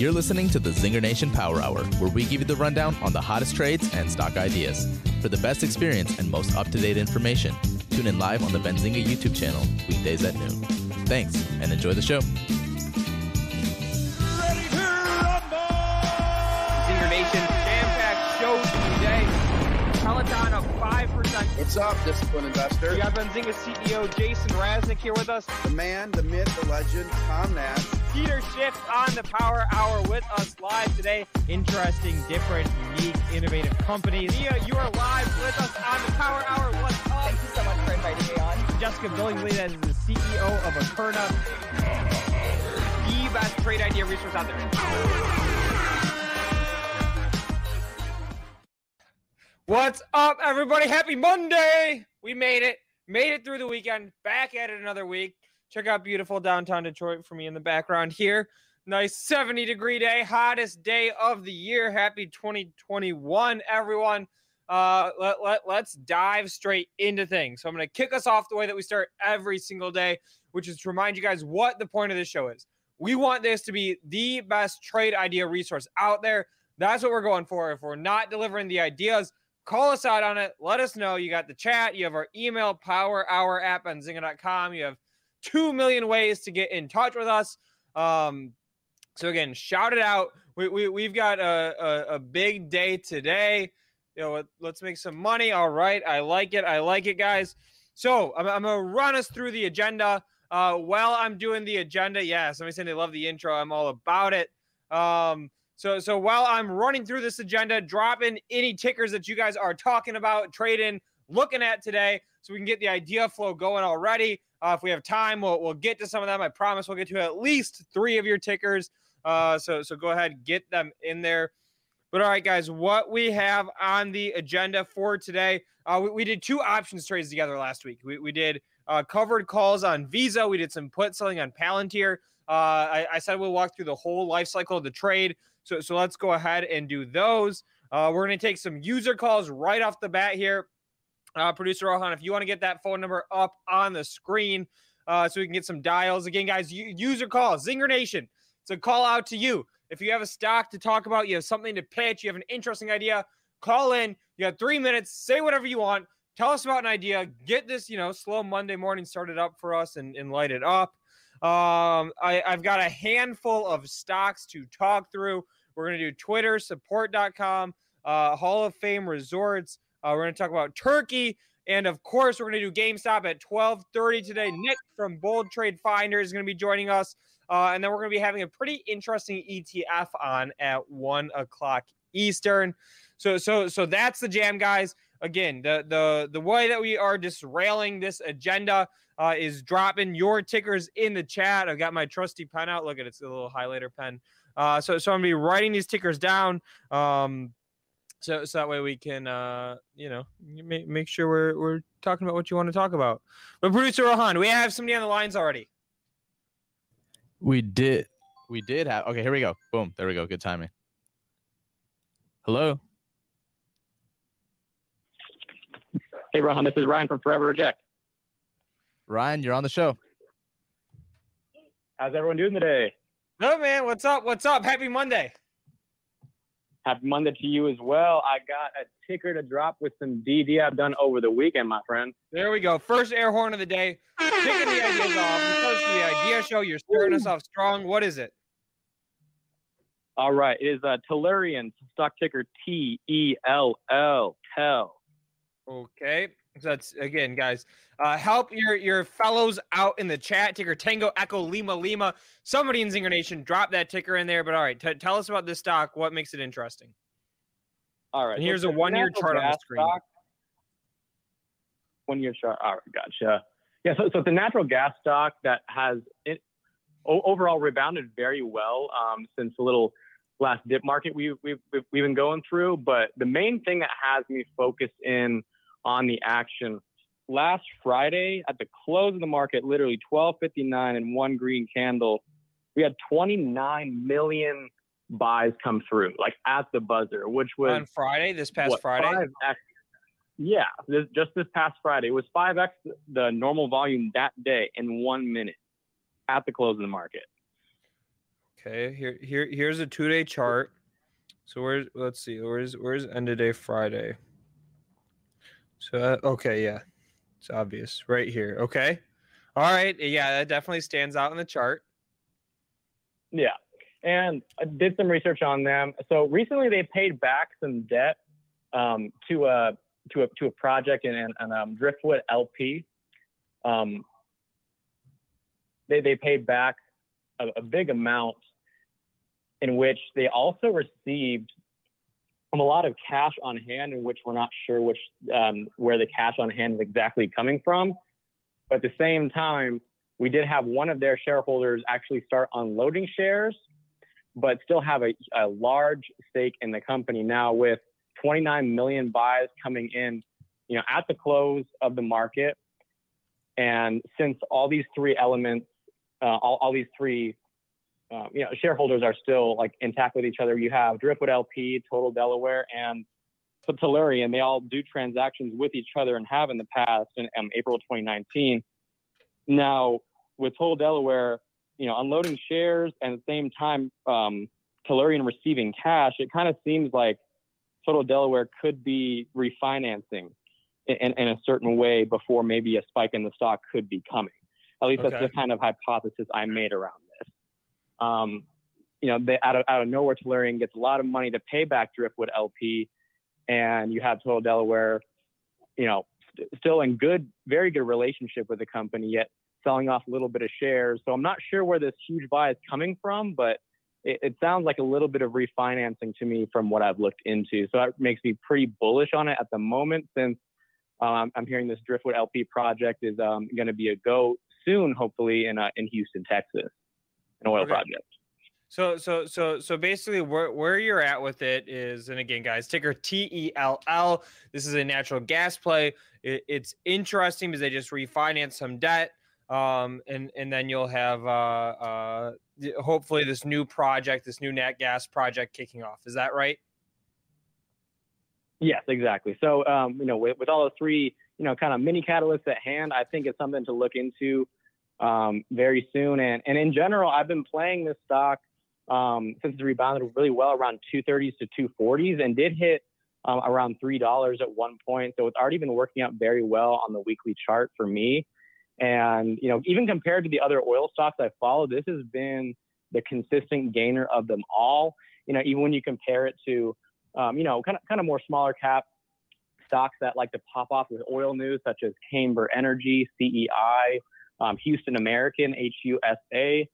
You're listening to the Zinger Nation Power Hour, where we give you the rundown on the hottest trades and stock ideas. For the best experience and most up to date information, tune in live on the Benzinga YouTube channel, weekdays at noon. Thanks, and enjoy the show. Ready to! Zinger Nation jam-packed show today. Peloton of 5%. What's up, disciplined investor? We got Benzinga CEO Jason Raznick here with us. The man, the myth, the legend, Tom Nash. Peter Schiff on the Power Hour with us live today. Interesting, different, unique, innovative companies. Mia, you are live with us on the Power Hour. What's up? Thank you so much for inviting me on. Jessica Billingsley, that is the CEO of Akerna, the best trade idea resource out there. What's up, everybody? Happy Monday! We made it. Made it through the weekend. Back at it another week. Check out beautiful downtown Detroit for me in the background here. Nice 70 degree day, hottest day of the year. Happy 2021, everyone. Uh, let, let, let's dive straight into things. So, I'm going to kick us off the way that we start every single day, which is to remind you guys what the point of this show is. We want this to be the best trade idea resource out there. That's what we're going for. If we're not delivering the ideas, call us out on it. Let us know. You got the chat. You have our email, power hour app on zynga.com. You have 2 million ways to get in touch with us. Um, so again, shout it out. We, we, we've got a, a, a big day today. You know, let's make some money. All right. I like it. I like it, guys. So I'm, I'm going to run us through the agenda. Uh, while I'm doing the agenda, yeah, somebody said they love the intro. I'm all about it. Um, so, so while I'm running through this agenda, drop in any tickers that you guys are talking about, trading, looking at today, so we can get the idea flow going already. Uh, if we have time, we'll, we'll get to some of them. I promise we'll get to at least three of your tickers. Uh, so, so go ahead, get them in there. But all right, guys, what we have on the agenda for today, uh, we, we did two options trades together last week. We, we did uh, covered calls on Visa. We did some put selling on Palantir. Uh, I, I said we'll walk through the whole life cycle of the trade. So, so let's go ahead and do those. Uh, we're going to take some user calls right off the bat here. Uh, Producer Rohan, if you want to get that phone number up on the screen uh, so we can get some dials. Again, guys, user call, Zinger Nation. It's a call out to you. If you have a stock to talk about, you have something to pitch, you have an interesting idea, call in. You have three minutes, say whatever you want. Tell us about an idea. Get this, you know, slow Monday morning started up for us and, and light it up. Um, I, I've got a handful of stocks to talk through. We're going to do Twitter, support.com, uh, Hall of Fame resorts. Uh, we're going to talk about Turkey. And of course, we're going to do GameStop at 12:30 today. Nick from Bull Trade Finder is going to be joining us, uh, and then we're going to be having a pretty interesting ETF on at one o'clock Eastern. So, so, so that's the jam, guys. Again, the the the way that we are disrailing this agenda uh, is dropping your tickers in the chat. I've got my trusty pen out. Look at it, it's a little highlighter pen. Uh, so, so I'm gonna be writing these tickers down. Um, so, so that way we can, uh, you know, make, make sure we're we're talking about what you want to talk about. But producer Rohan, we have somebody on the lines already. We did. We did have. Okay, here we go. Boom. There we go. Good timing. Hello. Hey, Rohan, this is Ryan from Forever Reject. Ryan, you're on the show. How's everyone doing today? No, man. What's up? What's up? Happy Monday. Happy Monday to you as well. I got a ticker to drop with some DD I've done over the weekend, my friend. There we go. First air horn of the day. Kicking the ideas off. Because to the idea show, you're starting us off strong. What is it? All right. It is uh, Tellurian, stock ticker T E L L. Tell. Okay. So that's again, guys. Uh, help your your fellows out in the chat. Ticker Tango Echo Lima Lima. Somebody in Zinger Nation drop that ticker in there. But all right, t- tell us about this stock. What makes it interesting? All right. And here's a one year chart on the screen. stock- One year chart. All right. Gotcha. Yeah. So, so it's a natural gas stock that has it o- overall rebounded very well um, since a little last dip market we, we've, we've, we've been going through. But the main thing that has me focused in on the action last Friday at the close of the market, literally 1259 and one green candle, we had 29 million buys come through, like at the buzzer, which was on Friday, this past what, Friday. 5X, yeah, this, just this past Friday. It was 5x the normal volume that day in one minute at the close of the market. Okay, here here here's a two day chart. So where's let's see, where's where's end of day Friday? So uh, okay, yeah, it's obvious right here. Okay, all right, yeah, that definitely stands out in the chart. Yeah. And I did some research on them. So recently they paid back some debt um, to a to a to a project in, in um, Driftwood LP. Um, they they paid back a, a, big amount, in which they also received a lot of cash on hand, in which we're not sure which um, where the cash on hand is exactly coming from. But at the same time, we did have one of their shareholders actually start unloading shares, but still have a, a large stake in the company now with 29 million buys coming in, you know, at the close of the market. And since all these three elements, uh, all, all these three, uh, you know, shareholders are still like intact with each other. You have Driftwood LP, Total Delaware, and Tellurian. They all do transactions with each other and have in the past in um, April 2019. Now, with Total Delaware, you know, unloading shares and at the same time, um, Tellurian receiving cash, it kind of seems like Total Delaware could be refinancing in, in, a certain way before maybe a spike in the stock could be coming. At least okay. that's the kind of hypothesis I made around. Um, you know, they, out of out of nowhere, Tellurian gets a lot of money to pay back Driftwood LP, and you have Total Delaware, you know, st- still in good, very good relationship with the company, yet selling off a little bit of shares. So I'm not sure where this huge buy is coming from, but it, it, sounds like a little bit of refinancing to me from what I've looked into. So that makes me pretty bullish on it at the moment since um, I'm hearing this Driftwood LP project is um, going to be a go soon, hopefully in uh, in Houston, Texas, an oil okay. project. So so so so basically where where you're at with it is and again guys ticker T E L L this is a natural gas play it, it's interesting because they just refinanced some debt um, and and then you'll have uh, uh, hopefully this new project, this new nat gas project kicking off. Is that right? Yes, exactly. So um, you know, with, with all the three you know kind of mini catalysts at hand, I think it's something to look into um, very soon. And and in general, I've been playing this stock um, since it rebounded really well around 230s to 240s and did hit um, around three dollars at one point. So it's already been working out very well on the weekly chart for me. And, you know, even compared to the other oil stocks I follow, this has been the consistent gainer of them all. You know, even when you compare it to, um, you know, kind of kind of more smaller cap stocks that like to pop off with oil news, such as Camber Energy, CEI, um, Houston American, HUSA.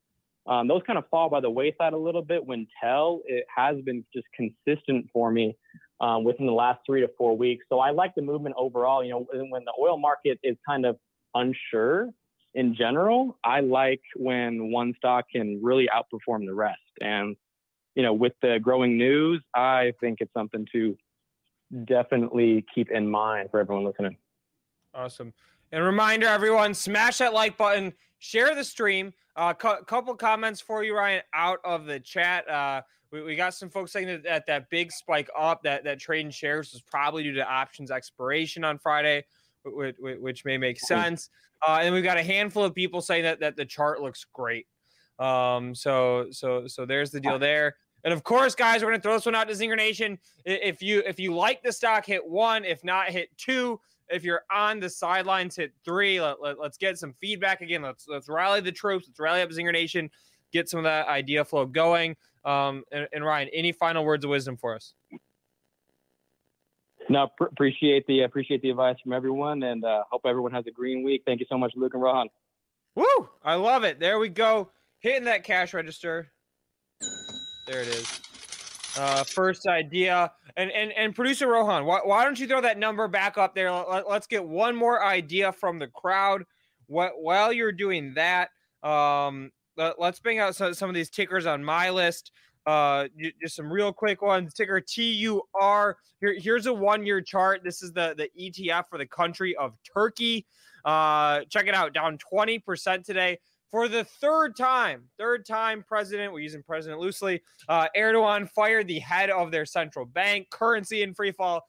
Um, those kind of fall by the wayside a little bit. When Tell, it has been just consistent for me um, within the last three to four weeks. So I like the movement overall. You know, when the oil market is kind of unsure in general, I like when one stock can really outperform the rest. And, you know, with the growing news, I think it's something to definitely keep in mind for everyone listening. Awesome. And reminder, everyone, smash that like button, share the stream. A uh, cu- couple comments for you, Ryan, out of the chat. Uh, we, we got some folks saying that, that that big spike up, that that trade in shares was probably due to options expiration on Friday which, which may make sense. Uh, and we've got a handful of people saying that that the chart looks great. Um, so so so there's the deal there. And of course, guys, we're gonna throw this one out to Zinger Nation. If you if you like the stock, hit one. If not, hit two. If you're on the sidelines, hit three. Let, let, us get some feedback again. Let's let's rally the troops. Let's rally up Zinger Nation. Get some of that idea flow going. Um, and, and Ryan, any final words of wisdom for us? No, pr- appreciate the appreciate the advice from everyone, and uh, hope everyone has a green week. Thank you so much, Luke and Rohan. Woo! I love it. There we go, hitting that cash register. There it is. Uh, first idea, and and and producer Rohan, why, why don't you throw that number back up there? Let, us get one more idea from the crowd. What while you're doing that, um, let, us bring out some, some of these tickers on my list. Uh, just some real quick ones. Ticker TUR. Here, here's a one-year chart. This is the the ETF for the country of Turkey. Uh, check it out, down 20% today for the third time. Third time, president. We're using president loosely. Uh, Erdogan fired the head of their central bank. Currency in free fall.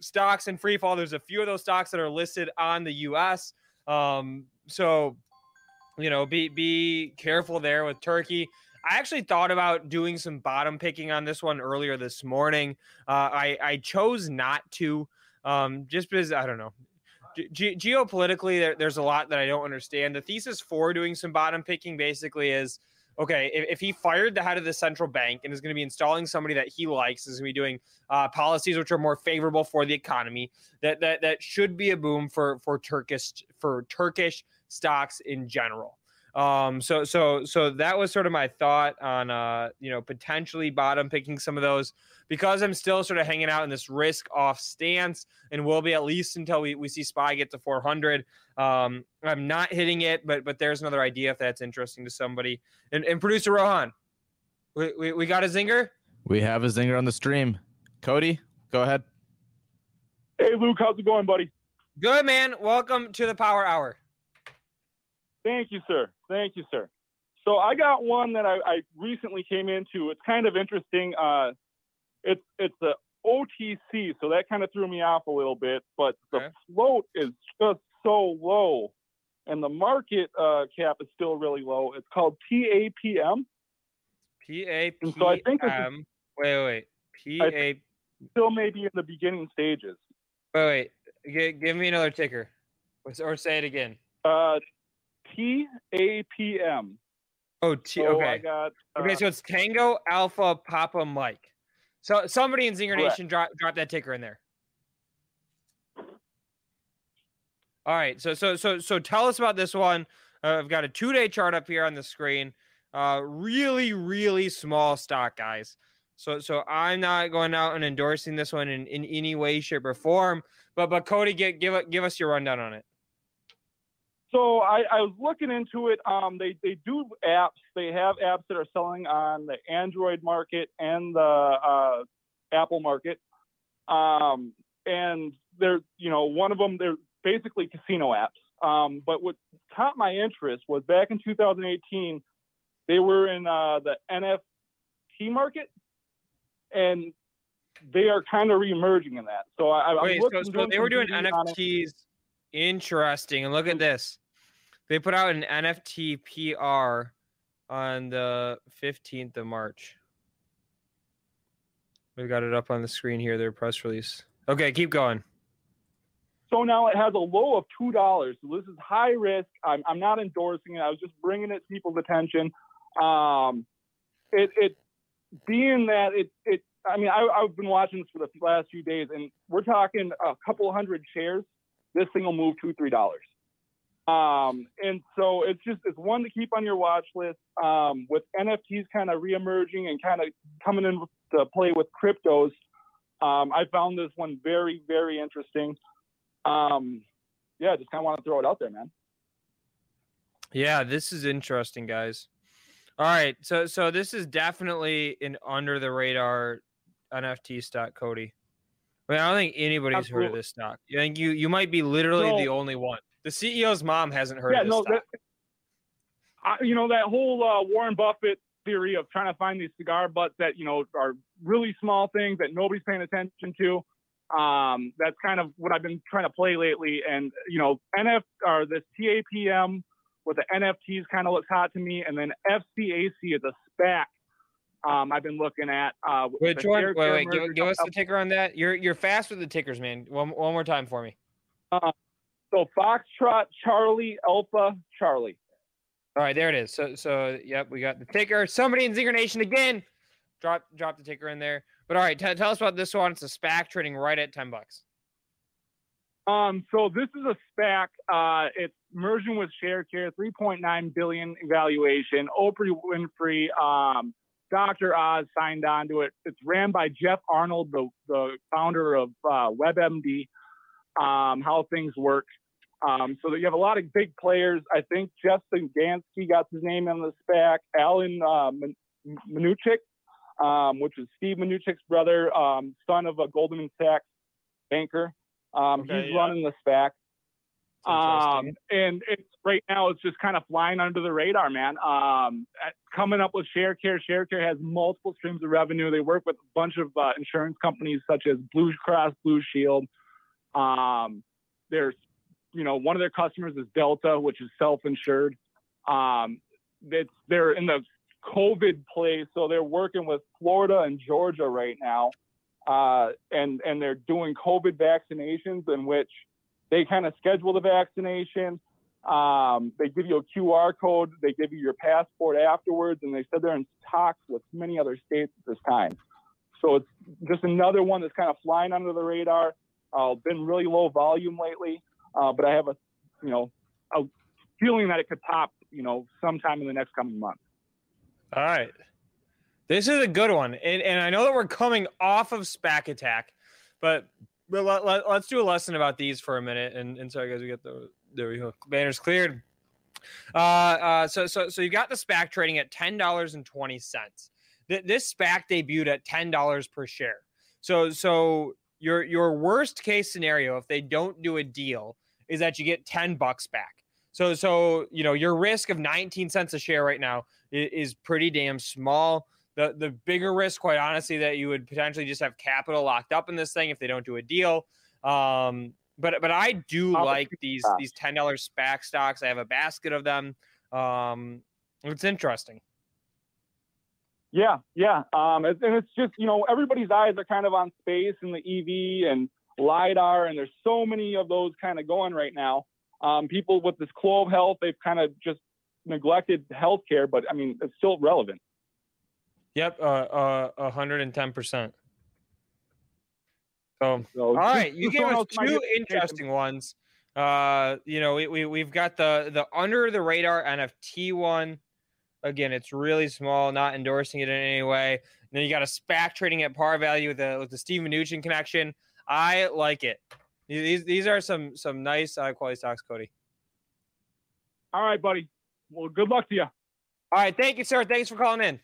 stocks in free fall. There's a few of those stocks that are listed on the U.S. Um, so, you know, be be careful there with Turkey. I actually thought about doing some bottom picking on this one earlier this morning. Uh, I I chose not to, um, just because I don't know. Ge- geopolitically, there, there's a lot that I don't understand. The thesis for doing some bottom picking basically is okay, if, if, he fired the head of the central bank and is going to be installing somebody that he likes, is going to be doing uh, policies which are more favorable for the economy, that that that should be a boom for for Turkish for Turkish stocks in general. Um, so so so that was sort of my thought on uh, you know, potentially bottom picking some of those because I'm still sort of hanging out in this risk off stance and will be at least until we, we see SPY get to 400. Um, I'm not hitting it, but but there's another idea if that's interesting to somebody. And, and producer Rohan, we, we, we got a zinger? We have a zinger on the stream. Cody, go ahead. Hey Luke, how's it going, buddy? Good man. Welcome to the Power Hour. Thank you, sir. Thank you, sir. So I got one that I, I recently came into. It's kind of interesting. Uh, it's it's a OTC, so that kind of threw me off a little bit. But the float is just so low, and the market uh, cap is still really low. It's called TAPM. PAPM. So I think wait, wait, wait. PA. Still maybe in the beginning stages. Wait, wait. G- give me another ticker, or say it again. Uh, T A P M. Oh, T. So okay. Got, uh, okay, so it's Tango Alpha Papa Mike. So somebody in Zinger Nation drop drop that ticker in there. All right. So so so so tell us about this one. Uh, I've got a two day chart up here on the screen. Uh, really really small stock, guys. So so I'm not going out and endorsing this one in, in any way, shape, or form. But but Cody, give give give us your rundown on it. So I, I, was looking into it. Um, they they do apps. They have apps that are selling on the Android market and the uh, Apple market. Um, and they're you know one of them they're basically casino apps. Um, but what caught my interest was back in 2018, they were in uh, the NFT market, and they are kind of reemerging in that. So I, Wait, so, so they were doing NFTs. Interesting. And look at this. They put out an NFT PR on the 15th of March. We've got it up on the screen here, their press release. Okay, keep going. So now it has a low of $2. So this is high risk. I'm, I'm not endorsing it. I was just bringing it to people's attention. Um, it, it being that it, it, I mean, I, I've been watching this for the last few days and we're talking a couple hundred shares. This thing will move two, $3. Um, and so it's just it's one to keep on your watch list. Um, with NFTs kind of reemerging and kind of coming in to play with cryptos, um, I found this one very very interesting. Um, yeah, just kind of want to throw it out there, man. Yeah, this is interesting, guys. All right, so so this is definitely an under the radar NFT stock, Cody. I mean, I don't think anybody's Absolutely. heard of this stock. I think you you might be literally no. the only one. The CEO's mom hasn't heard. Yeah, of this no, that, I, you know that whole uh, Warren Buffett theory of trying to find these cigar butts that you know are really small things that nobody's paying attention to. Um, that's kind of what I've been trying to play lately. And you know, NF or this TAPM with the NFTs kind of looks hot to me, and then FCAC is a SPAC. Um, I've been looking at. Uh, Which one? Wait, wait, give, give, us the ticker on that. You're you're fast with the tickers, man. One one more time for me. Uh, so Foxtrot, Charlie, Alpha, Charlie. All right, there it is. So, so yep, we got the ticker. Somebody in Zinger Nation again. Drop, drop the ticker in there. But all right, t- tell us about this one. It's a SPAC trading right at ten bucks. Um, so this is a SPAC. Uh, it's merging with ShareCare, 3.9 billion valuation. Oprah Winfrey, um, Dr. Oz signed on to it. It's ran by Jeff Arnold, the, the founder of uh, WebMD, um, how things work. Um, so that you have a lot of big players. I think Justin Gansky got his name on the SPAC. Alan uh, Mnuchin, um, which is Steve Mnuchin's brother, um, son of a Goldman Sachs banker. Um, Okay, he's yeah. running the SPAC. Um, and it's right now it's just kind of flying under the radar, man. Um, coming up with ShareCare. ShareCare has multiple streams of revenue. They work with a bunch of uh, insurance companies such as Blue Cross Blue Shield. Um, there's, you know, one of their customers is Delta, which is self-insured. Um, it's they're in the COVID place, so they're working with Florida and Georgia right now, uh, and and they're doing COVID vaccinations in which they kind of schedule the vaccination. Um, they give you a QR code. They give you your passport afterwards, and they said they're in talks with many other states at this time. So it's just another one that's kind of flying under the radar. Uh, been really low volume lately, uh, but I have a, you know, a feeling that it could pop, you know, sometime in the next coming month. All right. This is a good one. And, and I know that we're coming off of SPAC attack, but, but let, let, us do a lesson about these for a minute. And, and sorry, guys, we got the, there we go. Banners cleared. Uh, uh, so, so, so you got the SPAC trading at $10.20. Th- This SPAC debuted at $10 per share. So, so your, your worst case scenario, if they don't do a deal, is that you get 10 bucks back. So, so, you know, your risk of 19 cents a share right now is pretty damn small. The the bigger risk, quite honestly, that you would potentially just have capital locked up in this thing if they don't do a deal. Um, but but I do about like these these ten dollars SPAC stocks. I have a basket of them. Um, it's interesting. Yeah, yeah. Um, and it's just, you know, everybody's eyes are kind of on space and the EV and LIDAR, and there's so many of those kind of going right now. Um, people with this Clover Health, they've kind of just neglected healthcare, but I mean, it's still relevant. Yep, uh, uh, hundred and ten percent. So All you gave us two interesting ones. Uh, you know, we, we we've got the the under the radar NFT one. Again, it's really small, not endorsing it in any way. And then you got a SPAC trading at par value with the with the Steve Mnuchin connection. I like it. These these are some some nice high quality stocks, Cody. All right, buddy. Well, good luck to you. All right, thank you, sir. Thanks for calling in.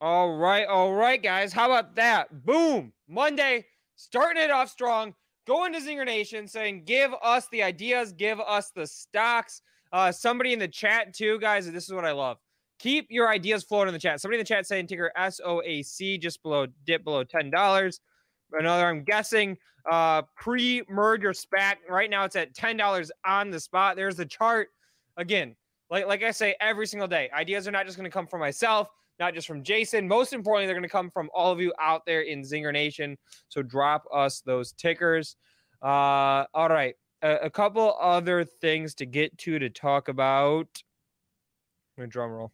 All right, all right, guys. How about that? Boom. Monday, starting it off strong, going to Zinger Nation, saying, give us the ideas, give us the stocks. Uh, somebody in the chat, too, guys. This is what I love. Keep your ideas flowing in the chat. Somebody in the chat saying ticker SOAC just below dip below $10. Another, I'm guessing, uh, pre-merger SPAC. Right now it's at $10 on the spot. There's the chart. Again, like like I say every single day, ideas are not just going to come from myself, not just from Jason. Most importantly, they're going to come from all of you out there in Zinger Nation. So drop us those tickers. Uh, all right, a, a couple other things to get to to talk about. I'm drum roll.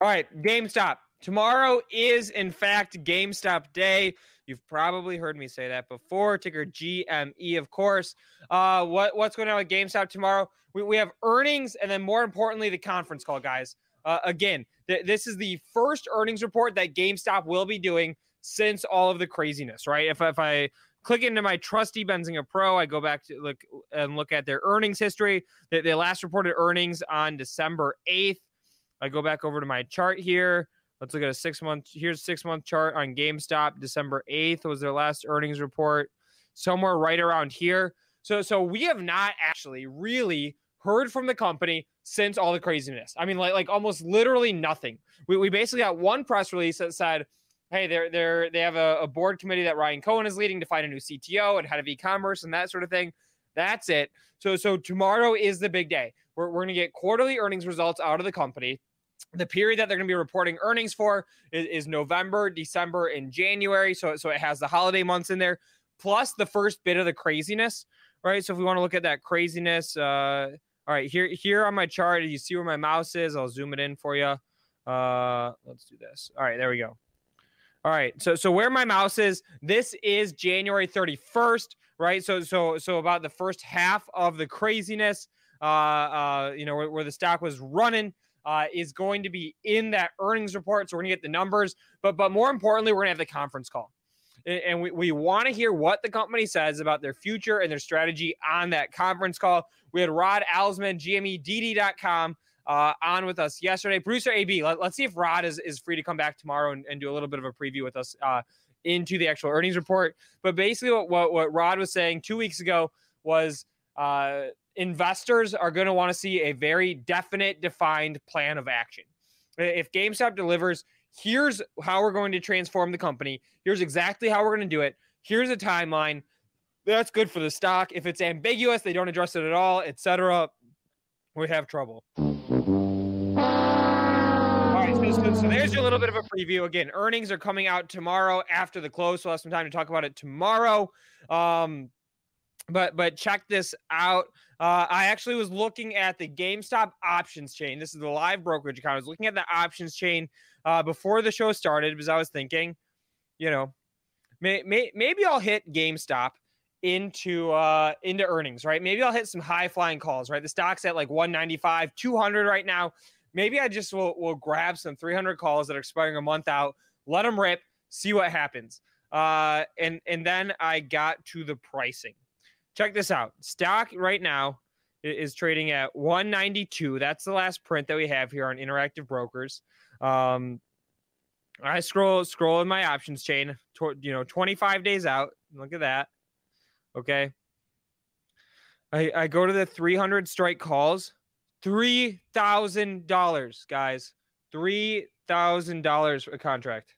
All right, GameStop. Tomorrow is, in fact, GameStop Day. You've probably heard me say that before. Ticker GME, of course. Uh, what what's going on with GameStop tomorrow? We, we have earnings, and then more importantly, the conference call, guys. Uh, again, th- this is the first earnings report that GameStop will be doing since all of the craziness, right? If if I click into my trusty Benzinga Pro, I go back to look and look at their earnings history. They, they last reported earnings on December eighth. I go back over to my chart here. Let's look at a six month. Here's six month chart on GameStop. December 8th was their last earnings report, somewhere right around here. So, so we have not actually really heard from the company since all the craziness. I mean, like, like almost literally nothing. We, we basically got one press release that said, hey, they're, they're, they have a, a board committee that Ryan Cohen is leading to find a new CTO and head of e-commerce and that sort of thing. That's it. So, so tomorrow is the big day. We're, we're to get quarterly earnings results out of the company the period that they're going to be reporting earnings for is, is, November, December, and January. So, so it has the holiday months in there, plus the first bit of the craziness, right? So if we want to look at that craziness, uh, all right, here here on my chart, you see where my mouse is. I'll zoom it in for you. Uh, let's do this. All right, there we go. All right, so so where my mouse is, this is January 31st, right? So so so about the first half of the craziness, uh, uh, you know, where, where the stock was running uh, is going to be in that earnings report. So we're gonna get the numbers, but but more importantly, we're gonna have the conference call. and we, we want to hear what the company says about their future and their strategy on that conference call. We had Rod Alzmann, GMEDD.com, uh, on with us yesterday. Producer AB, let, us see if Rod is, is free to come back tomorrow and, and do a little bit of a preview with us uh, into the actual earnings report. But basically, what, what, what Rod was saying two weeks ago was uh, investors are going to want to see a very definite, defined plan of action. If GameStop delivers, here's how we're going to transform the company. Here's exactly how we're going to do it. Here's a timeline. That's good for the stock. If it's ambiguous, they don't address it at all, etc. We have trouble. All right, so, so, so there's a little bit of a preview. Again, earnings are coming out tomorrow after the close. So we'll have some time to talk about it tomorrow. Um, but but check this out. Uh, I actually was looking at the GameStop options chain. This is the live brokerage account. I was looking at the options chain uh, before the show started because I was thinking, you know, may, may, maybe I'll hit GameStop into uh into earnings, right? Maybe I'll hit some high flying calls, right? The stock's at like 195, 200 right now. Maybe I just will will grab some 300 calls that are expiring a month out, let them rip, see what happens. Uh and and then I got to the pricing check this out. Stock right now is trading at 192. That's the last print that we have here on Interactive Brokers. Um, I scroll scroll in my options chain, you know, 25 days out. Look at that. Okay. I, I go to the 300 strike calls. $3,000, guys. $3,000 a contract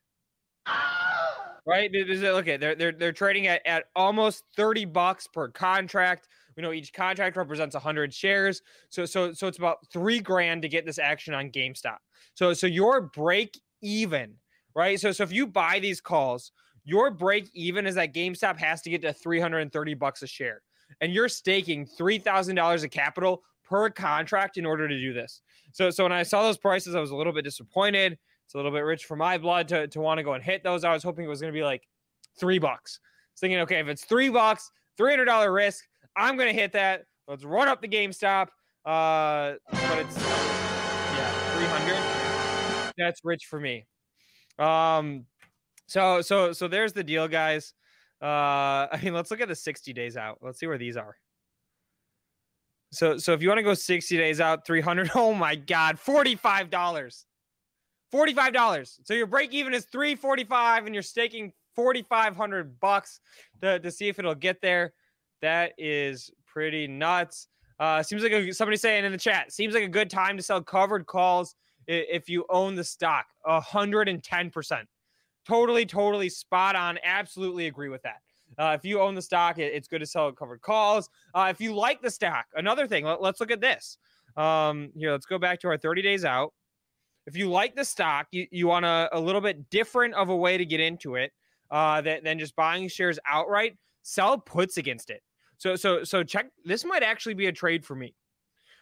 right? Look at they're they're they're trading at, at almost 30 bucks per contract. We know each contract represents 100 shares. So so so it's about 3 grand to get this action on GameStop. So so your break even, right? So so if you buy these calls, your break even is that GameStop has to get to 330 bucks a share. And you're staking $3,000 of capital per contract in order to do this. So so when I saw those prices, I was a little bit disappointed. It's a little bit rich for my blood to, to want to go and hit those. I was hoping it was going to be like three bucks. I was thinking, okay, if it's three bucks, $300 risk, I'm going to hit that. Let's run up the GameStop. Uh, but it's, yeah, 300. That's rich for me. Um, so, so, so there's the deal, guys. Uh, I mean, let's look at the 60 days out. Let's see where these are. So, so if you want to go 60 days out, 300, oh my God, $45. $45. So your break even is 345 and you're staking 4500 bucks to, to see if it'll get there. That is pretty nuts. Uh, seems like a, somebody saying in the chat, seems like a good time to sell covered calls if you own the stock. 110%. Totally, totally spot on. Absolutely agree with that. Uh, if you own the stock, it's good to sell covered calls. Uh, if you like the stock, another thing, let, us look at this. Um, here, let's go back to our 30 days out if you like the stock, you, you want a, a little bit different of a way to get into it uh, than, than just buying shares outright, sell puts against it. So so so check this might actually be a trade for me.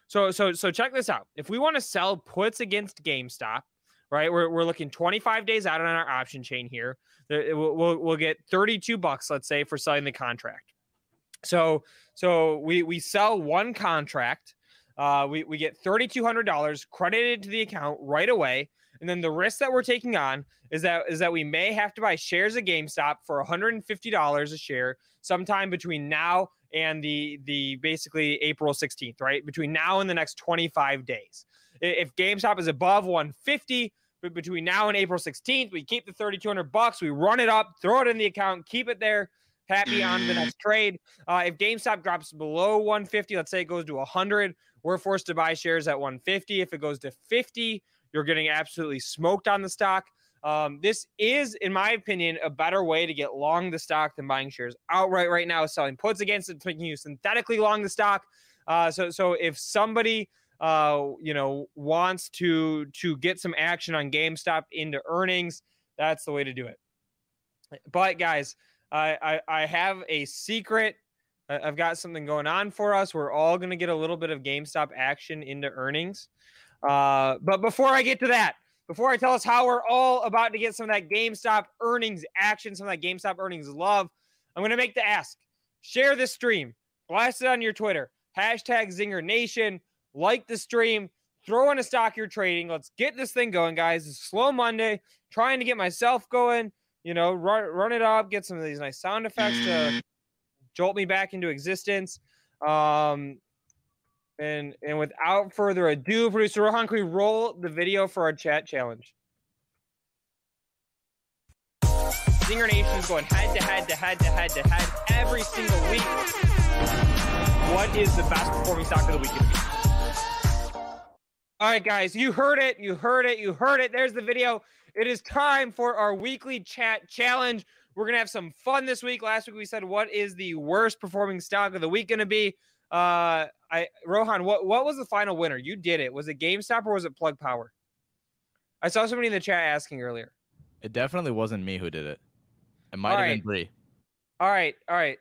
So so so check this out. If we want to sell puts against GameStop, right? We're, we're looking 25 days out on our option chain here. We'll, we'll, we'll get 32 bucks, let's say, for selling the contract. So so we we sell one contract uh, we, we get $3,200 credited to the account right away. And then the risk that we're taking on is that is that we may have to buy shares of GameStop for $150 a share sometime between now and the the basically April 16th, right? Between now and the next 25 days. If GameStop is above 150, but between now and April 16th, we keep the 3200 bucks, we run it up, throw it in the account, keep it there, happy on the next trade. Uh, if GameStop drops below 150, let's say it goes to 100, we're forced to buy shares at 150. If it goes to 50, you're getting absolutely smoked on the stock. Um, this is, in my opinion, a better way to get long the stock than buying shares outright right now, selling puts against it, making you synthetically long the stock. Uh, so, so if somebody uh, you know wants to to get some action on GameStop into earnings, that's the way to do it. But guys, I I, I have a secret I've got something going on for us. We're all going to get a little bit of GameStop action into earnings. Uh, but before I get to that, before I tell us how we're all about to get some of that GameStop earnings action, some of that GameStop earnings love, I'm going to make the ask. Share this stream, blast it on your Twitter, hashtag Zinger Nation, like the stream, throw in a stock you're trading. Let's get this thing going, guys. It's slow Monday, trying to get myself going, you know, run run it up, get some of these nice sound effects to jolt me back into existence. Um, and and without further ado, producer Rohan, can we roll the video for our chat challenge? Zinger Nation is going head to head to head to head to head every single week. What is the best performing stock of the week? All right, guys, you heard it. You heard it. You heard it. There's the video. It is time for our weekly chat challenge. We're gonna have some fun this week. Last week we said what is the worst performing stock of the week gonna be? Uh, I Rohan, what what was the final winner? You did it. Was it GameStop or was it Plug Power? I saw somebody in the chat asking earlier. It definitely wasn't me who did it. It might All have right. been Bree. All right, all right.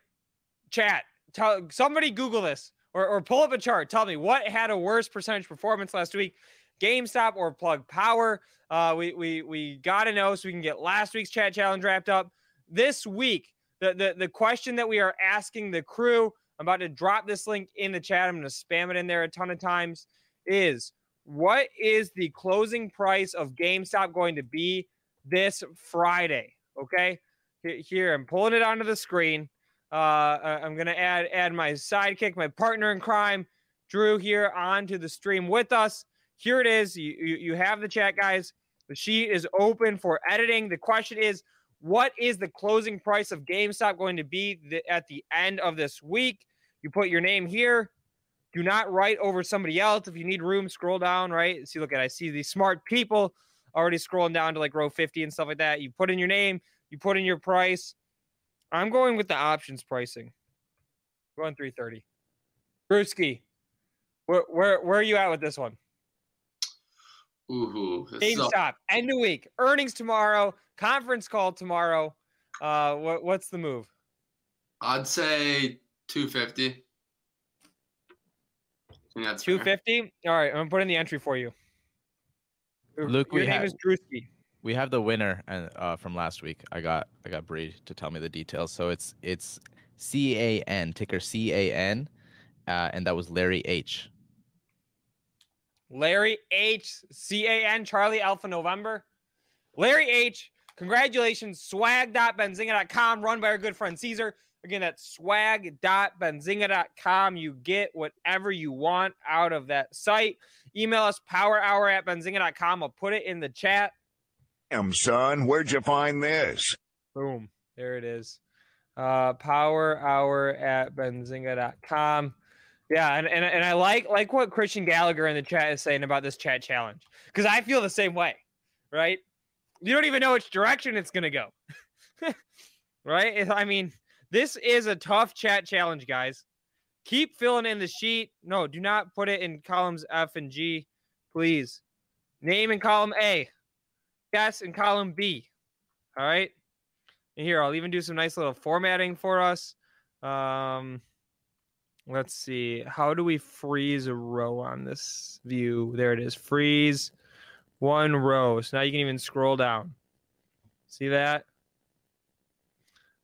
Chat. Tell somebody Google this or, or pull up a chart. Tell me what had a worse percentage performance last week, GameStop or Plug Power. Uh, we we we gotta know so we can get last week's chat challenge wrapped up. This week, the the the question that we are asking the crew. I'm about to drop this link in the chat. I'm going to spam it in there a ton of times. Is what is the closing price of GameStop going to be this Friday? Okay, here I'm pulling it onto the screen. Uh, I'm gonna add add my sidekick, my partner in crime, Drew, here onto the stream with us. Here it is. You, you you have the chat, guys. The sheet is open for editing. The question is, what is the closing price of GameStop going to be th- at the end of this week? You put your name here. Do not write over somebody else. If you need room, scroll down. Right. See, look at I see these smart people already scrolling down to like row 50 and stuff like that. You put in your name. You put in your price. I'm going with the options pricing. Going 330. Brewski, where where where are you at with this one? Ooh, this is a- GameStop, end of week, earnings tomorrow, conference call tomorrow. Uh, what what's the move? I'd say 250. I think fair. 250. All right, I'm gonna put in the entry for you. Luke, your we name have- is Drewski. We have the winner and uh, from last week. I got I got Bree to tell me the details. So it's it's C A N ticker C A N, uh, and that was Larry H. Larry H. C A N Charlie Alpha November. Larry H. Congratulations. Swag.benzinga.com, run by our good friend Caesar. Again, that's swag.benzinga.com. You get whatever you want out of that site. Email us power hour at benzinga.com. I'll put it in the chat. Damn, son, where'd you find this? Boom. There it is. Uh, power hour at benzinga.com. Yeah, and, and, and I like like what Christian Gallagher in the chat is saying about this chat challenge. Because I feel the same way, right? You don't even know which direction it's gonna go. right? I mean, this is a tough chat challenge, guys. Keep filling in the sheet. No, do not put it in columns F and G, please. Name in column A. Guess in column B. All right. And here, I'll even do some nice little formatting for us. Um, let's see. How do we freeze a row on this view? There it is. Freeze one row. So now you can even scroll down. See that?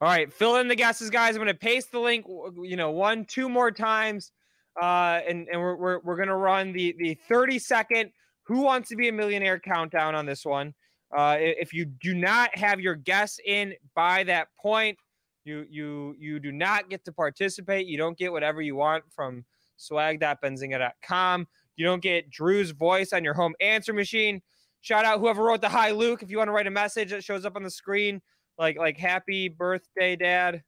All right, fill in the guesses, guys. I'm going to paste the link, you know, one, two more times. Uh, and and we're, we're, we're going to run the, the 30 second Who Wants to Be a Millionaire countdown on this one. Uh, if you do not have your guess in by that point, you you you do not get to participate. You don't get whatever you want from swag.benzinga.com. You don't get Drew's voice on your home answer machine. Shout out whoever wrote the hi Luke. If you want to write a message that shows up on the screen, like like happy birthday, dad.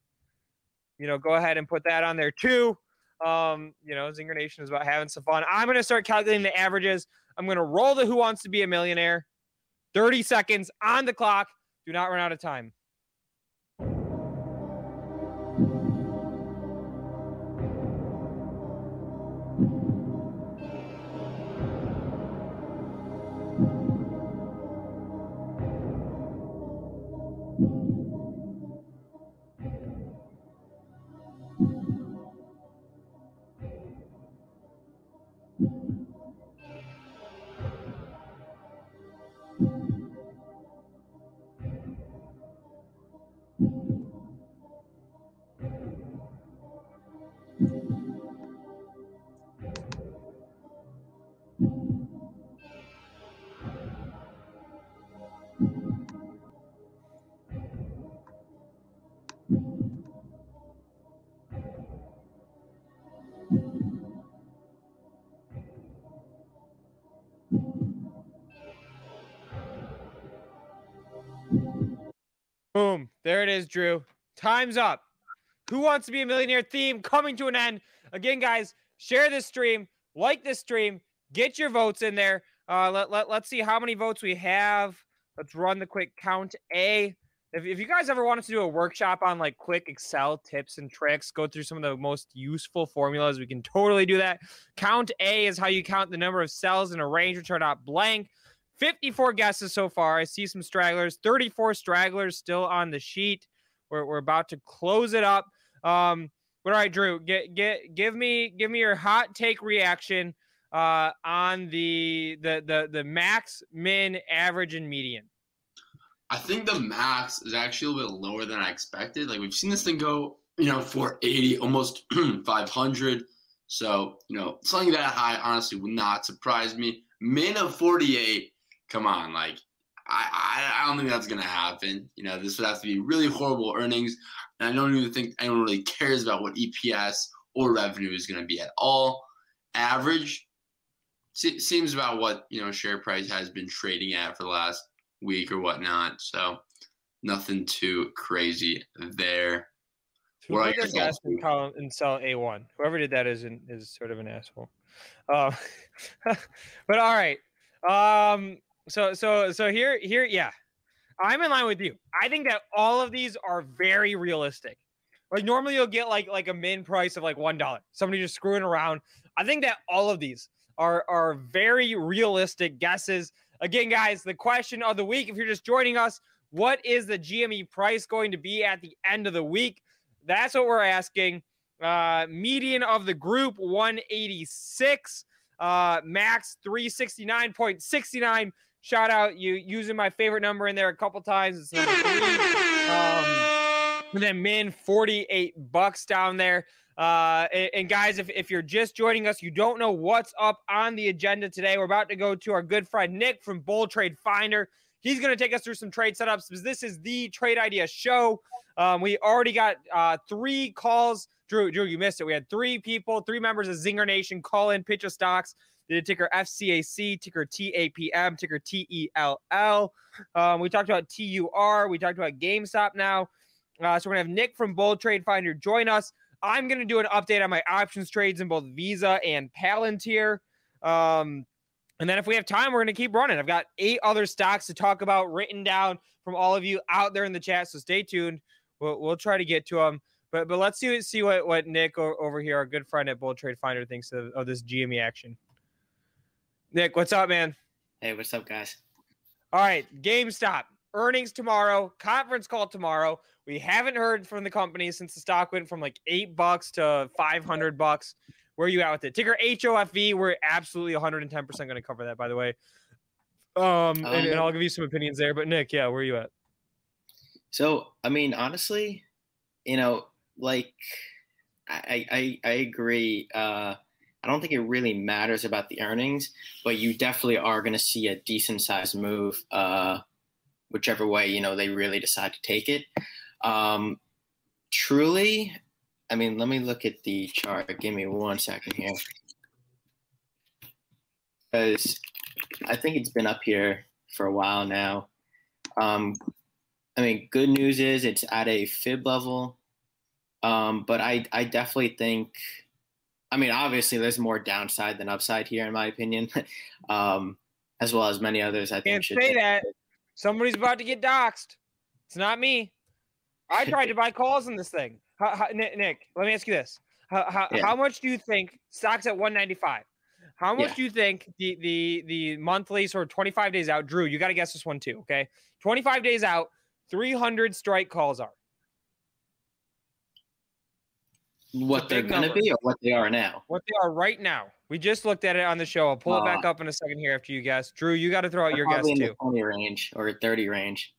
You know, go ahead and put that on there too. Um, you know, Zinger Nation is about having some fun. I'm gonna start calculating the averages. I'm gonna roll the Who Wants to Be a Millionaire. 30 seconds on the clock. Do not run out of time. Boom. There it is, Drew. Time's up. Who wants to be a millionaire theme coming to an end. Again, guys, share this stream, like this stream, get your votes in there. Uh, let, let, let's see how many votes we have. Let's run the quick count. A if, if you guys ever wanted to do a workshop on like quick Excel tips and tricks, go through some of the most useful formulas, we can totally do that. Count A is how you count the number of cells in a range which are not blank. 54 guesses so far. I see some stragglers, 34 stragglers still on the sheet. We're, we're about to close it up. Um, but all right, Drew, get get give me give me your hot take reaction uh, on the the the the max, min, average, and median. I think the max is actually a little bit lower than I expected. Like we've seen this thing go, you know, 480, almost 500. So, you know, something that high honestly would not surprise me. Min of 48, come on, like I, I, I don't think that's gonna happen. You know, this would have to be really horrible earnings. And I don't even think anyone really cares about what EPS or revenue is gonna be at all. Average seems about what you know share price has been trading at for the last week or whatnot. So nothing too crazy there. Who put this gas and call and sell A one? Whoever did that is an, is sort of an asshole. Um, but all right. Um, so so so here here yeah, I'm in line with you. I think that all of these are very realistic. Like normally you'll get like like a min price of like one dollar. Somebody just screwing around. I think that all of these are are very realistic guesses. Again, guys, the question of the week, if you're just joining us, what is the GME price going to be at the end of the week? That's what we're asking. Uh, median of the group 186, uh, max 369.69. Shout out you using my favorite number in there a couple times. Um, and then min 48 bucks down there. Uh, and, and, guys, if, if you're just joining us, you don't know what's up on the agenda today. We're about to go to our good friend Nick from Bull Trade Finder. He's going to take us through some trade setups because this is the trade idea show. Um, we already got uh, three calls. Drew, Drew, you missed it. We had three people, three members of Zinger Nation call in pitch of stocks. Did ticker FCAC, ticker TAPM, ticker TELL. Um, we talked about TUR. We talked about GameStop now. Uh, so we're going to have Nick from Bull Trade Finder join us. I'm going to do an update on my options trades in both Visa and Palantir. Um, and then if we have time, we're going to keep running. I've got eight other stocks to talk about written down from all of you out there in the chat. So stay tuned. We'll, we'll try to get to them. But but let's see see what, what Nick over here, our good friend at Bull Trade Finder, thinks of, of this GME action. Nick, what's up, man? Hey, what's up, guys? All right, GameStop earnings tomorrow, conference call tomorrow. We haven't heard from the company since the stock went from like eight bucks to 500 bucks. Where are you at with it? Ticker HOFV. We're absolutely 110% going to cover that, by the way. Um, and, and, I'll give you some opinions there. But Nick, yeah, where are you at? So, I mean, honestly, you know, like I, I, I agree. Uh, I don't think it really matters about the earnings, but you definitely are going to see a decent sized move, uh, whichever way you know they really decide to take it. Um, truly, I mean, let me look at the chart. Give me one second here. Because I think it's been up here for a while now. Um, I mean, good news is it's at a fib level. Um, but I, I definitely think, I mean, obviously there's more downside than upside here, in my opinion, um, as well as many others. I think can't say that. Somebody's about to get doxxed. It's not me. I tried to buy calls in this thing. How, how, Nick, Nick, let me ask you this: how, how, yeah. how, much do you think stocks at 195? How much yeah. do you think the the the monthly sort of 25 days out? Drew, you got to guess this one too. Okay, 25 days out, 300 strike calls are. What they're going to be or what they are now? What they are right now. We just looked at it on the show. I'll pull uh, it back up in a second here after you guess. Drew, you got to throw out your guess in too. The 20 range or 30 range.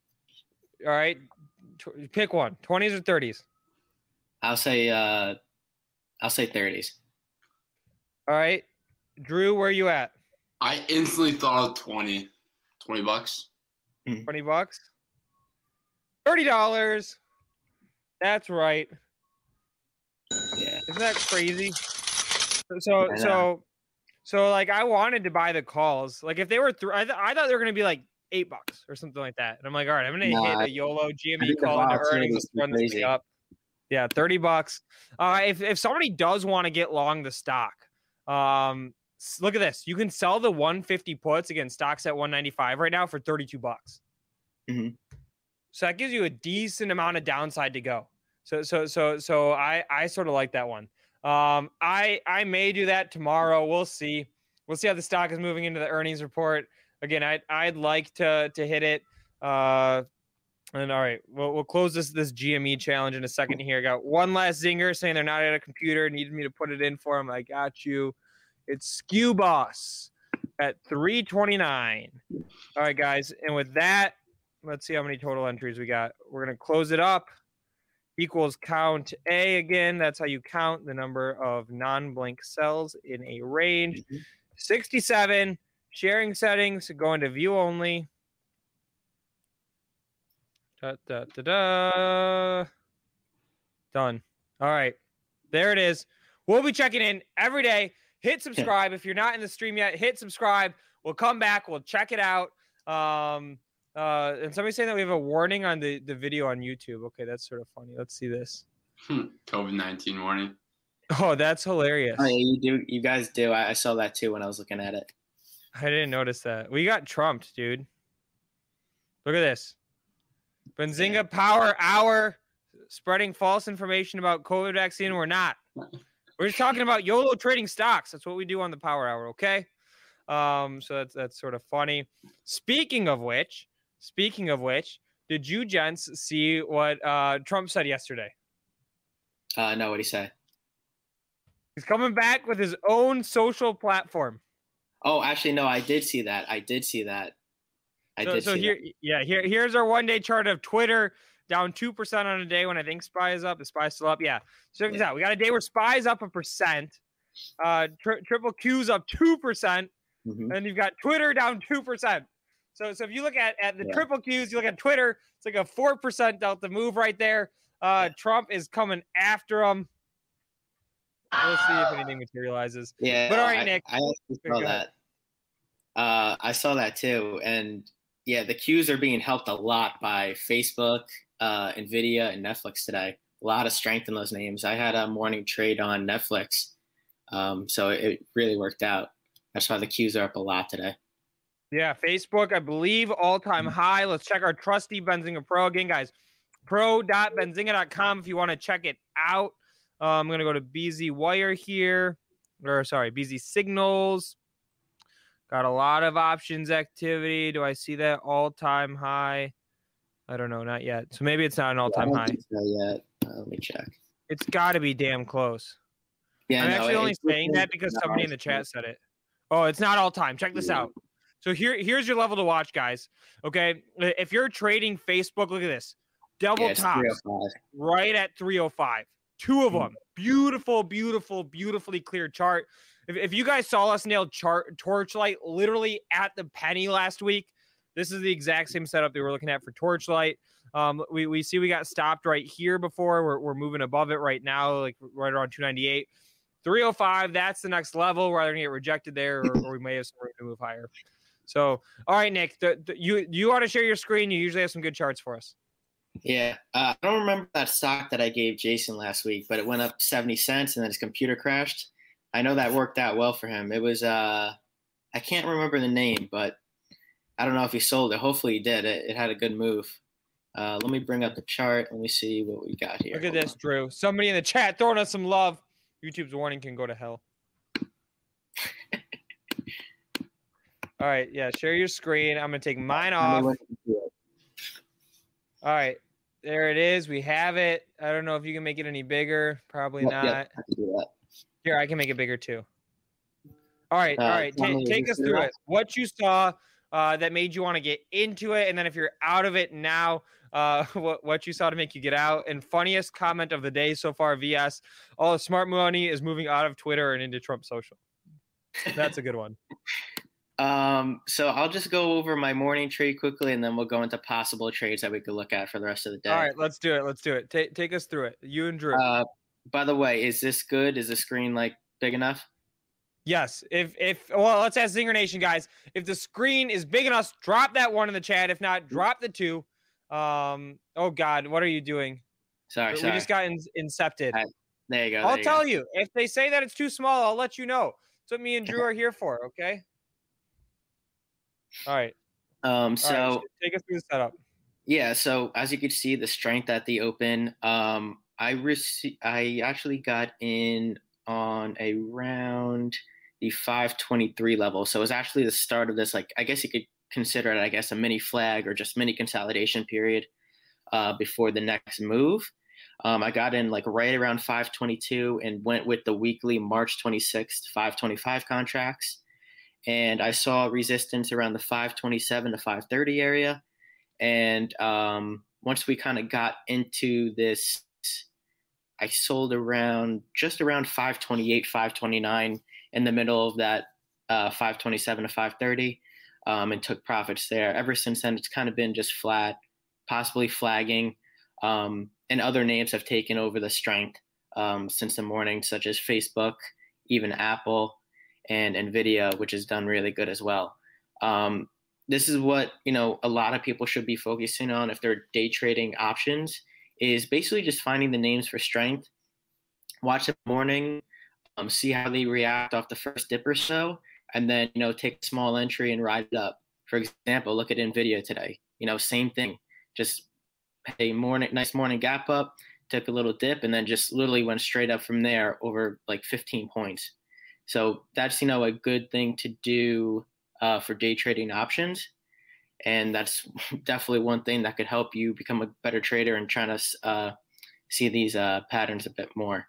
All right, pick one. 20s or 30s? I'll say uh I'll say 30s. All right. Drew, where are you at? I instantly thought of 20. 20 bucks. Hmm. 20 bucks? $30. That's right. Yeah. Isn't that crazy? So so so like I wanted to buy the calls. Like if they were th- I, th- I thought they were going to be like eight bucks or something like that. And I'm like, all right, I'm gonna Nah, hit a YOLO GME call into earnings. Let's run this thing up. Yeah, 30 bucks. Uh, if if somebody does want to get long the stock, um, look at this. You can sell the 150 puts against stocks at 195 right now for 32 bucks. Mhm. So that gives you a decent amount of downside to go. So so so so I I sort of like that one. Um, I I may do that tomorrow. We'll see. We'll see how the stock is moving into the earnings report. Again, I I'd like to to hit it. Uh, and all right, we'll we'll close this this GME challenge in a second here. Got one last zinger saying they're not at a computer. Needed me to put it in for them. I got you. It's Skew Boss at 329. All right, guys. And with that, let's see how many total entries we got. We're gonna close it up. Equals count A again. That's how you count the number of non-blank cells in a range. 67. Sharing settings. go into view only. Da, da, da, da. Done. All right. There it is. We'll be checking in every day. Hit subscribe. If you're not in the stream yet, hit subscribe. We'll come back. We'll check it out. Um, uh, and somebody's saying that we have a warning on the, the video on YouTube. Okay, that's sort of funny. Let's see this. COVID nineteen warning. Oh, that's hilarious. Oh, yeah, you do. You guys do. I, I saw that too when I was looking at it. I didn't notice that. We got trumped, dude. Look at this. Benzinga Power Hour spreading false information about COVID vaccine. We're not. We're just talking about YOLO trading stocks. That's what we do on the Power Hour, okay? Um, so that's that's sort of funny. Speaking of which, speaking of which, did you gents see what uh, Trump said yesterday? Uh, no, what he say? He's coming back with his own social platform. Oh, actually, no, I did see that. I did see that. I so, did so see here, that. yeah, here, here's our one day chart of Twitter down two percent on a day when I think Spy is up. Is Spy still up? Yeah. So check this out. We got a day where Spy is up a percent. Uh, tri- triple Q's up two percent, Mhm. and you've got Twitter down two percent. So, so if you look at at the Yeah. triple Q's, you look at Twitter, it's like a four percent delta move right there. Uh, Trump is coming after him. We'll see if anything materializes. Yeah. But all right, I, Nick. I Go saw that. Uh, I saw that too, and yeah, the Qs are being helped a lot by Facebook, uh, Nvidia, and Netflix today. A lot of strength in those names. I had a morning trade on Netflix, um, so it really worked out. That's why the Qs are up a lot today. Yeah, Facebook, I believe all time high. Let's check our trusty Benzinga Pro again, guys. Pro.benzinga.com if you want to check it out. Uh, I'm going to go to BZ Wire here, or sorry, BZ Signals. Got a lot of options activity. Do I see that all time high? I don't know, not yet. So maybe it's not an all time don't high. so yet. Uh, let me check. It's got to be damn close. Yeah, I'm no, actually only saying that because somebody in the chat said it. Oh, it's not all time. Check this Yeah. out. So here, here's your level to watch, guys. Okay, if you're trading Facebook, look at this, double Yeah, tops right at 305. Two of Mhm. them, beautiful, beautiful, beautifully clear chart. If, if you guys saw us nail chart Torchlight literally at the penny last week, this is the exact same setup that we're looking at for Torchlight. Um, we, we see we got stopped right here before. We're, we're moving above it right now, like right around 298. 305, that's the next level. We're either going to get rejected there or, or we may have some room to move higher. So, all right, Nick, the, the, you you ought to share your screen. You usually have some good charts for us. Yeah, uh, I don't remember that stock that I gave Jason last week, but it went up 70 cents and then his computer crashed. I know that worked out well for him. It was, uh, I can't remember the name, but I don't know if he sold it. Hopefully he did. It, it had a good move. Uh, let me bring up the chart. Let me see what we got here. Look at Hold this, Drew. Somebody in the chat throwing us some love. YouTube's warning can go to hell. All right, yeah, share your screen. I'm gonna take mine on. Let me off. look into it. All right, there it is. We have it. I don't know if you can make it any bigger. Probably Yep, not. yep, I can do that. Here, I can make it bigger too. All right, all Uh, right. tell ta- take us through saw. it. What you saw uh, that made you want to get into it, and then if you're out of it now, uh, what what you saw to make you get out. And funniest comment of the day so far, VS. All the smart money is moving out of Twitter and into Trump Social. That's a good one. Um, so I'll just go over my morning trade quickly, and then we'll go into possible trades that we could look at for the rest of the day. All right, let's do it. Let's do it. Take take us through it. You and Drew. Uh, by the way, is this good? Is the screen like big enough? Yes. If if well, let's ask Zinger Nation guys. If the screen is big enough, drop that one in the chat. If not, drop the two. Um. Oh God, what are you doing? Sorry, we sorry. just got in, incepted. Right, there you go. I'll you tell go. you if they say that it's too small. I'll let you know. That's what me and Drew are here for. Okay. All right. Um, All right, so take us through the setup. Yeah, so as you could see, the strength at the open, um, I rece- I actually got in on a round the 523 level. So it was actually the start of this, like I guess you could consider it, I guess, a mini flag or just mini consolidation period uh, before the next move. Um, I got in like right around 522 and went with the weekly March 26th 525 contracts. And I saw resistance around the 527 to 530 area. And um, once we kind of got into this, I sold around just around 528, 529 in the middle of that uh, 527 to 530 um, and took profits there. Ever since then, it's kind of been just flat, possibly flagging. Um, and other names have taken over the strength um, since the morning, such as Facebook, even Apple, and Nvidia, which has done really good as well. Um, this is what you know a lot of people should be focusing on if they're day trading options is basically just finding the names for strength watch the morning um, see how they react off the first dip or so and then you know take a small entry and ride it up. For example look at nvidia today you know same thing. Just a morning nice morning gap up took a little dip and then just literally went straight up from there over like 15 points so that's you know a good thing to do uh, for day trading options. And that's definitely one thing that could help you become a better trader and trying to uh, see these uh, patterns a bit more.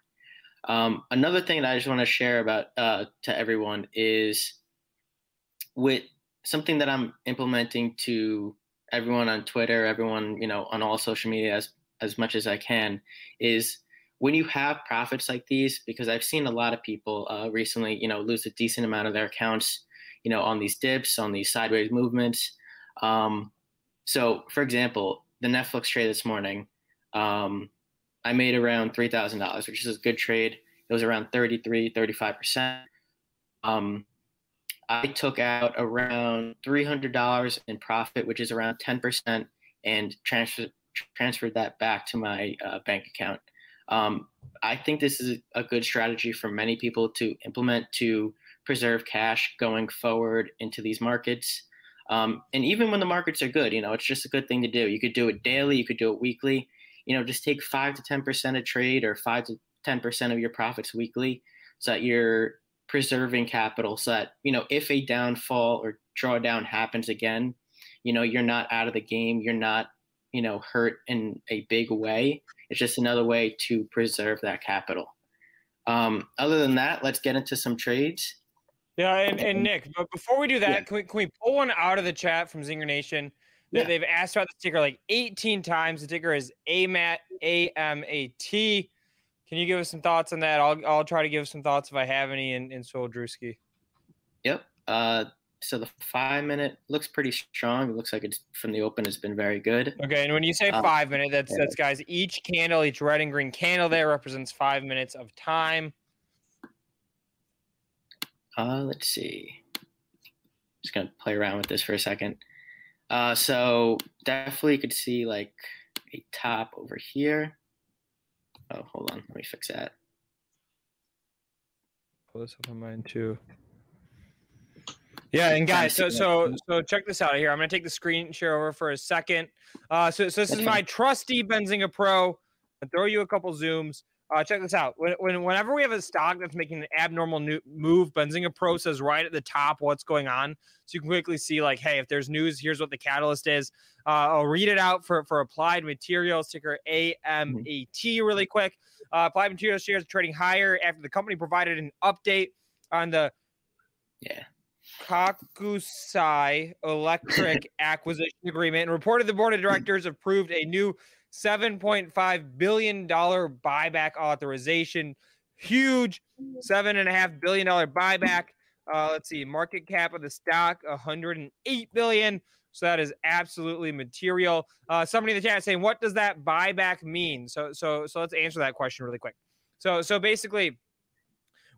Um, another thing that I just want to share about uh, to everyone is with something that I'm implementing to everyone on Twitter, everyone you know on all social media as as much as I can is when you have profits like these, because I've seen a lot of people uh, recently, you know, lose a decent amount of their accounts you know, on these dips, on these sideways movements. Um, so, for example, the Netflix trade this morning, um, I made around three thousand dollars, which is a good trade. It was around 33, 35 percent. Um, I took out around three hundred dollars in profit, which is around ten percent, and transfer, transferred that back to my uh, bank account. Um, I think this is a good strategy for many people to implement to preserve cash going forward into these markets. Um, and even when the markets are good, you know, it's just a good thing to do. You could do it daily, you could do it weekly. You know, just take five to ten percent of trade or five to ten percent of your profits weekly, so that you're preserving capital. So that you know, if a downfall or drawdown happens again, you know, you're not out of the game. You're not, you know, hurt in a big way. It's just another way to preserve that capital. Um, other than that, let's get into some trades. Yeah, and, and Nick, but before we do that, Yeah. can, we, can we pull one out of the chat from Zinger Nation? Yeah. They've asked about the ticker like 18 times. The ticker is AMAT, A M A T. Can you give us some thoughts on that? I'll, I'll try to give some thoughts if I have any in, in Soul Drewski. Yep. Uh, so the five minute looks pretty strong. It looks like it's from the open has been very good. Okay, and when you say Uh, five minute, that's yeah. that's guys. Each candle, each red and green candle there represents five minutes of time. Uh, let's see. Just gonna play around with this for a second. Uh, so definitely could see like a top over here. Oh, hold on. Let me fix that. Pull this up on mine too. Yeah, and guys, so so so check this out here. I'm gonna take the screen share over for a second. Uh, so so this is my trusty Benzinga Pro. I'll throw you a couple zooms. Uh, check this out. When, when whenever we have a stock that's making an abnormal new move, Benzinga Pro says right at the top what's going on, so you can quickly see like, hey, if there's news, here's what the catalyst is. Uh, I'll read it out for for Applied Materials ticker AMAT really quick. Uh, Applied Materials shares are trading higher after the company provided an update on the Yeah. Kokusai Electric acquisition agreement and reported the board of directors approved a new $7.5 billion buyback authorization. Huge $7.5 billion buyback. Uh, let's see, market cap of the stock, 108 billion. So that is absolutely material. Uh, somebody in the chat saying, what does that buyback mean? So, so, so let's answer that question really quick. So, so basically,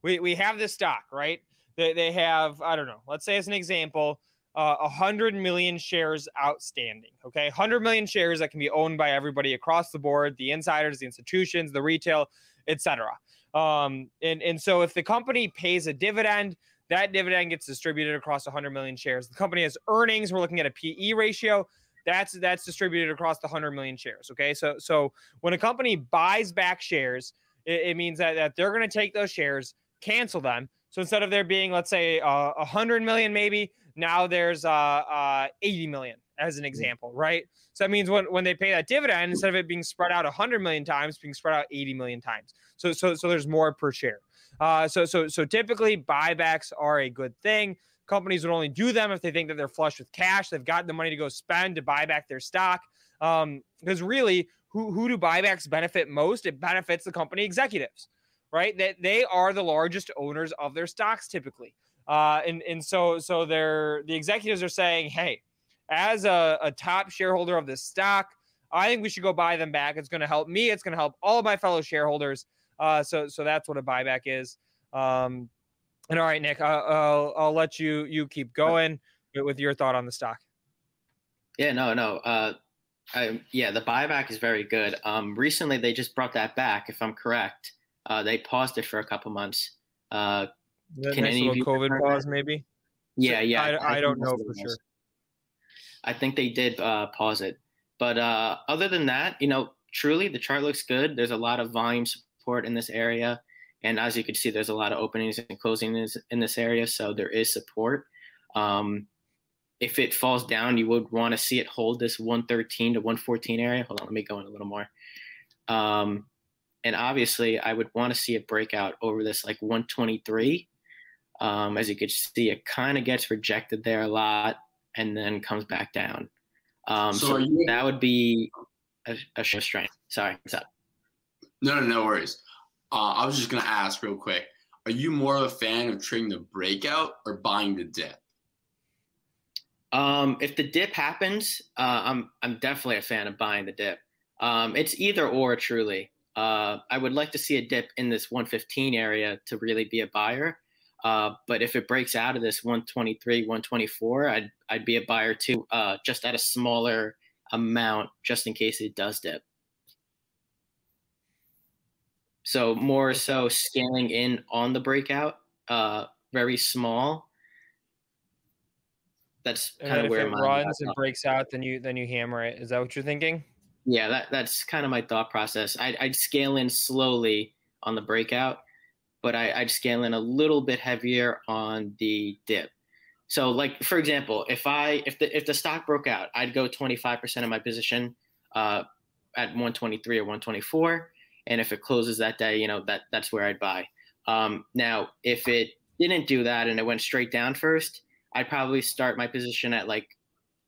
we, we have this stock, right? They, they have, I don't know, let's say as an example, uh, 100 million shares outstanding. Okay. 100 million shares that can be owned by everybody across the board the insiders, the institutions, the retail, etc. Um, and, and so if the company pays a dividend, that dividend gets distributed across 100 million shares. The company has earnings. We're looking at a PE ratio. That's that's distributed across the 100 million shares. Okay, so so when a company buys back shares, it, it means that, that they're going to take those shares, cancel them. So instead of there being, let's say, uh, a uh, hundred million, maybe now there's uh, uh, 80 million as an example, right? So that means when, when they pay that dividend, instead of it being spread out 100 million times, being spread out 80 million times. So so so there's more per share. Uh, so so so typically buybacks are a good thing. Companies would only do them if they think that they're flush with cash. They've got the money to go spend to buy back their stock. Um, because really, who who do buybacks benefit most? It benefits the company executives, right? That they, are the largest owners of their stocks typically. Uh, and and so so they're the executives are saying, hey, as a, a top shareholder of this stock, I think we should go buy them back. It's going to help me. It's going to help all of my fellow shareholders. Uh, so so that's what a buyback is. Um, and all right, Nick, I'll, I'll, I'll let you you keep going with your thought on the stock. Yeah, no, no. Uh, I, yeah, the buyback is very good. Um, recently, they just brought that back. If I'm correct, uh, they paused it for a couple months. Uh, can nice any of you COVID pause, that? maybe? Yeah, yeah. I, I, I don't know for sure. I think they did uh, pause it, but uh, other than that, you know, truly the chart looks good. There's a lot of volume support in this area. And as you can see, there's a lot of openings and closings in this area. So there is support. Um, if it falls down, you would want to see it hold this 113 to 114 area. Hold on, let me go in a little more. Um, and obviously, I would want to see it break out over this like 123. Um, as you can see, it kind of gets rejected there a lot and then comes back down. Um, so, so you- that would be a, a strength. Sorry, what's up? No, no, no worries. Uh, I was just gonna ask real quick: Are you more of a fan of trading the breakout or buying the dip? Um, if the dip happens, uh, I'm I'm definitely a fan of buying the dip. Um, it's either or, truly. Uh, I would like to see a dip in this 115 area to really be a buyer. Uh, but if it breaks out of this 123, 124, I'd I'd be a buyer too, uh, just at a smaller amount, just in case it does dip. So more so scaling in on the breakout, uh, very small. That's kind of where it runs and breaks out, then you then you hammer it. Is that what you're thinking? Yeah, that that's kind of my thought process. I'd, I'd scale in slowly on the breakout, but I, I'd scale in a little bit heavier on the dip. So, like for example, if I if the if the stock broke out, I'd go 25% of my position uh, at 123 or 124 and if it closes that day, you know that that's where I'd buy. Um, now, if it didn't do that and it went straight down first, I'd probably start my position at like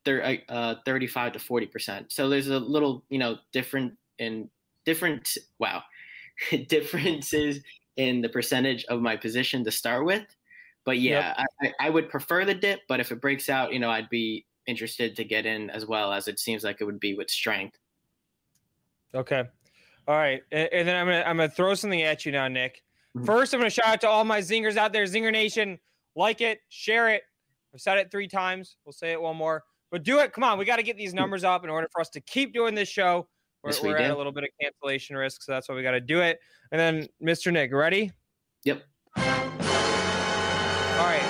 thir- uh, 35 to 40 percent. So there's a little, you know, different in different wow differences in the percentage of my position to start with. But yeah, yep. I, I would prefer the dip. But if it breaks out, you know, I'd be interested to get in as well as it seems like it would be with strength. Okay. All right, and, and then I'm gonna I'm gonna throw something at you now, Nick. Mm-hmm. First, I'm gonna shout out to all my zingers out there, Zinger Nation. Like it, share it. I've said it three times. We'll say it one more, but do it. Come on, we got to get these numbers up in order for us to keep doing this show. We're, yes, we we're at a little bit of cancellation risk, so that's why we got to do it. And then, Mr. Nick, ready? Yep. All right,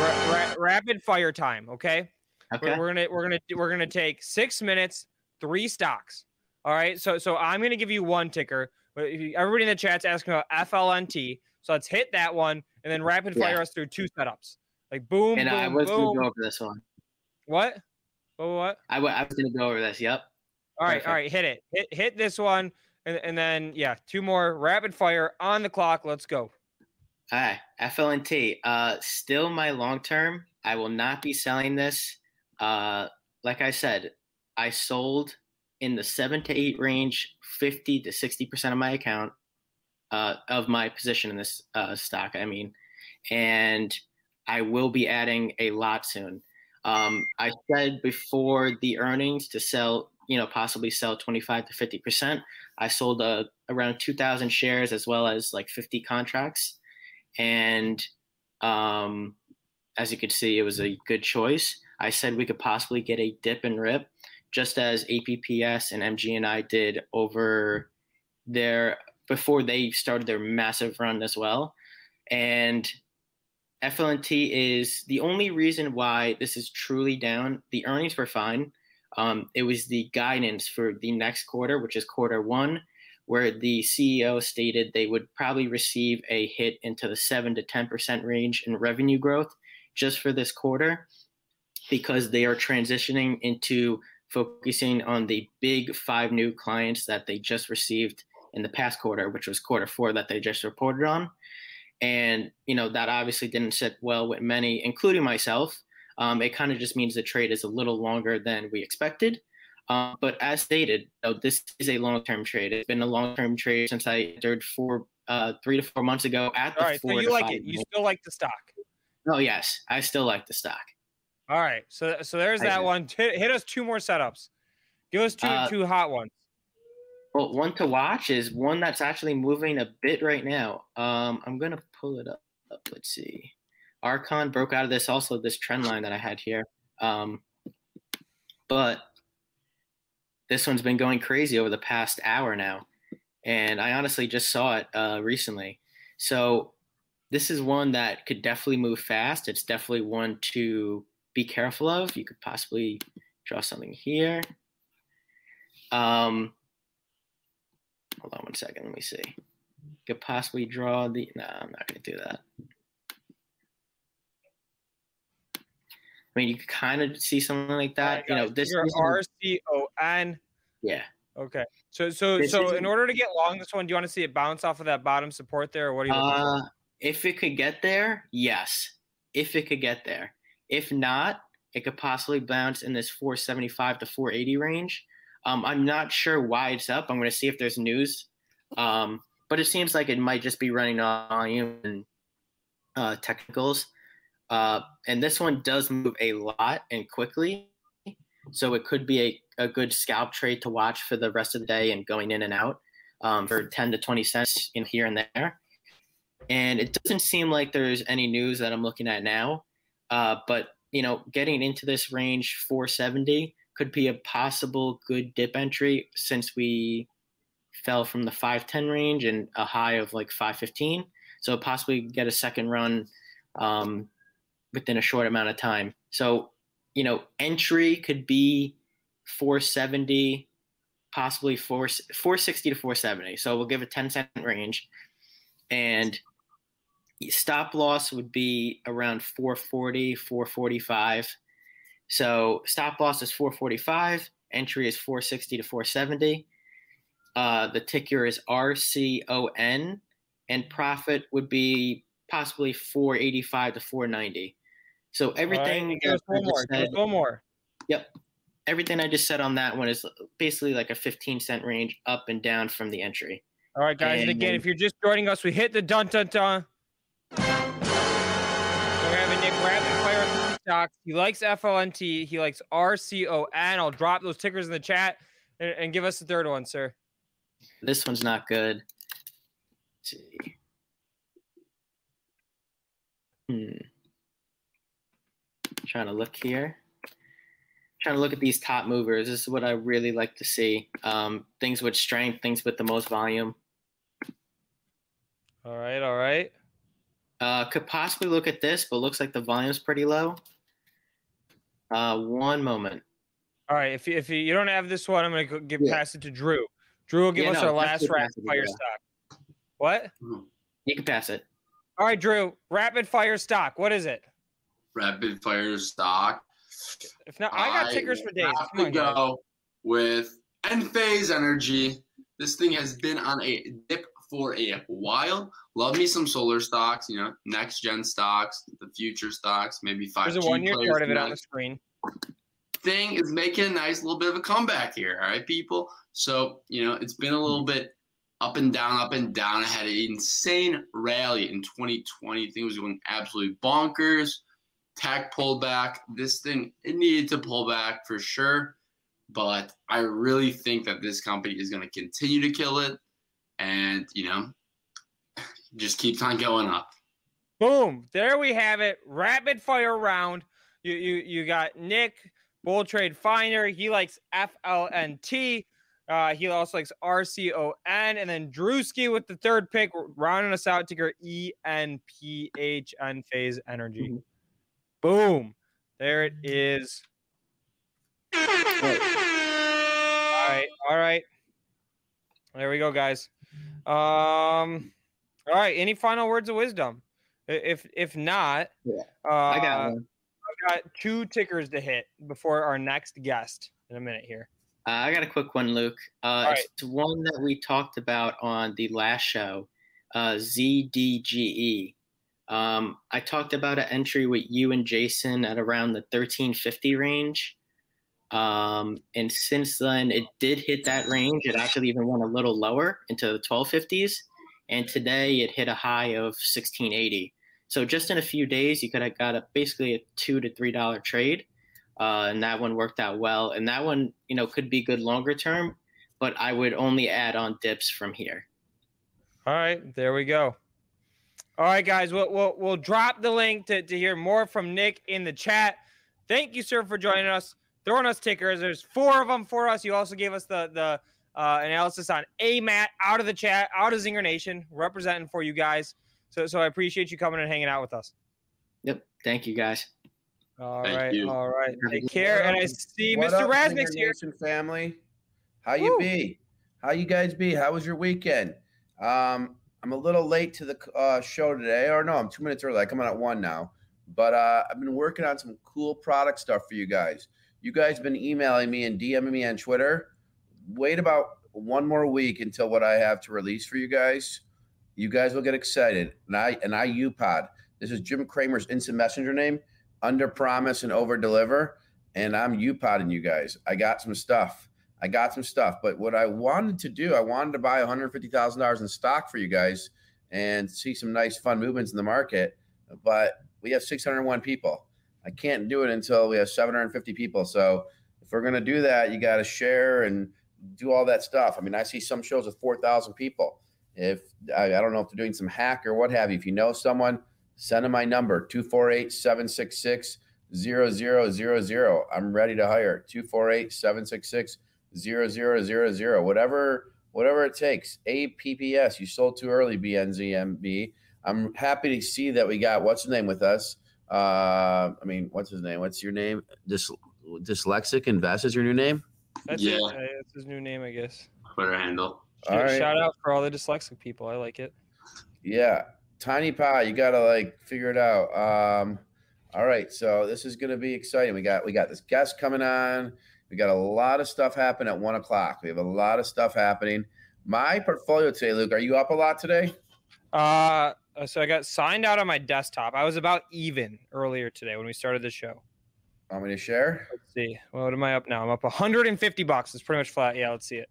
ra- ra- rapid fire time. Okay. Okay. We're, we're gonna we're gonna we're gonna take six minutes, three stocks. All right. So so I'm gonna give you one ticker. Everybody in the chat's asking about FLNT. So let's hit that one and then rapid fire yeah. us through two setups. Like boom, and boom, I was boom. gonna go over this one. What? What? What? I, w- I was gonna go over this. Yep. All right. Perfect. All right. Hit it. Hit hit this one, and, and then yeah, two more rapid fire on the clock. Let's go. All right. FLNT. Uh, still my long term. I will not be selling this. Uh, like I said, I sold in the seven to eight range, 50 to 60% of my account uh, of my position in this uh, stock. I mean, and I will be adding a lot soon. Um, I said before the earnings to sell, you know, possibly sell 25 to 50%. I sold uh, around 2,000 shares as well as like 50 contracts. And Um, as you could see, it was a good choice. I said we could possibly get a dip and rip, just as APPS and MGNI did over their before they started their massive run as well. And FLNT is the only reason why this is truly down. The earnings were fine. Um, it was the guidance for the next quarter, which is quarter one, where the CEO stated they would probably receive a hit into the 7 to 10% range in revenue growth just for this quarter because they are transitioning into focusing on the big five new clients that they just received in the past quarter, which was quarter four that they just reported on. And, you know, that obviously didn't sit well with many, including myself. Um, it kind of just means the trade is a little longer than we expected. Um, but as stated, this is a long-term trade. It's been a long-term trade since I entered four, uh, three to four months ago at All right, so you like it. You still like the stock. Oh yes, I still like the stock. All right, so so there's I that do. one. Hit, hit us two more setups. Give us two Uh, two hot ones. Well, one to watch is one that's actually moving a bit right now. Um, I'm gonna pull it up. Let's see. Archon broke out of this also this trend line that I had here. Um, but this one's been going crazy over the past hour now, and I honestly just saw it uh, recently. So this is one that could definitely move fast. It's definitely one to be careful of. You could possibly draw something here. Um, hold on one second. Let me see. Could possibly draw the. No, I'm not going to do that. I mean, you could kind of see something like that. you know, this. Is- R C O N. yeah. Okay. So so This so in order to get long this one, do you want to see it bounce off of that bottom support there, or what are you for? Uh, if it could get there, yes. If it could get there. If not, it could possibly bounce in this 475 to 480 range. Um, I'm not sure why it's up. I'm going to see if there's news. Um, but it seems like it might just be running on volume and uh, technicals. Uh, and this one does move a lot and quickly. So it could be a, a good scalp trade to watch for the rest of the day and going in and out um, for 10 to 20 cents in here and there. And it doesn't seem like there's any news that I'm looking at now. Uh, but, you know, getting into this range 470 could be a possible good dip entry since we fell from the 510 range and a high of like 515. So possibly get a second run um, within a short amount of time. So, you know, entry could be 470, possibly 4, 460 to 470. So we'll give a 10 cent range. And stop loss would be around 440, 445. So stop loss is 445, entry is 460 to 470. Uh, the ticker is RCON, and profit would be possibly 485 to 490. So everything right, us one more. Said- one more. Yep. Everything I just said on that one is basically like a 15 cent range up and down from the entry. All right, guys. And again, if you're just joining us, we hit the dun dun dun. Stocks. He likes FLNT. He likes RCON. I'll drop those tickers in the chat and, and give us the third one, sir. This one's not good. Let's see. Hmm. Trying to look here. Trying to look at these top movers. This is what I really like to see. Um, things with strength, things with the most volume. All right, all right. Uh, could possibly look at this, but looks like the volume's pretty low. Uh, one moment. All right. If you, if you, you don't have this one, I'm gonna give Yeah. pass it to Drew. Drew will give Yeah, us no, our last rapid pass it to fire Drew. stock. What? You can pass it. All right, Drew. Rapid fire stock. What is it? Rapid fire stock. If not, I got tickers for days. have Come to on, guys. go with Enphase Energy. This thing has been on a dip for a while. Love me some solar stocks, you know, next gen stocks, the future stocks, maybe five. There's a one year chart of it on the screen. thing is making a nice little bit of a comeback here. All right, people. So, you know, it's been a little mm-hmm. bit up and down, up and down. I had an insane rally in 2020. Thing was going absolutely bonkers. Tech pulled back. This thing, it needed to pull back for sure. But I really think that this company is going to continue to kill it. And, you know, just keeps on going up. Boom. There we have it. Rapid fire round. You you you got Nick Bull Trade Finder. He likes FLNT. Uh, he also likes RCON. And then Drewski with the third pick, rounding us out, ticker ENPH Enphase Energy. Mm-hmm. Boom. There it is. All right. All right. There we go, guys. Um, all right. Any final words of wisdom? If if not, Yeah, uh, I got one. I've got two tickers to hit before our next guest in a minute here. Uh, I got a quick one, Luke. Uh, right. It's one that we talked about on the last show, uh, ZDGE. Um, I talked about an entry with you and Jason at around the 1350 range. Um, and since then, it did hit that range. It actually even went a little lower into the 1250s. And today it hit a high of 1680. So just in a few days, you could have got a basically a two to three dollar trade uh, and that one worked out well. And that one, you know, could be good longer term, but I would only add on dips from here. All right, there we go. All right, guys, we'll we'll, we'll drop the link to, to hear more from Nick in the chat. Thank you, sir, for joining us, throwing us tickers. There's four of them for us. You also gave us the the uh, analysis on AMAT out of the chat, out of Zinger Nation, representing for you guys. So so I appreciate you coming and hanging out with us. Yep. Thank you guys. All Thank right, you. all right. Take care. And I see What Mr. up, here. Nation family. How you Woo. be? How you guys be? How was your weekend? Um, I'm a little late to the uh, show today, or no, I'm two minutes early. I come on at one now, but uh, I've been working on some cool product stuff for you guys. You guys been emailing me and DMing me on Twitter. Wait about one more week until what I have to release for you guys. You guys will get excited. And I and I UPod. This is Jim Cramer's instant messenger name. Under promise and over deliver. And I'm UPodding you guys. I got some stuff. I got some stuff. But what I wanted to do, I wanted to buy $150,000 in stock for you guys and see some nice fun movements in the market. But we have 601 people. I can't do it until we have 750 people. So if we're going to do that, you got to share and do all that stuff. I mean, I see some shows with 4,000 people. If I, I don't know if they're doing some hack or what have you, if you know someone, send them my number 248 766 0000. I'm ready to hire 248 766 0000. Whatever, whatever it takes. APPS, you sold too early, BNZMB. I'm happy to see that we got what's his name with us. Uh, I mean, what's his name? What's your name? Dys- dyslexic Invest is your new name? That's, Yeah. it. That's his new name, I guess. Twitter handle. All right. Shout out for all the dyslexic people. I like it. Yeah, tiny pie. You gotta like figure it out. Um, all right, so this is gonna be exciting. We got we got this guest coming on. We got a lot of stuff happening at one o'clock. We have a lot of stuff happening. My portfolio today, Luke. Are you up a lot today? Uh, so I got signed out on my desktop. I was about even earlier today when we started the show. Want me to share? Let's see. What am I up now? I'm up 150 bucks. It's pretty much flat. Yeah, let's see it.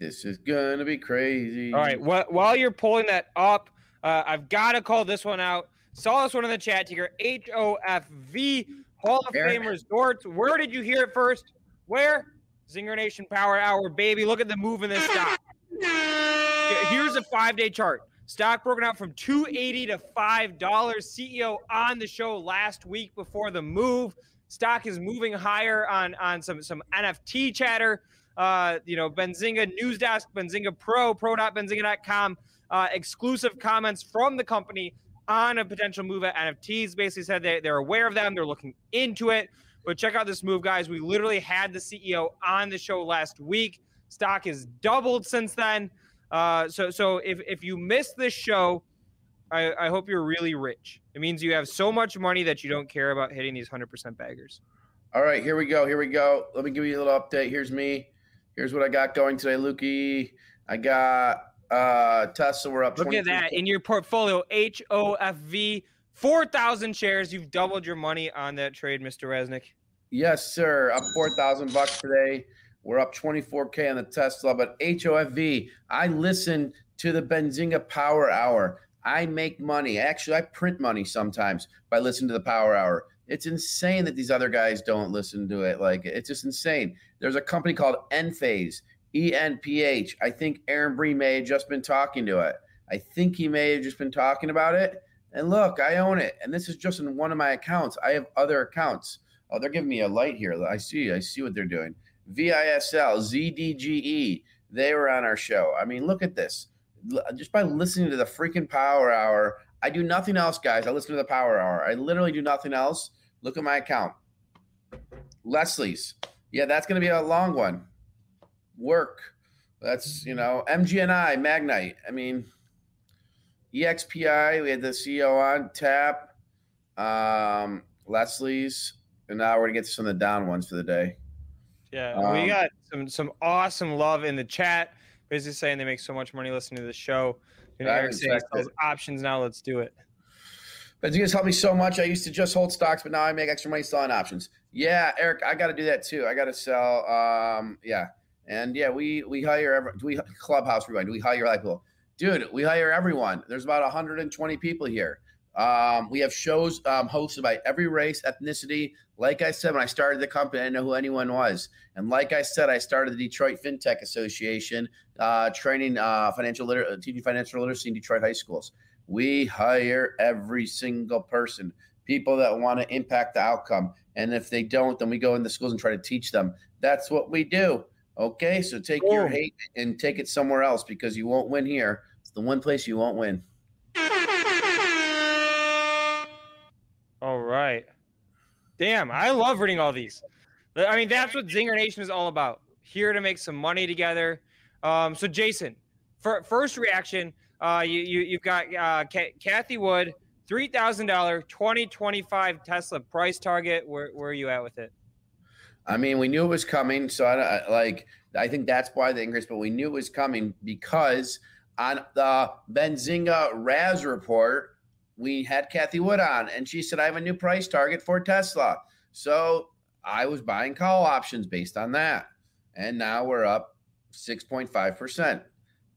This is gonna be crazy. All right. Wh- while you're pulling that up, uh, I've got to call this one out. Saw this one in the chat ticker HOFV Hall of Eric. Fame Resorts. Where did you hear it first? Where? Zinger Nation Power Hour, baby. Look at the move in this stock. Here- Here's a five day chart. Stock broken out from 280 to $5. CEO on the show last week before the move. Stock is moving higher on, on some, some NFT chatter. Uh, you know, Benzinga News Desk, Benzinga Pro, pro.benzinga.com, uh, exclusive comments from the company on a potential move at NFTs. Basically said they, they're aware of them, they're looking into it. But check out this move, guys. We literally had the CEO on the show last week. Stock has doubled since then. Uh, so so if if you miss this show, I, I hope you're really rich. It means you have so much money that you don't care about hitting these hundred percent baggers. All right, here we go. Here we go. Let me give you a little update. Here's me. Here's what I got going today, Lukey. I got uh Tesla. We're up. Look at that in your portfolio, HOFV, four thousand shares. You've doubled your money on that trade, Mr. Raznick. Yes, sir. Up four thousand bucks today. We're up 24k on the Tesla, but HOFV. I listen to the Benzinga Power Hour. I make money. Actually, I print money sometimes by listening to the Power Hour. It's insane that these other guys don't listen to it. Like it's just insane. There's a company called Enphase, E N P H. I think Aaron Bree may have just been talking to it. I think he may have just been talking about it. And look, I own it. And this is just in one of my accounts. I have other accounts. Oh, they're giving me a light here. I see. I see what they're doing. VISL, ZDGE. They were on our show. I mean, look at this. Just by listening to the freaking Power Hour, I do nothing else, guys. I listen to the Power Hour. I literally do nothing else. Look at my account. Leslie's. Yeah, that's going to be a long one. Work. That's, you know, MGNI, Magnite. I mean, EXPI, we had the CEO on tap, um, Leslie's, and now we're gonna get to some of the down ones for the day. Yeah, Um, we got some some awesome love in the chat. Basically saying they make so much money listening to the show. And I Eric saying sells options now. Let's do it. But you guys helped me so much. I used to just hold stocks, but now I make extra money selling options. Yeah, Eric, I got to do that too. I got to sell. Um, yeah, and yeah, we we hire every do we clubhouse rewind. Do we hire like people, dude. We hire everyone. There's about 120 people here. Um, we have shows um, hosted by every race, ethnicity. Like I said, when I started the company, I didn't know who anyone was. And like I said, I started the Detroit FinTech Association, uh, training uh, financial liter- teaching financial literacy in Detroit high schools. We hire every single person, people that want to impact the outcome. And if they don't, then we go in the schools and try to teach them. That's what we do. Okay. So take your hate and take it somewhere else because you won't win here. It's the one place you won't win. All right. Damn, I love reading all these. I mean, that's what Zinger Nation is all about. Here to make some money together. Um, so, Jason, for, first reaction, uh, you, you you've got uh, Ca- Cathie Wood, three thousand dollar, twenty twenty five Tesla price target. Where where are you at with it? I mean, we knew it was coming. So I, I like, I think that's why the increase, but we knew it was coming because on the Benzinga Raz report, we had Cathie Wood on and she said, I have a new price target for Tesla. So I was buying call options based on that. And now we're up 6.5%.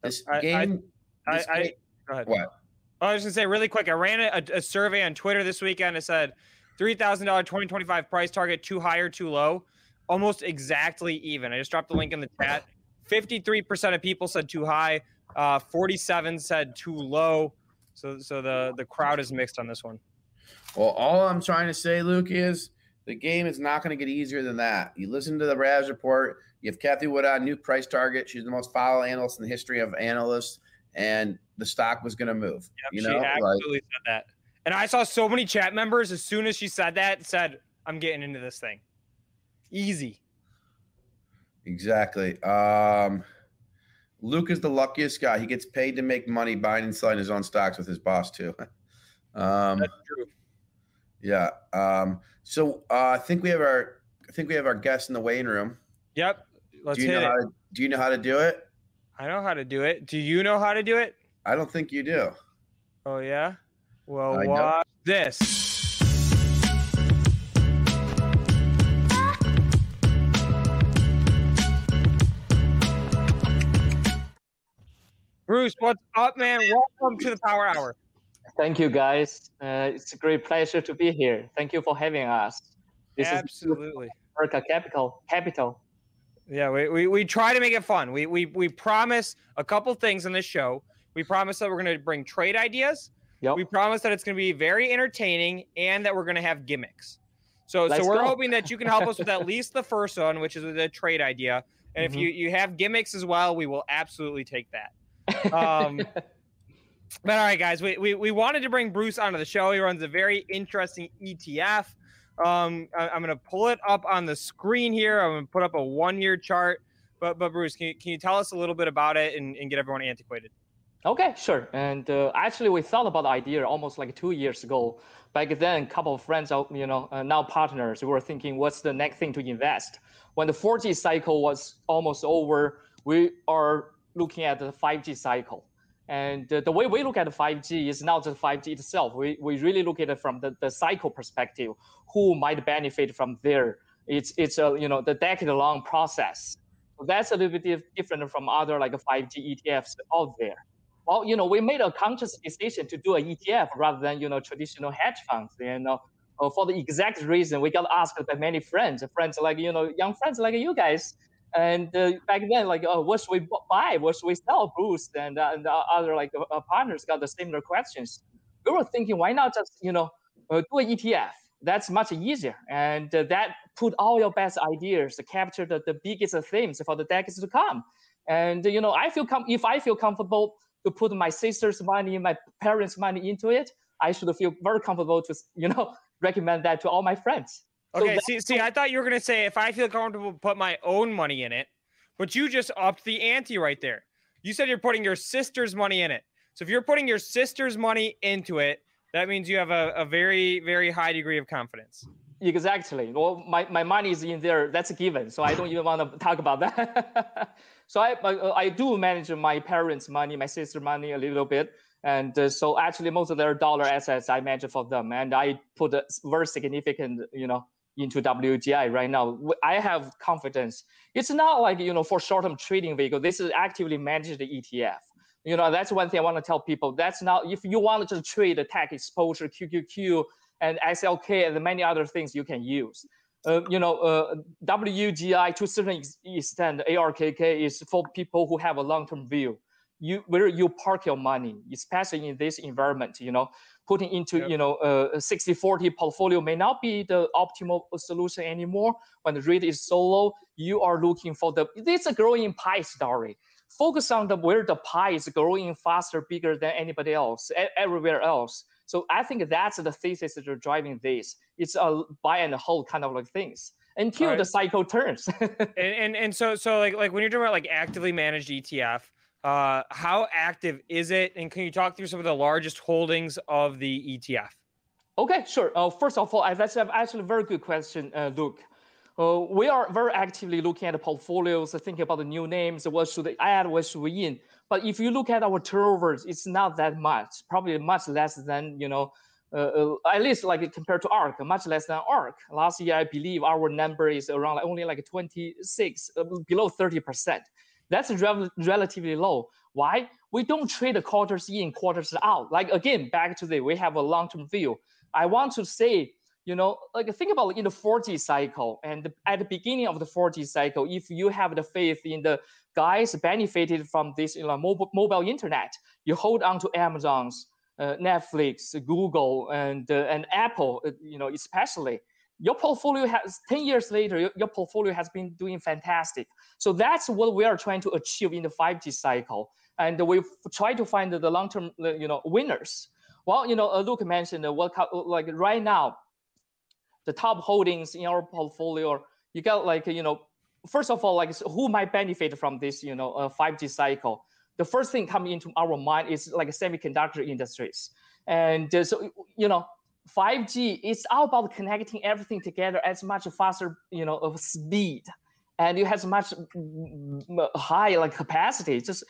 This I- I- game, I, this I, game- go ahead. what? I was gonna say really quick. I ran a, a survey on Twitter this weekend. It said three thousand dollar twenty twenty five price target too high or too low. Almost exactly even. I just dropped the link in the chat. Fifty three percent of people said too high. Uh, Forty seven said too low. So so the the crowd is mixed on this one. Well, all I'm trying to say, Luke, is the game is not going to get easier than that. You listen to the Raz report. You have Cathie Wood on new price target. She's the most followed analyst in the history of analysts, and the stock was going to move. you she know, like, absolutely said that. And I saw so many chat members as soon as she said that said, "I'm getting into this thing." Easy. exactly. Um, Luke is the luckiest guy. He gets paid to make money buying and selling his own stocks with his boss too. um, That's true. yeah. Um, so uh, I think we have our I think we have our guest in the waiting room. Yep. Let's do you hit know it. how to, Do you know how to do it? I know how to do it. Do you know how to do it? I don't think you do. Oh yeah. Well, I know. watch this. Bruce, what's up, man? Welcome to the Power Hour. Thank you, guys. Uh, it's a great pleasure to be here. Thank you for having us. This Absolutely. Esoterica Capital. Capital. Yeah, we, we, we try to make it fun. We, we we promise a couple things on this show. We promise that we're going to bring trade ideas. Yep. We promise that it's going to be very entertaining and that we're going to have gimmicks. So Let's so we're go. hoping that you can help us with at least the first one, which is the trade idea. And if Mhm. you you have gimmicks as well, we will absolutely take that. Um, but all right, guys, we, we we wanted to bring Bruce onto the show. He runs a very interesting ETF. Um, I, am going to pull it up on the screen here. I'm going to put up a one year chart. But but Bruce, can you, can you tell us a little bit about it and, and get everyone antiquated? Okay, sure. And uh, actually, we thought about the idea almost like two years ago. Back then, a couple of friends, you know, uh, now partners, we were thinking, what's the next thing to invest? When the 4G cycle was almost over, we are looking at the 5G cycle. And uh, the way we look at 5G is not just 5G itself. We, we really look at it from the, the cycle perspective. Who might benefit from there? It's it's a you know the decade-long process. So that's a little bit dif- different from other like 5G ETFs out there. Well, you know, we made a conscious decision to do an ETF rather than you know traditional hedge funds. You know, uh, for the exact reason we got asked by many friends, friends like you know young friends like you guys, And uh, back then, like, oh, what should we buy? What should we sell? Bruce and, uh, and other like uh, partners got the similar questions. We were thinking, why not just you know uh, do an ETF? That's much easier, and uh, that put all your best ideas, capture the, the biggest themes for the decades to come. And you know, I feel com- if I feel comfortable to put my sister's money, my parents' money into it, I should feel very comfortable to you know recommend that to all my friends. Okay, so see, see, I thought you were gonna say if I feel comfortable put my own money in it, but you just upped the ante right there. You said you're putting your sister's money in it. So if you're putting your sister's money into it, that means you have a, a very, very high degree of confidence. Exactly. Well, my, my money is in there. That's a given. So I don't even want to talk about that. so I, I do manage my parents' money, my sister's money a little bit. And uh, so actually most of their dollar assets I manage for them. And I put a very significant, you know, into WUGI right now. I have confidence. It's not like, you know, for short-term trading vehicle, this is actively managed ETF. You know, that's one thing I want to tell people. That's not, if you want to just trade tech exposure, QQQ, and XLK, and many other things you can use. Uh, you know, uh, WUGI to a certain extent, ARKK is for people who have a long-term view. You where you park your money, especially in this environment. You know, putting into yep. you know a 60-40 portfolio may not be the optimal solution anymore. When the rate is so low, you are looking for the. It's a growing pie story. Focus on the where the pie is growing faster, bigger than anybody else, everywhere else. So I think that's the thesis that are driving this. It's a buy and hold kind of like things until right. the cycle turns. and, and and so so like like when you're talking about like actively managed ETF, uh, how active is it? And can you talk through some of the largest holdings of the ETF? Okay, sure. Uh, first of all, that's actually a very good question, uh, Luke. Uh, we are very actively looking at the portfolios, thinking about the new names, what should I add, what should we in. But if you look at our turnovers, it's not that much, probably much less than, you know, uh, uh, at least like compared to ARK, much less than ARK. Last year, I believe our number is around like only like 26, uh, below 30%. That's re- relatively low. Why? We don't trade the quarters in, quarters out. Like again, back to the we have a long-term view. I want to say, you know, like think about in the 4G cycle and at the beginning of the 4G cycle, if you have the faith in the guys benefited from this you know, mobile, mobile internet, you hold on to Amazon's, uh, Netflix, Google, and uh, and Apple, uh, you know, especially your portfolio has 10 years later your, your, portfolio has been doing fantastic. So that's what we are trying to achieve in the 5g cycle. And we try to find the long-term you know winners. Well you know uh, luke mentioned uh, what like right now the top holdings in our portfolio you got like you know first of all like who might benefit from this you know uh, 5g cycle? The first thing coming into our mind is like semiconductor industries. And uh, so you know 5G is all about connecting everything together as much faster, you know, of speed, and it has much high like capacity. Just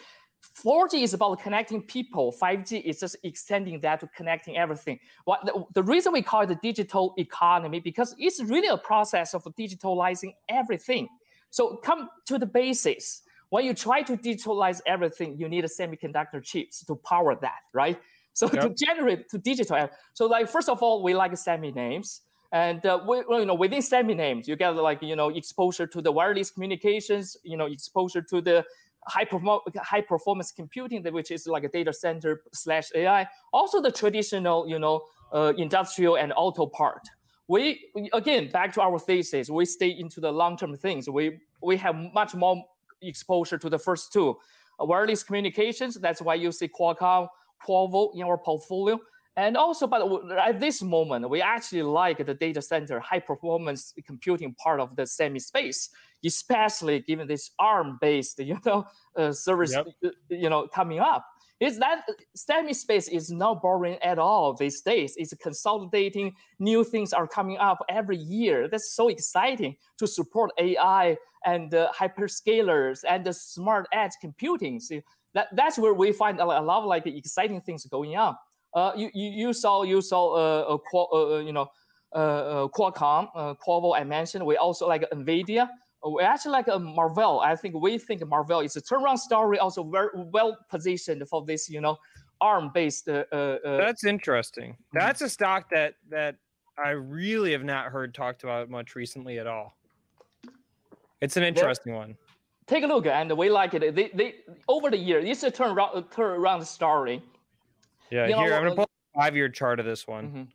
4G is about connecting people. 5G is just extending that to connecting everything. What the, the reason we call it the digital economy because it's really a process of digitalizing everything. So come to the basics. When you try to digitalize everything, you need a semiconductor chips to power that, right? So yep. to generate to digital, so like first of all, we like semi names, and uh, we, you know within semi names, you get like you know exposure to the wireless communications, you know exposure to the high, perform- high performance computing, which is like a data center slash AI. Also the traditional, you know, uh, industrial and auto part. We again back to our thesis. We stay into the long term things. We we have much more exposure to the first two, uh, wireless communications. That's why you see Qualcomm Qorvo in our portfolio. And also, but at this moment, we actually like the data center high performance computing part of the semi space, especially given this ARM based, you know, uh, service, yep. Uh, you know, coming up. Is that semi space is not boring at all these days. It's consolidating. New things are coming up every year. That's so exciting to support AI and uh, hyperscalers and the smart edge computing. So that that's where we find a, lot of like exciting things going on. Uh, you, you, you saw you saw uh, uh, uh you know uh, uh, Qualcomm, uh, Qorvo I mentioned. We also like Nvidia. We actually like uh, Marvell. I think we think Marvell is a turnaround story, also very well positioned for this you know ARM based. That's interesting. Mm-hmm. That's a stock that that I really have not heard talked about much recently at all. It's an interesting one. Take a look, and we like it. They they over the year, it's a turn around turn around story. Yeah, You know, here I'm gonna pull a five-year chart of this one. Mhm.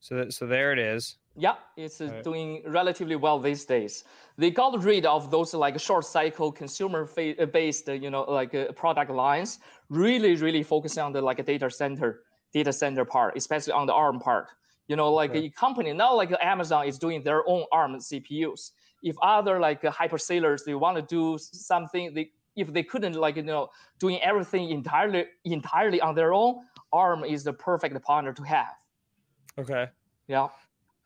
So that, so there it is. Yeah, it's Right. doing relatively well these days. They got rid of those like short cycle consumer fa- uh, based, uh, you know, like uh, product lines. Really, really focusing on the like data center, data center part, especially on the ARM part. You know, like Okay. a company now, like Amazon is doing their own ARM CPUs. If other like uh, hyperscalers they want to do something, they if they couldn't like you know doing everything entirely entirely on their own, ARM is the perfect partner to have. Okay. Yeah.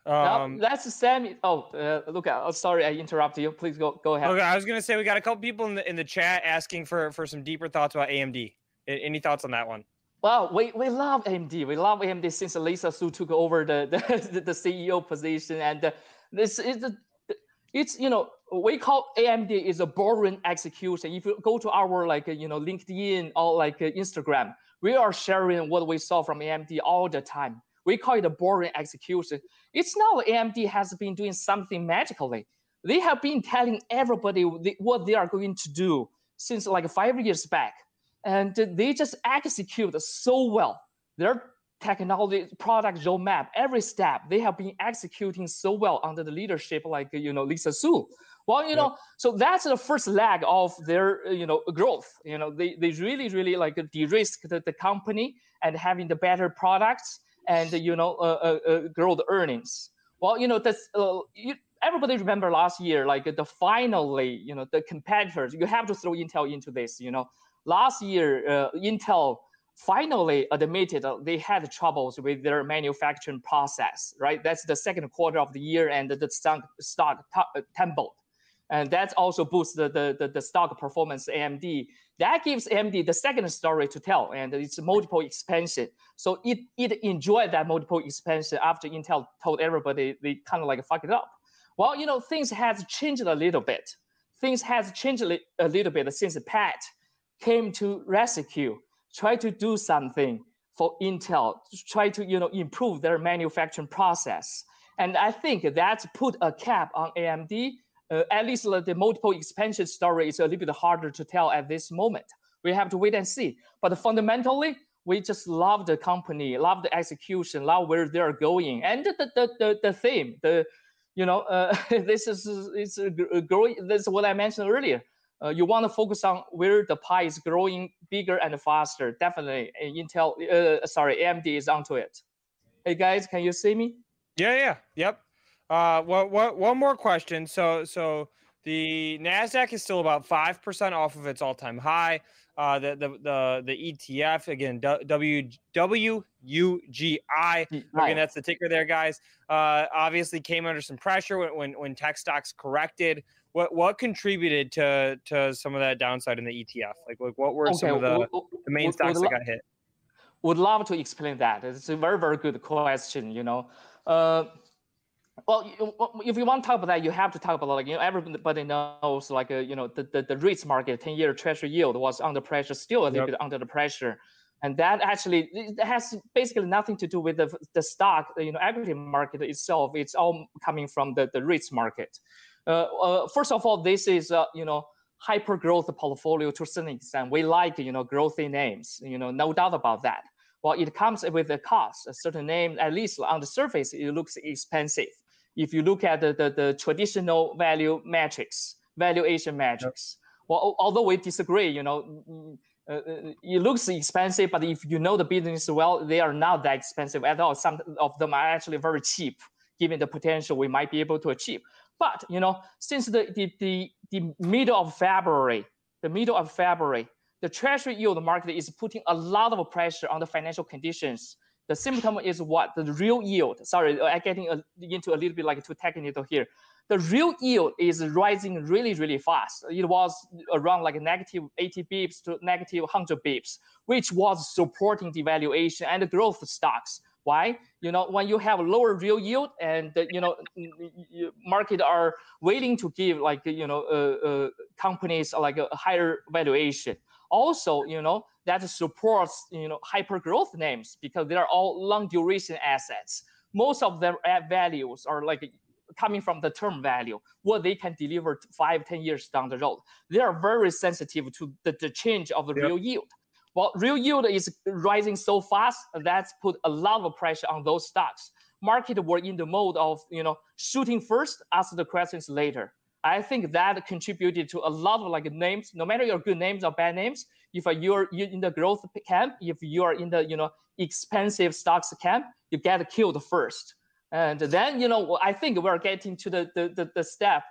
Now, Um, that's Sammy. Oh, uh, Luke, uh, sorry, I interrupted you. Please go go ahead. okay, I was gonna say we got a couple people in the in the chat asking for for some deeper thoughts about AMD. Any thoughts on that one? Well, we, we love AMD. We love AMD since Lisa Su took over the the, the CEO position, and uh, this is the it's you know we call AMD is a boring execution. If you go to our like you know LinkedIn or like Instagram, we are sharing what we saw from AMD all the time. We call it a boring execution. It's not AMD has been doing something magically. They have been telling everybody what they are going to do since like five years back and they just execute so well their technology product roadmap every step they have been executing so well under the leadership like you know lisa su. Well you know so that's the first leg of their you know growth. You know they, they really really like de-risk the, the company and having the better products and you know uh, uh, uh, grow the earnings. Well you know that's uh, you, everybody remember last year like the finally you know the competitors you have to throw intel into this you know. Last year uh, intel finally admitted they had troubles with their manufacturing process right that's the second quarter of the year and the stock stock uh, tumbled and that also boosts the, the, the, the stock performance AMD. That gives AMD the second story to tell, and it's multiple expansion. So it it enjoyed that multiple expansion after Intel told everybody they kind of like fuck it up. Well, you know things has changed a little bit. Things has changed a little bit since Pat came to rescue, try to do something for Intel, try to you know improve their manufacturing process. And I think that's put a cap on AMD uh, at least the multiple expansion story is a little bit harder to tell at this moment. We have to wait and see. But fundamentally, we just love the company, love the execution, love where they're going, and the the the, the theme, the you know, uh, this is it's growing. This is what I mentioned earlier. Uh, you want to focus on where the pie is growing bigger and faster. Definitely, uh, Intel, uh, sorry, AMD is onto it. Hey guys, can you see me? Yeah, yeah, yep. Uh, what, what, one more question. So, so the Nasdaq is still about five percent off of its all-time high. Uh, the the the the ETF again, W W U G I. Again, that's the ticker there, guys. Uh, obviously came under some pressure when when, when tech stocks corrected. What what contributed to to some of that downside in the ETF? Like, like what were some of the, the main would- stocks would that got hit? would love to explain that. It's a very, very good question, you know. Uh, well, you- if you want to talk about that, you have to talk about like, you know, everybody knows like, uh, you know, the, the, the rates market, 10 year treasury yield was under pressure, still a little Yep. bit under the pressure. And that actually has basically nothing to do with the, the stock, you know, equity market itself. It's all coming from the, the rates market. Uh, uh, first of all, this is, uh, you know, hyper growth portfolio to some extent. We like, you know, growthy names, you know, no doubt about that. Well, it comes with a cost. A certain name, at least on the surface, it looks expensive. If you look at the, the, the traditional value metrics, valuation metrics, well, although we disagree, you know, mm, uh, uh, it looks expensive, but if you know the business well, they are not that expensive at all. Some of them are actually very cheap, given the potential we might be able to achieve. But you know, since the the the, the middle of February, the middle of February, the treasury yield market is putting a lot of pressure on the financial conditions. The symptom is what the real yield. Sorry, I'm getting a, into a little bit like too technical here. The real yield is rising really, really fast. It was around like negative 80 bips to negative 100 bips, which was supporting the valuation and the growth stocks. Why? You know, when you have lower real yield and the, you know n- n- y- market are willing to give like you know uh, uh, companies like a higher valuation. Also, you know that supports you know hyper growth names because they are all long duration assets. Most of their values are like coming from the term value, what they can deliver five, ten years down the road. They are very sensitive to the, the change of the yep. real yield. Well, real yield is rising so fast that's put a lot of pressure on those stocks. Market were in the mode of you know shooting first, ask the questions later. I think that contributed to a lot of like names, no matter your good names or bad names. If you're in the growth camp, if you are in the you know expensive stocks camp, you get killed first. And then you know I think we're getting to the the the, the step.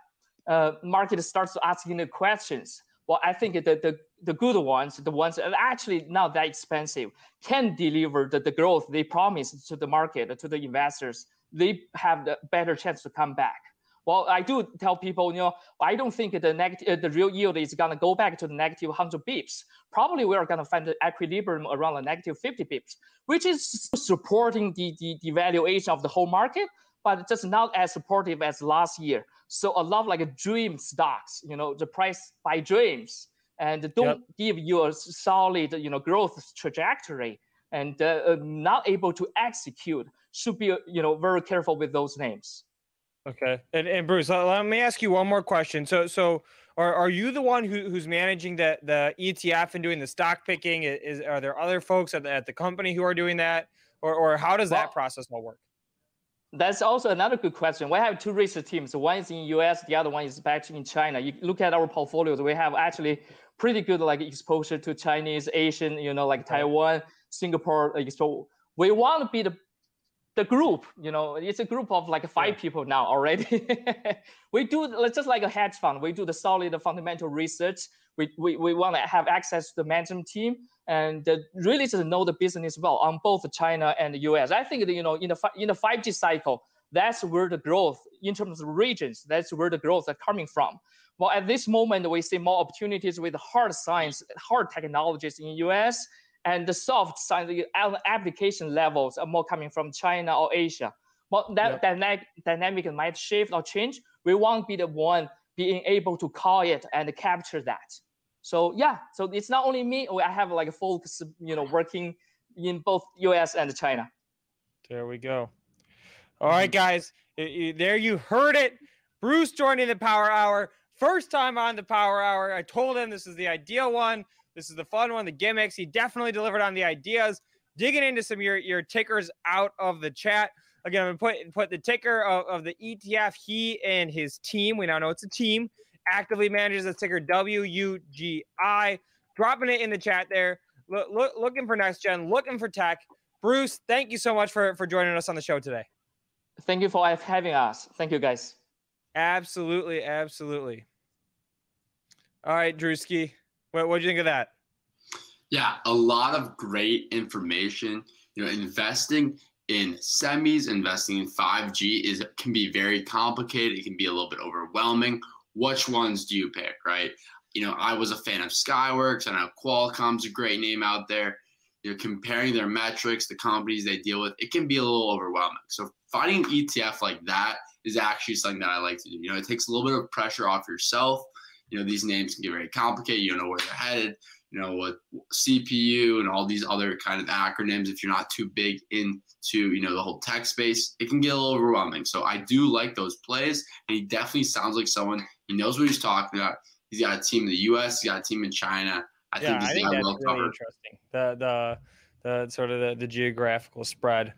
Uh, market starts asking the questions. Well, I think the, the the good ones, the ones that actually not that expensive, can deliver the, the growth they promised to the market, to the investors. They have the better chance to come back. Well, I do tell people, you know, I don't think the negative, uh, the real yield is gonna go back to the negative 100 bips. Probably we are gonna find the equilibrium around the negative 50 bips, which is supporting the, the, the valuation of the whole market, but just not as supportive as last year. So a lot of like dream stocks, you know, the price by dreams, and don't yep. give you a solid, you know, growth trajectory, and uh, uh not able to execute. Should be, you know, very careful with those names. Okay, and, and Bruce, let me ask you one more question. So, so are, are you the one who, who's managing the the ETF and doing the stock picking? Is are there other folks at the, at the company who are doing that, or or how does well, that process all work? That's also another good question. We have two research teams. One is in US, the other one is back in China. You look at our portfolios. We have actually pretty good like exposure to Chinese, Asian, you know, like Taiwan, Singapore. Like, so we want to be the the group, you know, it's a group of like five yeah. people now already. we do just like a hedge fund. We do the solid fundamental research. We, we, we want to have access to the management team and really just know the business well on both China and the US. I think that, you know in the in the 5G cycle, that's where the growth in terms of regions, that's where the growth are coming from. Well, at this moment, we see more opportunities with hard science, hard technologies in US and the soft science the application levels are more coming from China or Asia. But that dynamic, dynamic might shift or change. We won't be the one being able to call it and capture that. So yeah, so it's not only me. I have like a folks, you know, working in both U.S. and China. There we go. All right, mm-hmm. guys, there you heard it. Bruce joining the Power Hour. First time on the Power Hour. I told him this is the ideal one. This is the fun one, the gimmicks. He definitely delivered on the ideas. Digging into some your your tickers out of the chat. Again, I'm gonna put put the ticker of, of the ETF. He and his team. We now know it's a team. Actively manages the ticker WUGI. Dropping it in the chat there. Look, look, looking for next gen. Looking for tech. Bruce, thank you so much for for joining us on the show today. Thank you for having us. Thank you, guys. Absolutely, absolutely. All right, Drewski. What what do you think of that? Yeah, a lot of great information. You know, investing in semis, investing in 5G is can be very complicated. It can be a little bit overwhelming. Which ones do you pick, right? You know, I was a fan of Skyworks. I know Qualcomm's a great name out there. You know, comparing their metrics, the companies they deal with, it can be a little overwhelming. So finding an ETF like that is actually something that I like to do. You know, it takes a little bit of pressure off yourself you know these names can get very complicated. You don't know where they're headed. You know what CPU and all these other kind of acronyms. If you're not too big into you know the whole tech space, it can get a little overwhelming. So I do like those plays, and he definitely sounds like someone he knows what he's talking about. He's got a team in the U.S. He's got a team in China. I yeah, think, I think that's well really covered. interesting. The the the sort of the, the geographical spread.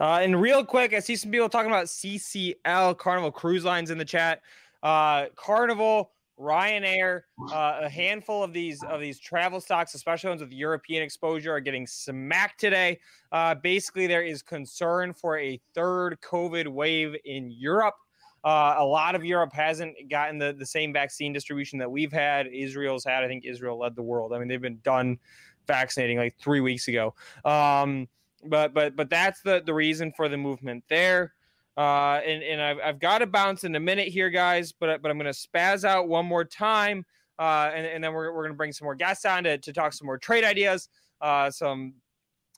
Uh, and real quick, I see some people talking about CCL Carnival Cruise Lines in the chat. Uh, Carnival Ryanair, uh, a handful of these of these travel stocks, especially ones with European exposure, are getting smacked today. Uh, basically, there is concern for a third COVID wave in Europe. Uh, a lot of Europe hasn't gotten the, the same vaccine distribution that we've had. Israel's had. I think Israel led the world. I mean, they've been done vaccinating like three weeks ago. Um, but but but that's the the reason for the movement there. Uh, and and I've, I've got to bounce in a minute here, guys, but, but I'm going to spaz out one more time. Uh, and, and then we're, we're going to bring some more guests on to, to talk some more trade ideas, uh, some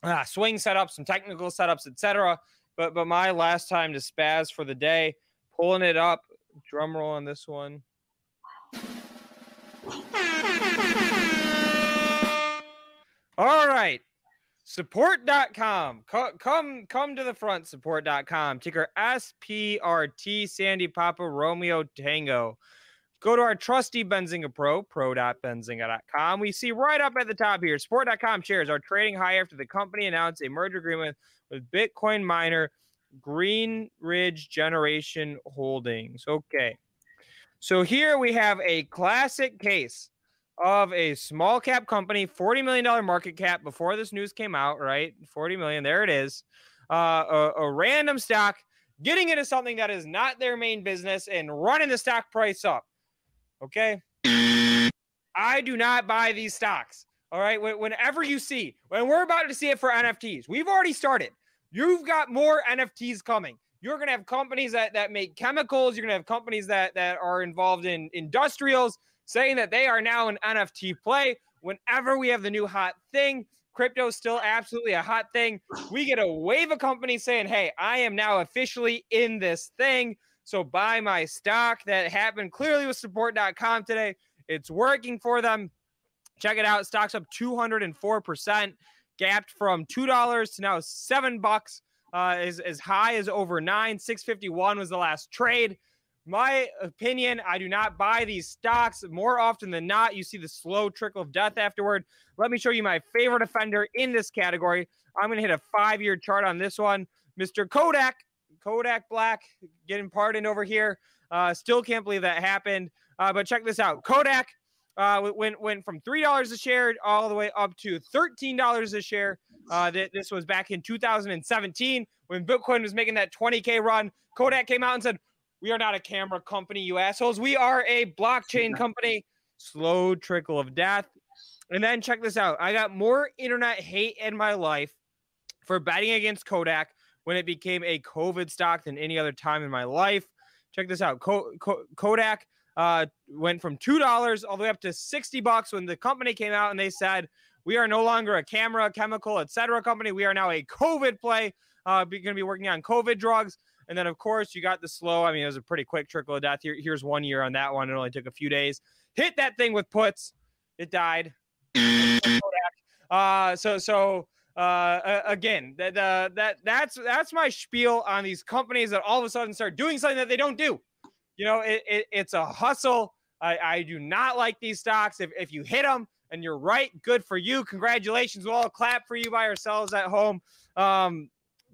uh, swing setups, some technical setups, etc. But but my last time to spaz for the day, pulling it up. Drum roll on this one. All right. Support.com. Co- come come to the front, support.com. Ticker SPRT Sandy Papa Romeo Tango. Go to our trusty Benzinga Pro, pro.benzinga.com. We see right up at the top here, support.com shares are trading high after the company announced a merger agreement with Bitcoin miner Green Ridge Generation Holdings. Okay. So here we have a classic case of a small cap company, $40 million market cap before this news came out, right? 40 million, there it is. Uh, a, a random stock getting into something that is not their main business and running the stock price up. Okay. I do not buy these stocks. All right. Whenever you see, when we're about to see it for NFTs, we've already started. You've got more NFTs coming. You're going to have companies that, that make chemicals. You're going to have companies that, that are involved in industrials saying that they are now an NFT play. Whenever we have the new hot thing, crypto is still absolutely a hot thing. We get a wave of companies saying, hey, I am now officially in this thing. So buy my stock. That happened clearly with support.com today. It's working for them. Check it out. Stock's up 204%, gapped from $2 to now 7 bucks. Uh, is as high as over nine. 651 was the last trade my opinion, I do not buy these stocks. More often than not, you see the slow trickle of death afterward. Let me show you my favorite offender in this category. I'm going to hit a five year chart on this one. Mr. Kodak, Kodak Black, getting pardoned over here. Uh, still can't believe that happened. Uh, but check this out Kodak uh, went, went from $3 a share all the way up to $13 a share. Uh, th- this was back in 2017 when Bitcoin was making that 20K run. Kodak came out and said, we are not a camera company, you assholes. We are a blockchain company. Slow trickle of death. And then check this out. I got more internet hate in my life for betting against Kodak when it became a COVID stock than any other time in my life. Check this out. Kodak uh, went from two dollars all the way up to sixty bucks when the company came out and they said we are no longer a camera, chemical, etc. company. We are now a COVID play. Uh, we're going to be working on COVID drugs. And then, of course, you got the slow. I mean, it was a pretty quick trickle of death. Here, here's one year on that one. It only took a few days. Hit that thing with puts. It died. uh, so, so uh, again, that that that's that's my spiel on these companies that all of a sudden start doing something that they don't do. You know, it, it it's a hustle. I, I do not like these stocks. If if you hit them and you're right, good for you. Congratulations. We'll all clap for you by ourselves at home. Um,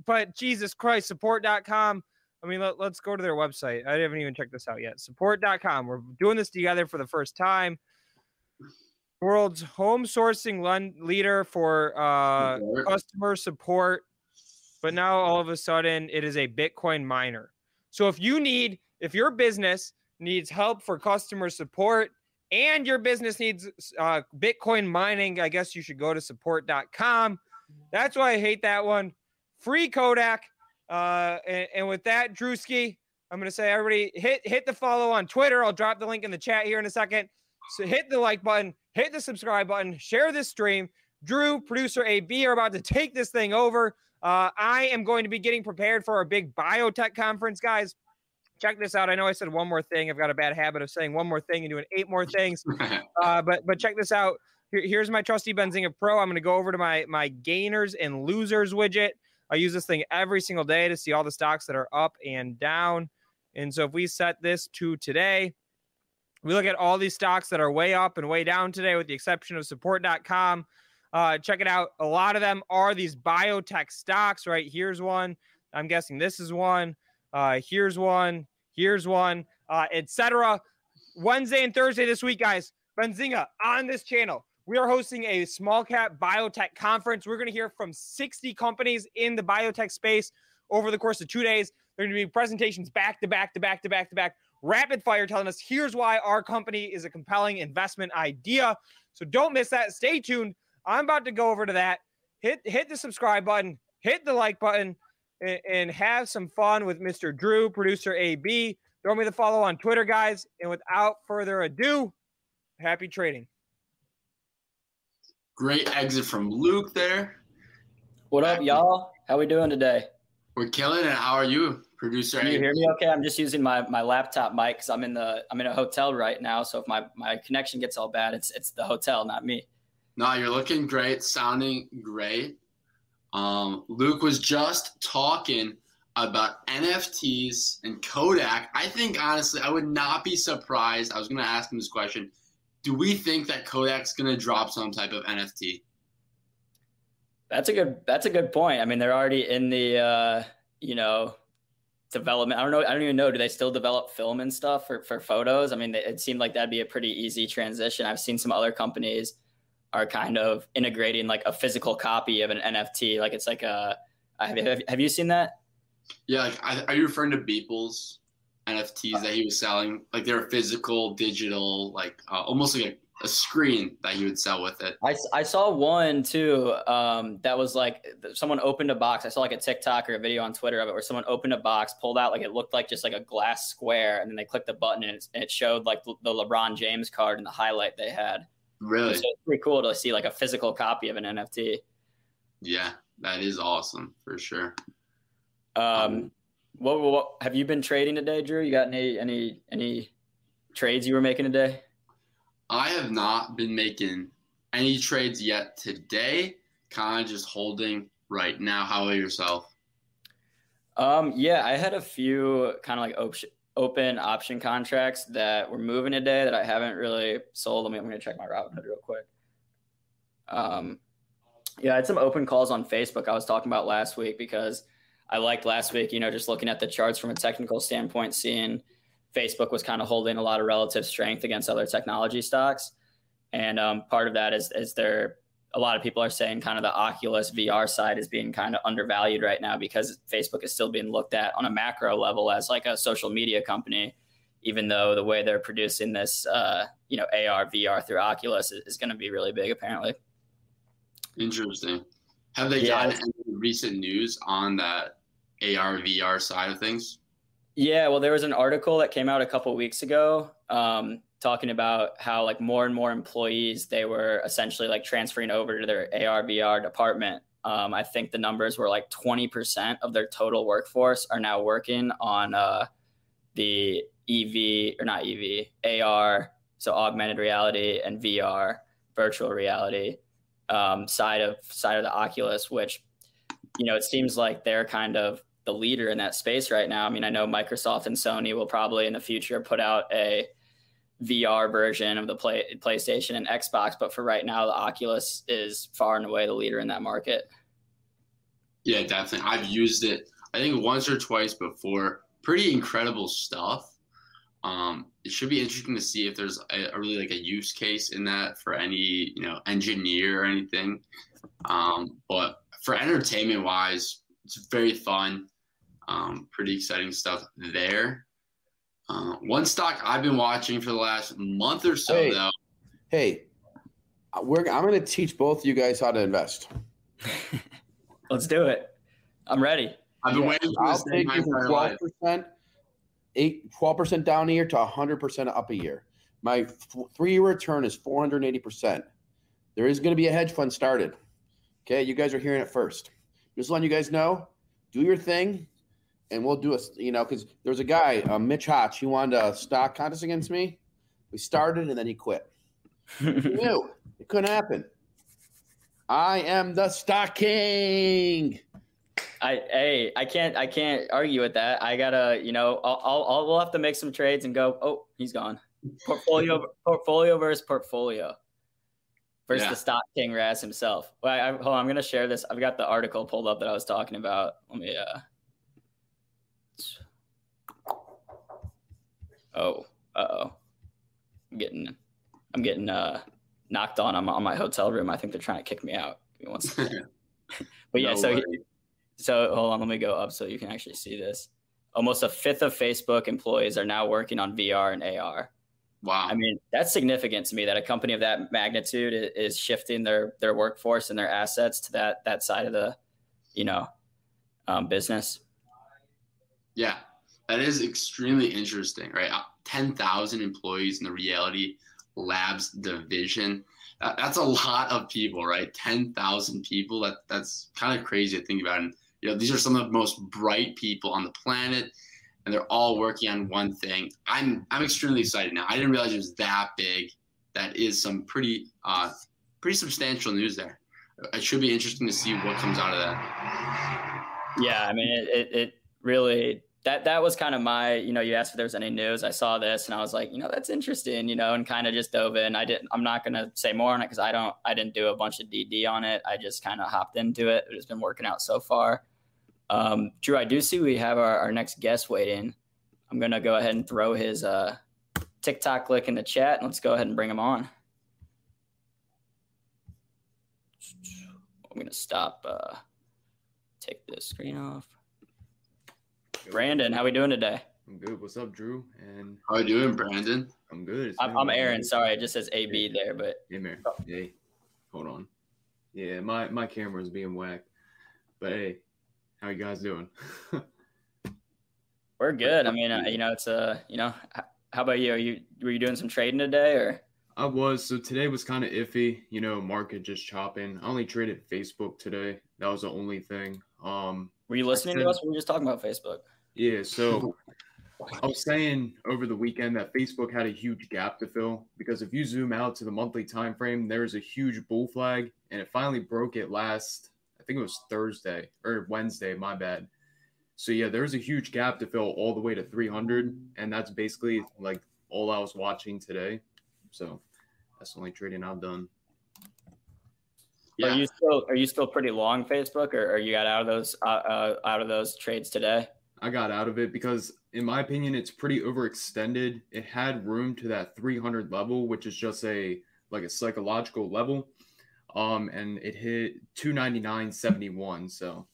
but Jesus Christ, support.com. I mean, let, us go to their website. I haven't even checked this out yet. Support.com. We're doing this together for the first time. World's home sourcing leader for uh, customer support. But now all of a sudden, it is a Bitcoin miner. So if you need, if your business needs help for customer support and your business needs uh, Bitcoin mining, I guess you should go to support.com. That's why I hate that one free Kodak. Uh, and, and with that, Drewski, I'm gonna say everybody hit hit the follow on Twitter. I'll drop the link in the chat here in a second. So hit the like button, hit the subscribe button, share this stream. Drew, producer AB, are about to take this thing over. Uh, I am going to be getting prepared for our big biotech conference, guys. Check this out. I know I said one more thing. I've got a bad habit of saying one more thing and doing eight more things. Uh, but but check this out. Here, here's my trusty Benzinga Pro. I'm going to go over to my my gainers and losers widget. I use this thing every single day to see all the stocks that are up and down. And so if we set this to today, we look at all these stocks that are way up and way down today, with the exception of support.com. Uh, check it out. A lot of them are these biotech stocks, right? Here's one. I'm guessing this is one. Uh, here's one. Here's one, uh, etc. Wednesday and Thursday this week, guys. Benzinga on this channel. We are hosting a small cap biotech conference. We're going to hear from 60 companies in the biotech space over the course of two days. There are going to be presentations back to back to back to back to back, rapid fire telling us here's why our company is a compelling investment idea. So don't miss that. Stay tuned. I'm about to go over to that. Hit hit the subscribe button, hit the like button, and, and have some fun with Mr. Drew, producer AB. Throw me the follow on Twitter, guys. And without further ado, happy trading. Great exit from Luke there. What up, y'all? How we doing today? We're killing it. How are you, producer? Can you hear me okay? I'm just using my, my laptop mic because I'm in the I'm in a hotel right now. So if my, my connection gets all bad, it's it's the hotel, not me. No, you're looking great, sounding great. Um, Luke was just talking about NFTs and Kodak. I think honestly, I would not be surprised. I was going to ask him this question. Do we think that Kodak's going to drop some type of NFT? That's a good. That's a good point. I mean, they're already in the, uh, you know, development. I don't know. I don't even know. Do they still develop film and stuff for for photos? I mean, it seemed like that'd be a pretty easy transition. I've seen some other companies are kind of integrating like a physical copy of an NFT. Like it's like a. Have you, have you seen that? Yeah, like are you referring to Beeple's NFTs that he was selling? Like they're physical, digital, like uh, almost like a, a, screen that he would sell with it. I, I saw one too um, that was like someone opened a box. I saw like a TikTok or a video on Twitter of it where someone opened a box, pulled out like it looked like just like a glass square, and then they clicked the button and, and it showed like the LeBron James card and the highlight they had. Really? So it's pretty cool to see like a physical copy of an NFT. Yeah, that is awesome for sure. Um, what, what have you been trading today, Drew? You got any any any trades you were making today? I have not been making any trades yet today. Kind of just holding right now. How about yourself? Um, yeah, I had a few kind of like option, open option contracts that were moving today that I haven't really sold. Let me, I'm going to check my Robinhood real quick. Um, yeah, I had some open calls on Facebook I was talking about last week because I liked last week, you know, just looking at the charts from a technical standpoint, seeing Facebook was kind of holding a lot of relative strength against other technology stocks. And um, part of that is, is there a lot of people are saying kind of the Oculus VR side is being kind of undervalued right now because Facebook is still being looked at on a macro level as like a social media company, even though the way they're producing this, uh, you know, AR, VR through Oculus is, is going to be really big apparently. Interesting. Have they yeah. gotten any recent news on that AR VR side of things? Yeah, well, there was an article that came out a couple weeks ago um, talking about how like more and more employees they were essentially like transferring over to their AR VR department. Um, I think the numbers were like 20% of their total workforce are now working on uh, the EV or not EV, AR, so augmented reality and VR, virtual reality um, side of side of the Oculus, which you know it seems like they're kind of the leader in that space right now. I mean, I know Microsoft and Sony will probably in the future put out a VR version of the play, PlayStation and Xbox, but for right now, the Oculus is far and away the leader in that market. Yeah, definitely. I've used it, I think once or twice before. Pretty incredible stuff. Um, it should be interesting to see if there's a, a, really like a use case in that for any you know engineer or anything. Um, but for entertainment wise, it's very fun. Um, pretty exciting stuff there. Uh, one stock I've been watching for the last month or so, hey, though. Hey, we're, I'm going to teach both of you guys how to invest. Let's do it. I'm ready. I've been yeah, waiting for I'll take you from 12%, 8, 12% down a year to 100% up a year. My three year return is 480%. There is going to be a hedge fund started. Okay, you guys are hearing it first. Just letting you guys know, do your thing and we'll do a you know because there's a guy uh, Mitch Hotch he wanted a stock contest against me. We started and then he quit. he knew it couldn't happen. I am the stock king. I hey I can't I can't argue with that. I gotta you know I'll, I'll, I'll we'll have to make some trades and go. Oh, he's gone. Portfolio portfolio versus portfolio versus yeah. the stock king Raz himself. Well, I, I, hold on, I'm gonna share this. I've got the article pulled up that I was talking about. Let me uh Oh, uh oh. I'm getting, I'm getting uh, knocked on. I'm on my hotel room. I think they're trying to kick me out. but yeah, no so so hold on. Let me go up so you can actually see this. Almost a fifth of Facebook employees are now working on VR and AR. Wow. I mean, that's significant to me that a company of that magnitude is shifting their their workforce and their assets to that that side of the, you know, um, business. Yeah, that is extremely interesting, right? Uh, 10,000 employees in the reality labs division. Uh, that's a lot of people, right? 10,000 people. That that's kind of crazy to think about. And you know, these are some of the most bright people on the planet, and they're all working on one thing. I'm I'm extremely excited now. I didn't realize it was that big. That is some pretty uh pretty substantial news there. it should be interesting to see what comes out of that. Yeah, I mean, it, it really that that was kind of my you know you asked if there was any news i saw this and i was like you know that's interesting you know and kind of just dove in. I didn't i'm not going to say more on it because i don't i didn't do a bunch of dd on it. I just kind of hopped into it it's been working out so far. Um, drew i do see we have our, our next guest waiting. I'm going to go ahead and throw his uh, tiktok link in the chat and let's go ahead and bring him on. I'm going to stop uh, take this screen off Brandon, how we doing today? I'm good. What's up, Drew? And how are you doing, Brandon? I'm good. I'm, I'm, Aaron. Sorry, it just says AB there, but yeah, man. Hey, hold on. Yeah, my my camera is being whacked. But hey, how you guys doing? We're good. I mean, uh, you know, it's a uh, you know, how about you? Are you were you doing some trading today or? I was. So today was kind of iffy. You know, market just chopping. I only traded Facebook today. That was the only thing. Um, were you listening said, to us? we were just talking about Facebook. Yeah. So I was saying over the weekend that Facebook had a huge gap to fill because if you zoom out to the monthly time frame, there's a huge bull flag, and it finally broke it last. I think it was Thursday or Wednesday. My bad. So yeah, there's a huge gap to fill all the way to 300, and that's basically like all I was watching today. So that's the only trading I've done. Yeah. Are you still are you still pretty long Facebook, or, or you got out of those uh, uh, out of those trades today? I got out of it because, in my opinion, it's pretty overextended. It had room to that 300 level, which is just a like a psychological level, um, and it hit 299.71. So,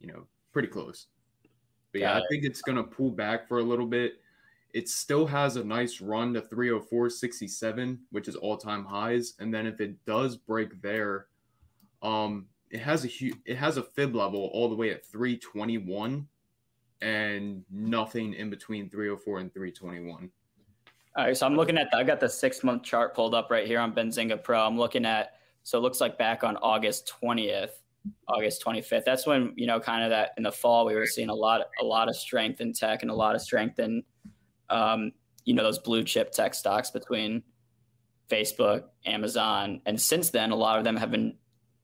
you know, pretty close. But yeah, I think it's gonna pull back for a little bit. It still has a nice run to 304.67, which is all time highs. And then if it does break there, um, it has a huge, it has a fib level all the way at 321 and nothing in between 304 and 321. All right, so I'm looking at the, I got the six month chart pulled up right here on Benzinga Pro. I'm looking at so it looks like back on August 20th, August 25th. That's when you know kind of that in the fall we were seeing a lot a lot of strength in tech and a lot of strength in um, you know those blue chip tech stocks between Facebook, Amazon, and since then a lot of them have been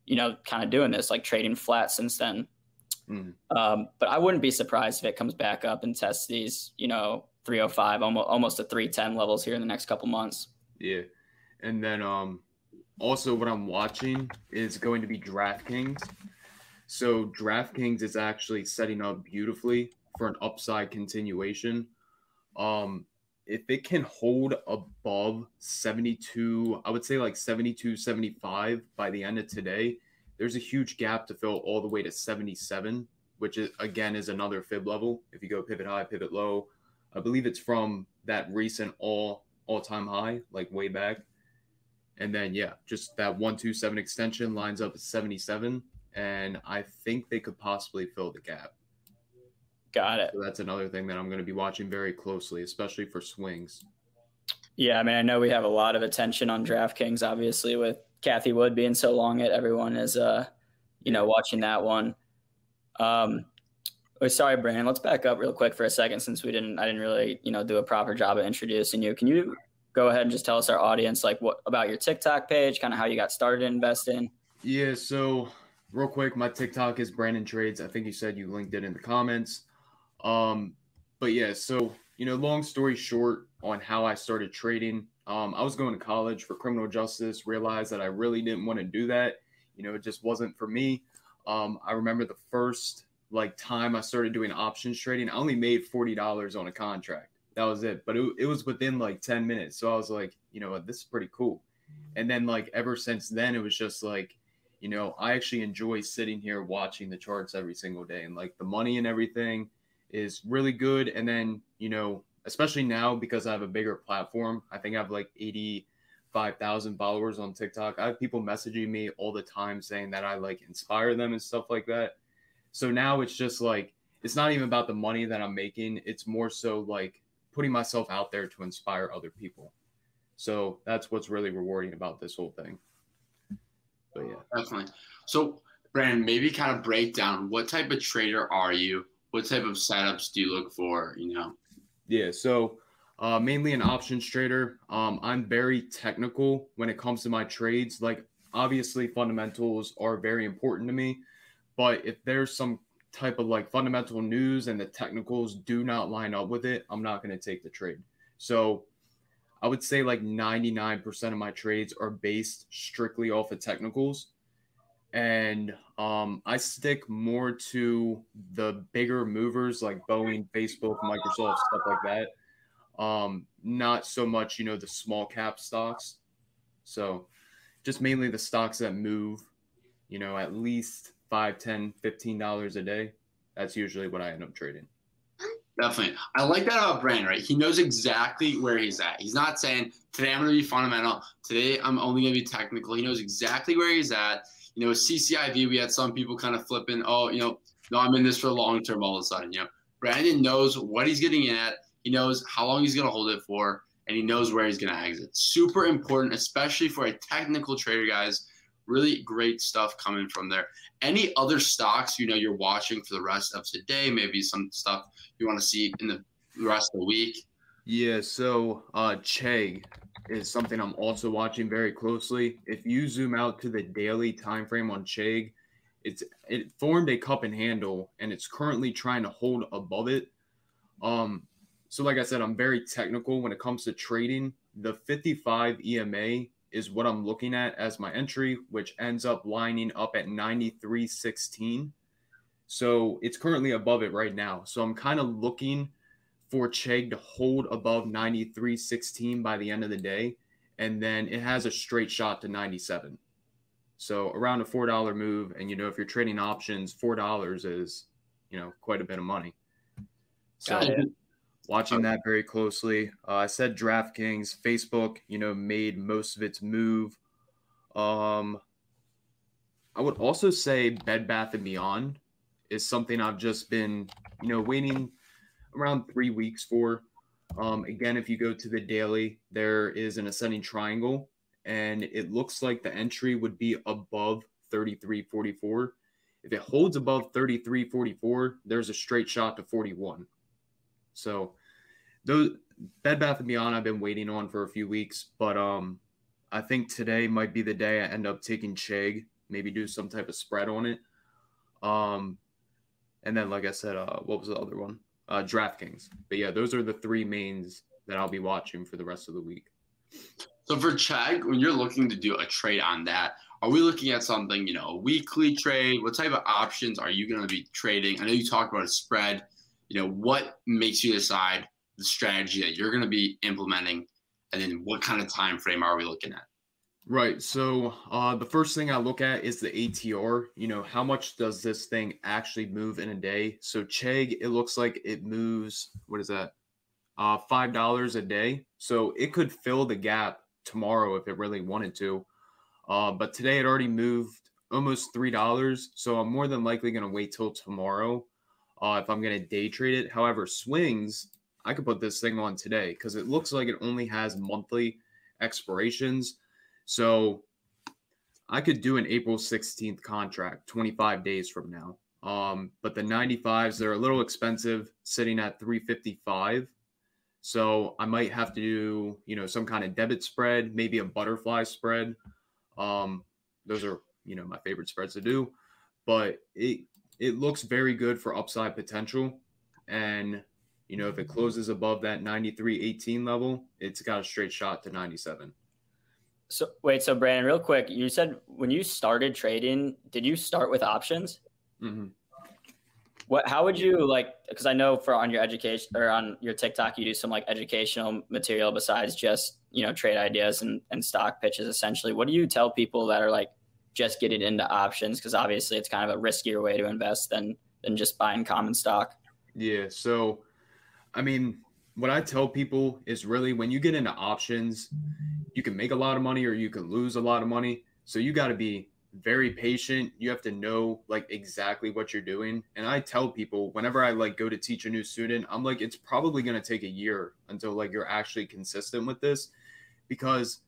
you know, kind of doing this, like trading flat since then. Mm. Um, but I wouldn't be surprised if it comes back up and tests these, you know, 305, almost almost to 310 levels here in the next couple months. Yeah. And then um also what I'm watching is going to be DraftKings. So DraftKings is actually setting up beautifully for an upside continuation. Um if it can hold above 72, I would say like 72, 75 by the end of today, there's a huge gap to fill all the way to 77, which is again is another fib level. If you go pivot high, pivot low, I believe it's from that recent all all time high, like way back. And then yeah, just that 127 extension lines up at 77. And I think they could possibly fill the gap. Got it. So that's another thing that I'm going to be watching very closely, especially for swings. Yeah, I mean, I know we have a lot of attention on DraftKings, obviously, with Cathie Wood being so long it. Everyone is, uh, you know, watching that one. Um, oh, sorry, Brandon. Let's back up real quick for a second, since we didn't, I didn't really, you know, do a proper job of introducing you. Can you go ahead and just tell us our audience, like, what about your TikTok page, kind of how you got started investing? Yeah. So, real quick, my TikTok is Brandon Trades. I think you said you linked it in the comments. Um, but yeah, so you know, long story short, on how I started trading, um, I was going to college for criminal justice. Realized that I really didn't want to do that. You know, it just wasn't for me. Um, I remember the first like time I started doing options trading, I only made forty dollars on a contract. That was it. But it, it was within like ten minutes. So I was like, you know what, this is pretty cool. And then like ever since then, it was just like, you know, I actually enjoy sitting here watching the charts every single day and like the money and everything is really good. And then, you know, especially now because I have a bigger platform, I think I have like 85,000 followers on TikTok. I have people messaging me all the time saying that I like inspire them and stuff like that. So now it's just like, it's not even about the money that I'm making. It's more so like putting myself out there to inspire other people. So that's what's really rewarding about this whole thing. But yeah. Definitely. So, Brandon, maybe kind of break down what type of trader are you? What type of setups do you look for? You know. Yeah. So uh, mainly an options trader. Um, I'm very technical when it comes to my trades. Like obviously fundamentals are very important to me, but if there's some type of like fundamental news and the technicals do not line up with it, I'm not going to take the trade. So I would say like 99% of my trades are based strictly off of technicals. And um, I stick more to the bigger movers like Boeing, Facebook, Microsoft, stuff like that. Um, not so much, you know, the small cap stocks. So just mainly the stocks that move, you know, at least five, ten, fifteen dollars a day. That's usually what I end up trading. Definitely. I like that about Brand, right? He knows exactly where he's at. He's not saying, today I'm going to be fundamental. Today I'm only going to be technical. He knows exactly where he's at. You know, CCIV, we had some people kind of flipping, oh, you know, no, I'm in this for long term all of a sudden. You know, Brandon knows what he's getting at. He knows how long he's going to hold it for, and he knows where he's going to exit. Super important, especially for a technical trader, guys. Really great stuff coming from there. Any other stocks you know you're watching for the rest of today? Maybe some stuff you want to see in the rest of the week. Yeah, so uh Chegg is something I'm also watching very closely. If you zoom out to the daily time frame on Chegg, it's it formed a cup and handle and it's currently trying to hold above it. Um so like I said, I'm very technical when it comes to trading. The 55 EMA is what I'm looking at as my entry, which ends up lining up at 93.16. So it's currently above it right now. So I'm kind of looking for Chegg to hold above 93.16 by the end of the day. And then it has a straight shot to 97. So around a $4 move. And, you know, if you're trading options, $4 is, you know, quite a bit of money. So watching that very closely. Uh, I said DraftKings, Facebook, you know, made most of its move. Um, I would also say Bed Bath and Beyond is something I've just been, you know, waiting around three weeks for. Um, again, if you go to the daily, there is an ascending triangle, and it looks like the entry would be above 33.44. If it holds above 33.44, there's a straight shot to 41. So those Bed Bath and Beyond I've been waiting on for a few weeks, but um I think today might be the day I end up taking Chegg, maybe do some type of spread on it. Um and then like I said, uh what was the other one? Uh DraftKings. But yeah, those are the three mains that I'll be watching for the rest of the week. So for Chegg, when you're looking to do a trade on that, are we looking at something, you know, a weekly trade? What type of options are you going to be trading? I know you talked about a spread. You know, what makes you decide the strategy that you're going to be implementing, and then what kind of time frame are we looking at? Right. So uh, the first thing I look at is the ATR. You know, how much does this thing actually move in a day? So Chegg, it looks like it moves. What is that? Uh, Five dollars a day. So it could fill the gap tomorrow if it really wanted to. Uh, but today it already moved almost three dollars. So I'm more than likely going to wait till tomorrow uh, if I'm going to day trade it. However, swings I could put this thing on today because it looks like it only has monthly expirations. So I could do an April 16th contract 25 days from now. Um, but the 95s, they're a little expensive, sitting at 355. So I might have to do, you know, some kind of debit spread, maybe a butterfly spread. Um, those are, you know, my favorite spreads to do. But it it looks very good for upside potential. And you know, if it closes above that 93.18 level, it's got a straight shot to 97. So wait, so Brandon, real quick, you said when you started trading, did you start with options? Mm-hmm. What? How would you like? Because I know for on your education or on your TikTok, you do some like educational material besides just you know trade ideas and and stock pitches. Essentially, what do you tell people that are like just getting into options? Because obviously, it's kind of a riskier way to invest than than just buying common stock. Yeah. So I mean, what I tell people is really when you get into options, you can make a lot of money or you can lose a lot of money. So you got to be very patient. You have to know like exactly what you're doing. And I tell people whenever I like go to teach a new student, I'm like, it's probably going to take a year until like you're actually consistent with this because,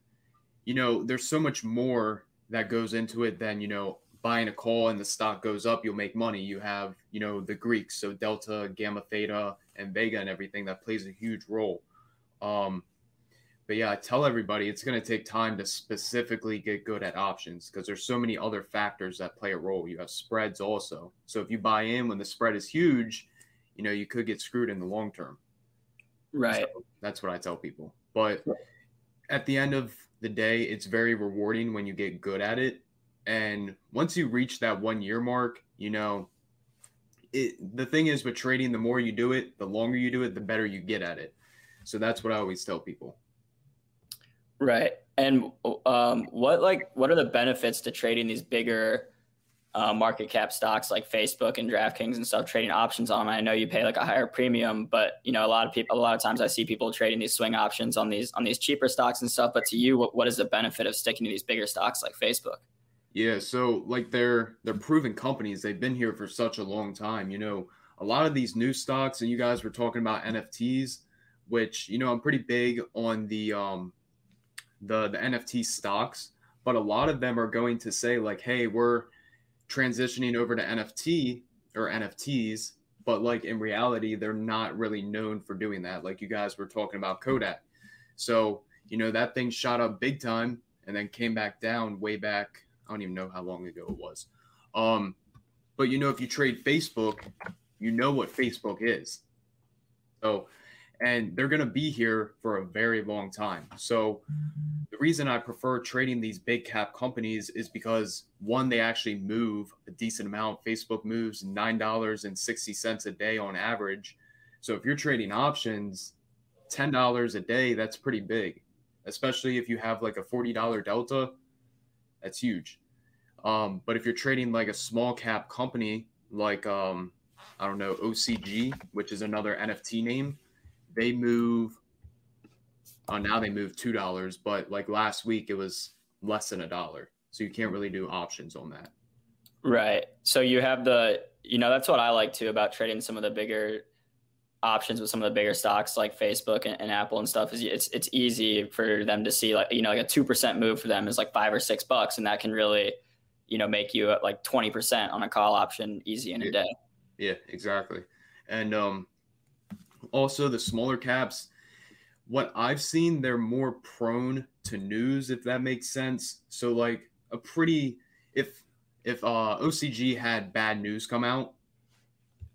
you know, there's so much more that goes into it than, you know, buying a call and the stock goes up, you'll make money. You have, you know, the Greeks, so delta, gamma, theta, and vega, and everything that plays a huge role. Um, but yeah, I tell everybody it's going to take time to specifically get good at options because there's so many other factors that play a role. You have spreads also. So if you buy in when the spread is huge, you know, you could get screwed in the long term. Right. So that's what I tell people. But at the end of the day, it's very rewarding when you get good at it. And once you reach that one year mark, you know, it, the thing is with trading, the more you do it, the longer you do it, the better you get at it. So that's what I always tell people. Right. And um, what like what are the benefits to trading these bigger uh, market cap stocks like Facebook and DraftKings and stuff, trading options on them? I know you pay like a higher premium, but you know a lot of people, a lot of times I see people trading these swing options on these on these cheaper stocks and stuff. But to you, what, what is the benefit of sticking to these bigger stocks like Facebook? Yeah, so like they're they're proven companies. They've been here for such a long time. You know, a lot of these new stocks, and you guys were talking about NFTs, which you know I'm pretty big on the um the the NFT stocks, but a lot of them are going to say like, "Hey, we're transitioning over to NFT or NFTs," but like in reality, they're not really known for doing that. Like you guys were talking about Kodak, so you know that thing shot up big time and then came back down way back. I don't even know how long ago it was. Um, but you know, if you trade Facebook, you know what Facebook is. So and they're going to be here for a very long time. So the reason I prefer trading these big cap companies is because one, they actually move a decent amount. Facebook moves nine dollars and sixty cents a day on average. So if you're trading options, ten dollars a day, that's pretty big, especially if you have like a forty dollar delta. That's huge. Um, but if you're trading like a small cap company like um, I don't know OCG, which is another NFT name they move. Oh, now they move two dollars, but like last week it was less than a dollar, so you can't really do options on that. Right. So you have the, you know, that's what I like too about trading some of the bigger options with some of the bigger stocks like Facebook and, and, Apple and stuff is it's it's easy for them to see like you know like a two percent move for them is like five or six bucks and that can really you know make you at like twenty percent on a call option easy in a day. Yeah, exactly. And um, also, the smaller caps, what I've seen, they're more prone to news, if that makes sense. So, like a pretty, if if uh, OCG had bad news come out,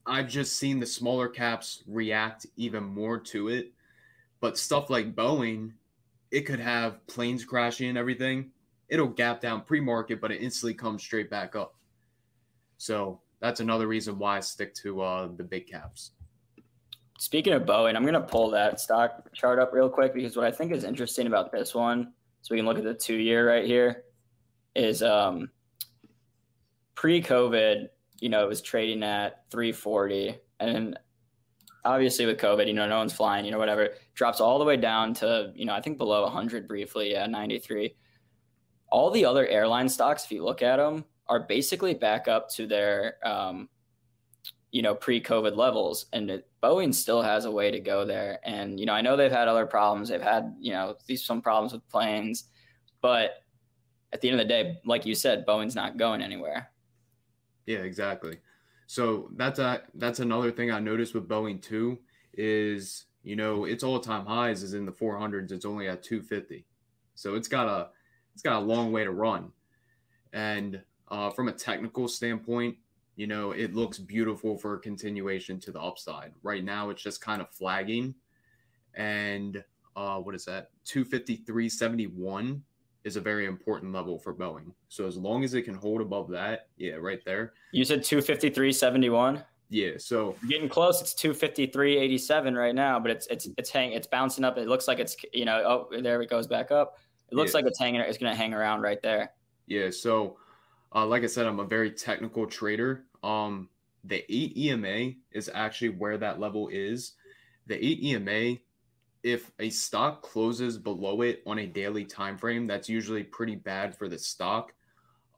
I've just seen the smaller caps react even more to it. But stuff like Boeing, it could have planes crashing and everything. It'll gap down pre market, but it instantly comes straight back up. So that's another reason why I stick to uh, the big caps. Speaking of Boeing, I'm going to pull that stock chart up real quick because what I think is interesting about this one, so we can look at the two year right here, is um, pre COVID, you know, it was trading at 340. And obviously with COVID, you know, no one's flying, you know, whatever, drops all the way down to, you know, I think below 100 briefly, yeah, 93. All the other airline stocks, if you look at them, are basically back up to their um, you know pre-COVID levels, and it, Boeing still has a way to go there. And you know, I know they've had other problems. They've had you know these some problems with planes, but at the end of the day, like you said, Boeing's not going anywhere. Yeah, exactly. So that's a that's another thing I noticed with Boeing too is you know its all time highs is in the 400s. It's only at 250, so it's got a it's got a long way to run. And uh, from a technical standpoint, you know, it looks beautiful for a continuation to the upside. Right now, it's just kind of flagging. And uh, what is that? 253.71 is a very important level for Boeing. So as long as it can hold above that, yeah, right there. You said 253.71? Yeah, so getting close. It's 253.87 right now, but it's it's it's hang it's bouncing up. It looks like it's you know, oh there it goes back up. It looks yeah. like it's hanging it's gonna hang around right there. Yeah, so uh, like I said, I'm a very technical trader. Um, the 8 EMA is actually where that level is. The 8 EMA, if a stock closes below it on a daily time frame, that's usually pretty bad for the stock.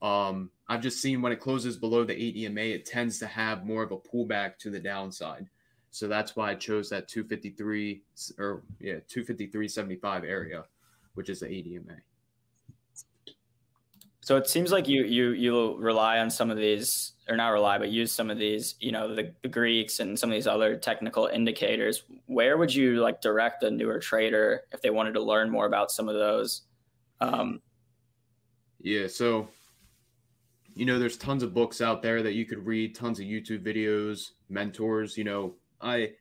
Um, I've just seen when it closes below the 8 EMA, it tends to have more of a pullback to the downside. So that's why I chose that 253 or yeah, 253.75 area, which is the 8 EMA. So it seems like you you you rely on some of these or not rely, but use some of these, you know, the, the Greeks and some of these other technical indicators, where would you like direct a newer trader if they wanted to learn more about some of those? Um, yeah, so you know, there's tons of books out there that you could read, tons of YouTube videos, mentors. You know, I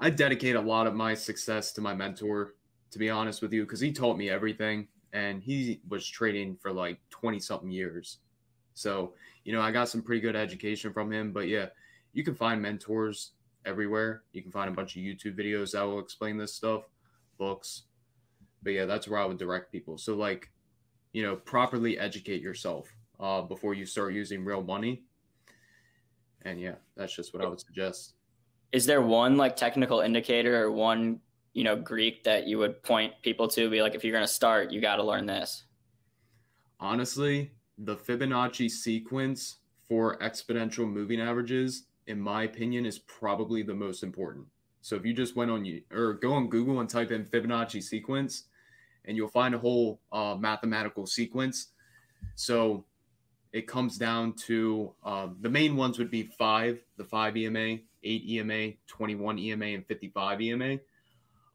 I dedicate a lot of my success to my mentor, to be honest with you, because he taught me everything and he was trading for like 20 something years. So, you know, I got some pretty good education from him. But yeah, you can find mentors everywhere. You can find a bunch of YouTube videos that will explain this stuff, books. But yeah, that's where I would direct people. So, like, you know, properly educate yourself uh, before you start using real money. And yeah, that's just what I would suggest. Is there one like technical indicator or one, you know, Greek that you would point people to be like, if you're going to start, you got to learn this? Honestly, the Fibonacci sequence for exponential moving averages, in my opinion, is probably the most important. So if you just went on you or go on Google and type in Fibonacci sequence, and you'll find a whole uh, mathematical sequence. So it comes down to uh, the main ones would be five, the five EMA, eight EMA, 21 EMA, and 55 EMA.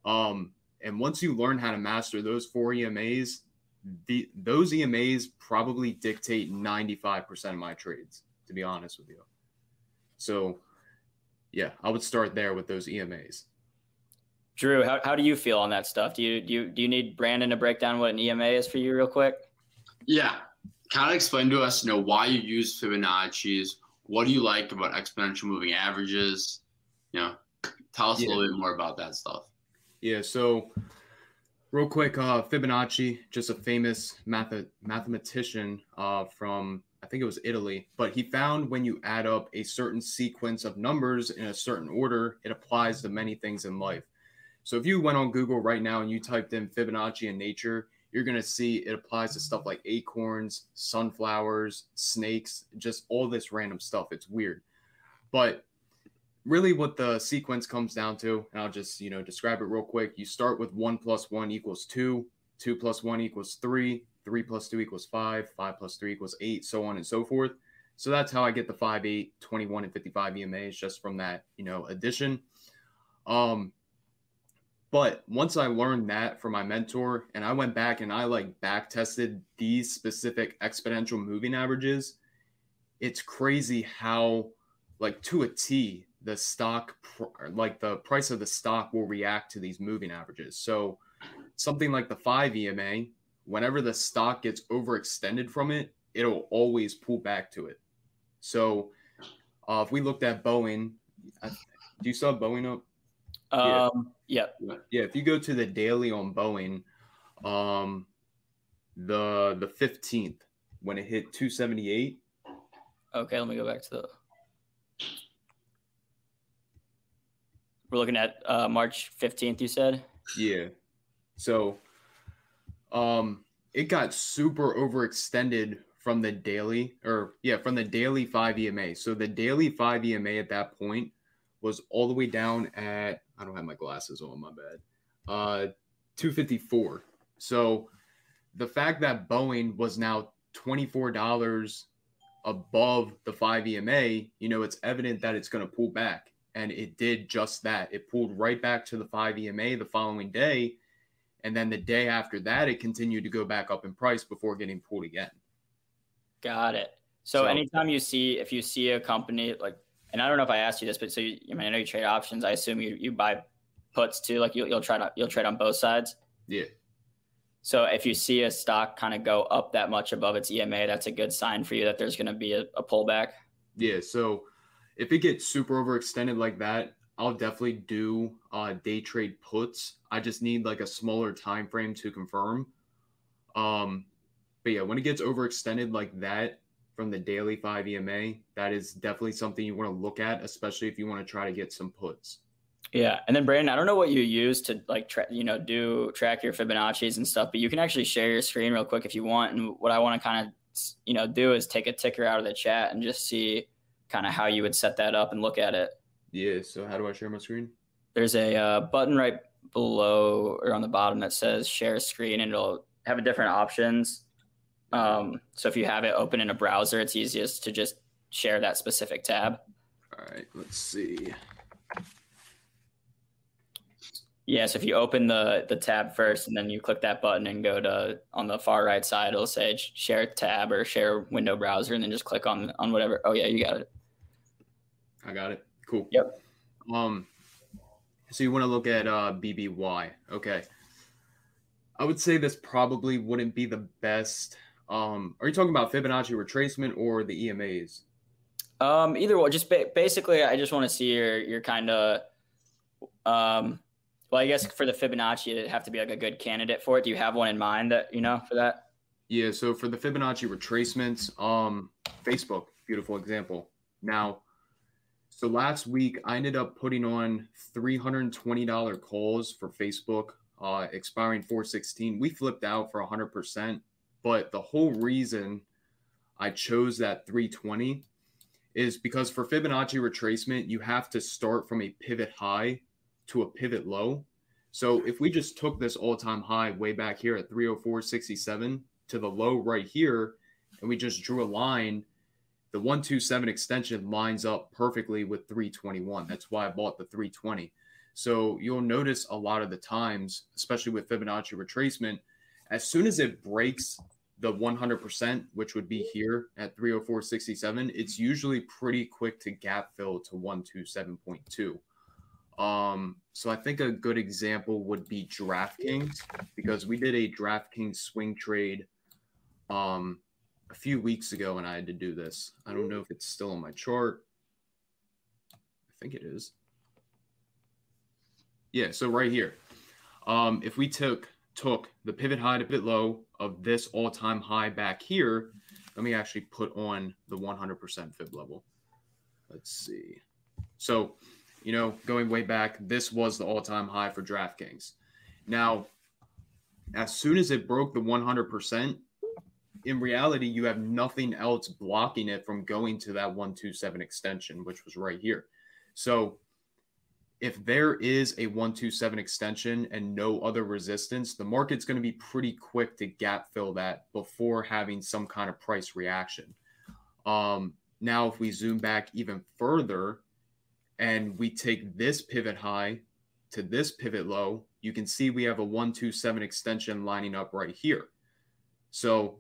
Um, and once you learn how to master those four EMAs, the those EMAs probably dictate 95% of my trades, to be honest with you. So, yeah, I would start there with those EMAs. Drew, how, how do you feel on that stuff? Do you do you, do you need Brandon to break down what an EMA is for you real quick? Yeah, kind of explain to us, you know, why you use Fibonacci's. What do you like about exponential moving averages? You know, tell us yeah. a little bit more about that stuff. Yeah. So Real quick, uh, Fibonacci, just a famous math- mathematician uh, from, I think it was Italy, but he found when you add up a certain sequence of numbers in a certain order, it applies to many things in life. So if you went on Google right now and you typed in Fibonacci in nature, you're going to see it applies to stuff like acorns, sunflowers, snakes, just all this random stuff. It's weird. But really what the sequence comes down to, and I'll just, you know, describe it real quick. You start with one plus one equals two, two plus one equals three, three plus two equals five, five plus three equals eight, so on and so forth. So that's how I get the 5, 8, 21, and 55 EMAs just from that, you know, addition. Um, but once I learned that from my mentor and I went back and I like back tested these specific exponential moving averages, it's crazy how like to a T the stock like the price of the stock will react to these moving averages. So something like the 5 ema whenever the stock gets overextended from it it'll always pull back to it. So uh, if we looked at boeing do you saw boeing up? Um yeah. yeah. Yeah if you go to the daily on boeing um the the 15th when it hit 278 okay let me go back to the We're looking at uh, March 15th, you said? Yeah. So um it got super overextended from the daily or yeah, from the daily 5 EMA. So the daily 5 EMA at that point was all the way down at I don't have my glasses on, my bad. Uh 254. So the fact that Boeing was now $24 above the 5 EMA, you know, it's evident that it's going to pull back and it did just that. It pulled right back to the 5 EMA the following day. And then the day after that, it continued to go back up in price before getting pulled again. Got it. So, so anytime you see, if you see a company like, and I don't know if I asked you this, but so you, I mean, I know you trade options. I assume you, you buy puts too. Like you'll, you'll try to, you'll trade on both sides. Yeah. So if you see a stock kind of go up that much above its EMA, that's a good sign for you that there's going to be a, a pullback. Yeah. So if it gets super overextended like that, I'll definitely do uh, day trade puts. I just need like a smaller time frame to confirm. Um, but yeah, when it gets overextended like that from the daily 5 EMA, that is definitely something you want to look at, especially if you want to try to get some puts. Yeah, and then Brandon, I don't know what you use to like tra- you know do track your Fibonacci's and stuff, but you can actually share your screen real quick if you want. And what I want to kind of you know do is take a ticker out of the chat and just see kind of how you would set that up and look at it. Yeah. So how do I share my screen? There's a uh, button right below or on the bottom that says share screen, and it'll have a different options. Um, so if you have it open in a browser, it's easiest to just share that specific tab. All right, let's see. Yeah, so if you open the the tab first and then you click that button and go to on the far right side, it'll say share tab or share window browser, and then just click on on whatever. Oh yeah, you got it. I got it. Cool. Yep. Um, so you want to look at uh, BBY. Okay. I would say this probably wouldn't be the best. Um, are you talking about Fibonacci retracement or the EMAs? Um, either way, just ba- basically, I just want to see your your kind of um. Well, I guess for the Fibonacci, it'd have to be like a good candidate for it. Do you have one in mind that you know for that? Yeah. So for the Fibonacci retracements, um, Facebook, beautiful example. Now, so last week I ended up putting on three hundred and twenty dollar calls for Facebook, uh, expiring four sixteen. We flipped out for hundred percent, but the whole reason I chose that three twenty is because for Fibonacci retracement, you have to start from a pivot high to a pivot low. So if we just took this all-time high way back here at 304.67 to the low right here, and we just drew a line, the 127 extension lines up perfectly with 321. That's why I bought the 320. So you'll notice a lot of the times, especially with Fibonacci retracement, as soon as it breaks the 100%, which would be here at 304.67, it's usually pretty quick to gap fill to 127.2. Um, so I think a good example would be DraftKings because we did a DraftKings swing trade um, a few weeks ago and I had to do this. I don't know if it's still on my chart. I think it is. Yeah, so right here. Um, if we took took the pivot high to pivot low of this all-time high back here, let me actually put on the 100% fib level. Let's see. So you know, going way back, this was the all time high for DraftKings. Now, as soon as it broke the 100%, in reality, you have nothing else blocking it from going to that 127 extension, which was right here. So, if there is a 127 extension and no other resistance, the market's going to be pretty quick to gap fill that before having some kind of price reaction. Um, now, if we zoom back even further, and we take this pivot high to this pivot low, you can see we have a 127 extension lining up right here. So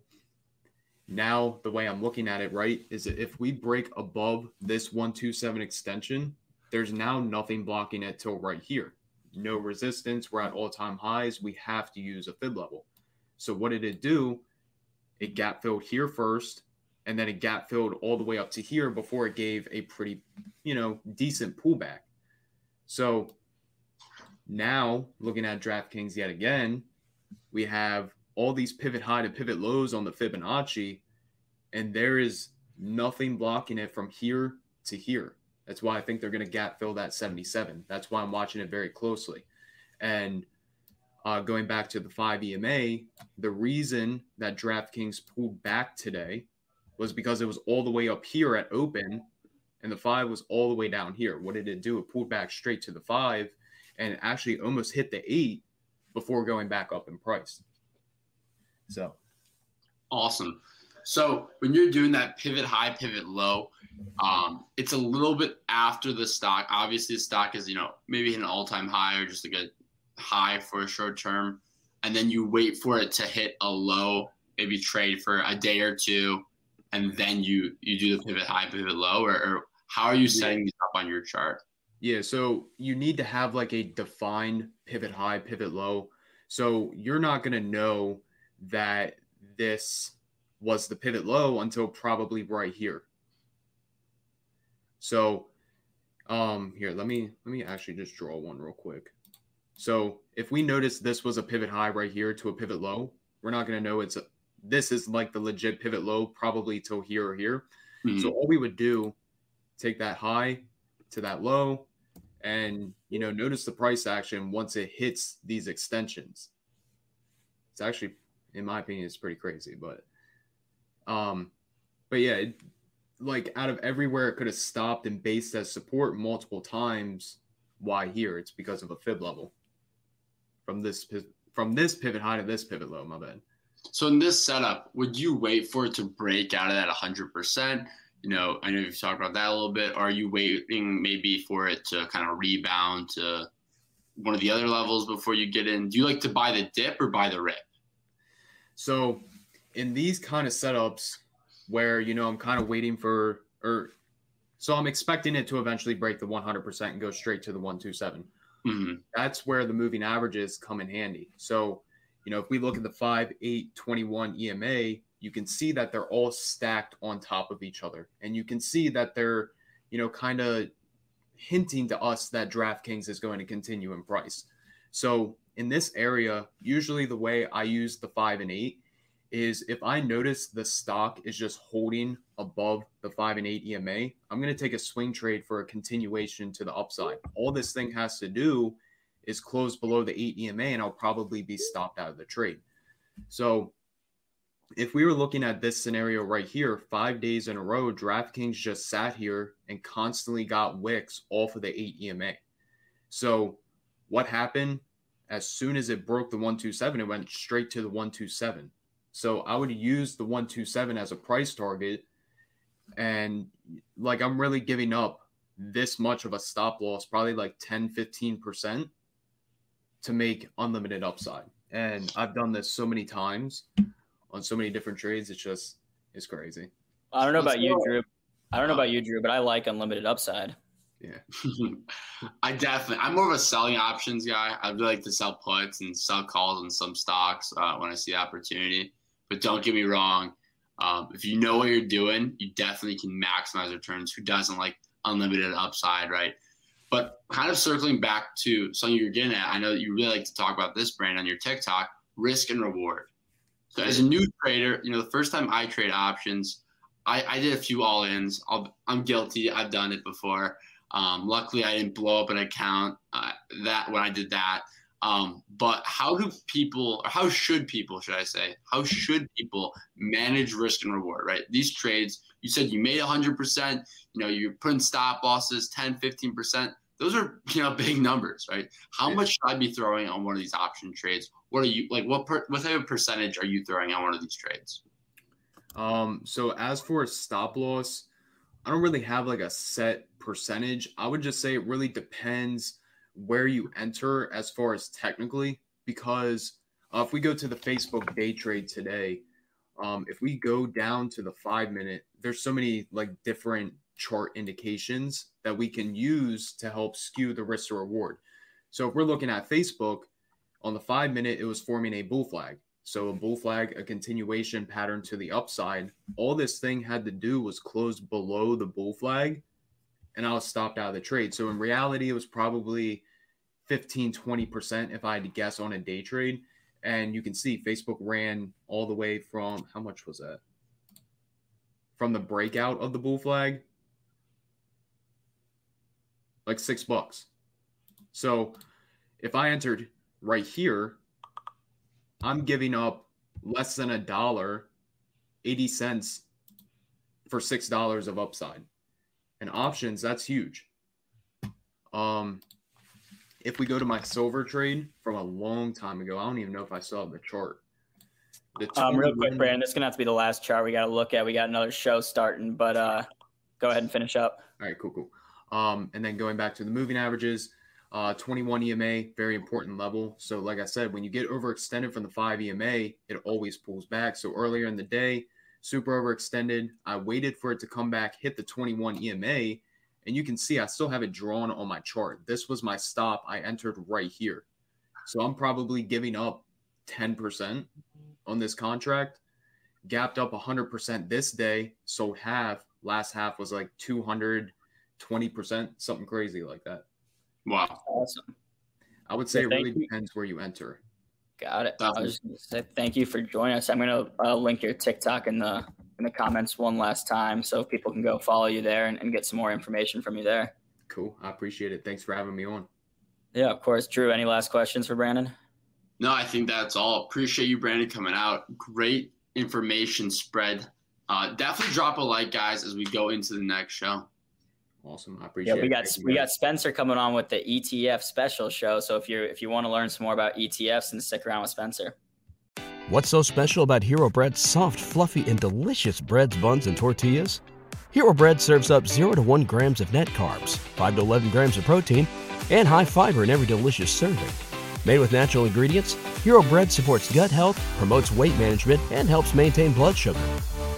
now the way I'm looking at it, right, is that if we break above this 127 extension, there's now nothing blocking it till right here. No resistance. We're at all time highs. We have to use a fib level. So what did it do? It gap filled here first and then it gap filled all the way up to here before it gave a pretty, you know, decent pullback. So now looking at DraftKings yet again, we have all these pivot high to pivot lows on the Fibonacci, and there is nothing blocking it from here to here. That's why I think they're going to gap fill that 77. That's why I'm watching it very closely. And uh, going back to the 5 EMA, the reason that DraftKings pulled back today was because it was all the way up here at open and the five was all the way down here. What did it do? It pulled back straight to the five and actually almost hit the eight before going back up in price. So awesome. So when you're doing that pivot high, pivot low, um, it's a little bit after the stock. Obviously, the stock is you know maybe an all time high or just a good high for a short term, and then you wait for it to hit a low, maybe trade for a day or two, and then you you do the pivot high, pivot low, or, or how are you setting these up on your chart? Yeah, so you need to have like a defined pivot high, pivot low. So you're not going to know that this was the pivot low until probably right here. So um here, let me let me actually just draw one real quick. So if we notice this was a pivot high right here to a pivot low, we're not going to know it's a, this is like the legit pivot low, probably till here or here. Mm-hmm. So all we would do, take that high to that low, and you know, notice the price action once it hits these extensions. It's actually, in my opinion, it's pretty crazy, but um, but yeah, it, like out of everywhere it could have stopped and based as support multiple times. Why here? It's because of a fib level from this from this pivot high to this pivot low. My bad. So in this setup, would you wait for it to break out of that 100%? You know, I know you've talked about that a little bit. Are you waiting maybe for it to kind of rebound to one of the other levels before you get in? Do you like to buy the dip or buy the rip? So, in these kind of setups where, you know, I'm kind of waiting for, or so I'm expecting it to eventually break the 100% and go straight to the 127. Mm-hmm. That's where the moving averages come in handy. So, you know, if we look at the 5, 8, 21 EMA, you can see that they're all stacked on top of each other. And you can see that they're, you know, kind of hinting to us that DraftKings is going to continue in price. So in this area, usually the way I use the five and eight is if I notice the stock is just holding above the five and eight EMA, I'm going to take a swing trade for a continuation to the upside. All this thing has to do is close below the eight EMA, and I'll probably be stopped out of the trade. So if we were looking at this scenario right here, five days in a row, DraftKings just sat here and constantly got wicks off of the eight EMA. So what happened? As soon as it broke the 127, it went straight to the 127. So I would use the 127 as a price target. And like I'm really giving up this much of a stop loss, probably like 10, 15% to make unlimited upside. And I've done this so many times on so many different trades. It's just it's crazy. I don't know about you, Drew. I don't know uh, about you, Drew, but I like unlimited upside. Yeah. I definitely. I'm more of a selling options guy. I really like to sell puts and sell calls on some stocks uh, when I see opportunity. But don't get me wrong. Um, if you know what you're doing, you definitely can maximize returns. Who doesn't like unlimited upside, right? But kind of circling back to something you're getting at, I know that you really like to talk about this brand on your TikTok, risk and reward. So as a new trader, you know, the first time I trade options, I, I did a few all-ins. i am guilty. I've done it before. Um, luckily, I didn't blow up an account uh, that when I did that. Um, but how do people, or how should people, should I say, how should people manage risk and reward, right? These trades, you said you made 100%, you know, you're putting stop losses 10, 15%. Those are, you know, big numbers, right? How much should I be throwing on one of these option trades? What are you, like, what, per, what type of percentage are you throwing on one of these trades? Um, so as for stop loss, I don't really have like a set percentage. I would just say it really depends where you enter as far as technically, because uh, if we go to the Facebook day trade today, um, if we go down to the five minute, there's so many like different chart indications that we can use to help skew the risk to reward. So if we're looking at Facebook on the five minute, it was forming a bull flag. So a bull flag, a continuation pattern to the upside. All this thing had to do was close below the bull flag and I was stopped out of the trade. So in reality, it was probably 15, 20% if I had to guess on a day trade. And you can see Facebook ran all the way from how much was that? From the breakout of the bull flag, like six bucks. So if I entered right here, I'm giving up less than a dollar, 80 cents for $6 of upside and options, that's huge. Um, if we go to my silver trade from a long time ago, I don't even know if I saw the chart. The um, real quick, Brandon, this is gonna have to be the last chart we got to look at. We got another show starting, but uh, go ahead and finish up. All right, cool, cool. Um, and then going back to the moving averages, uh, 21 EMA, very important level. So, like I said, when you get overextended from the five EMA, it always pulls back. So earlier in the day, super overextended. I waited for it to come back, hit the 21 EMA, and you can see I still have it drawn on my chart. This was my stop. I entered right here. So I'm probably giving up 10% on this contract, gapped up 100% this day. So half, last half was like 220%, something crazy like that. Wow. Awesome. I would say yeah, it really you. depends where you enter. Got it. I was going to say thank you for joining us. I'm going to uh, link your TikTok in the in the comments one last time so people can go follow you there and, and get some more information from you there. Cool. I appreciate it. Thanks for having me on. Yeah, of course. Drew, any last questions for Brandon? No, I think that's all. Appreciate you, Brandon, coming out. Great information spread. Uh, definitely drop a like, guys, as we go into the next show. Awesome. I appreciate yeah, we got it. we got Spencer coming on with the ETF special show. So if you're if you want to learn some more about ETFs, then stick around with Spencer. What's so special about Hero Bread's soft, fluffy, and delicious breads, buns, and tortillas? Hero Bread serves up 0 to 1 grams of net carbs, 5 to 11 grams of protein, and high fiber in every delicious serving. Made with natural ingredients, Hero Bread supports gut health, promotes weight management, and helps maintain blood sugar.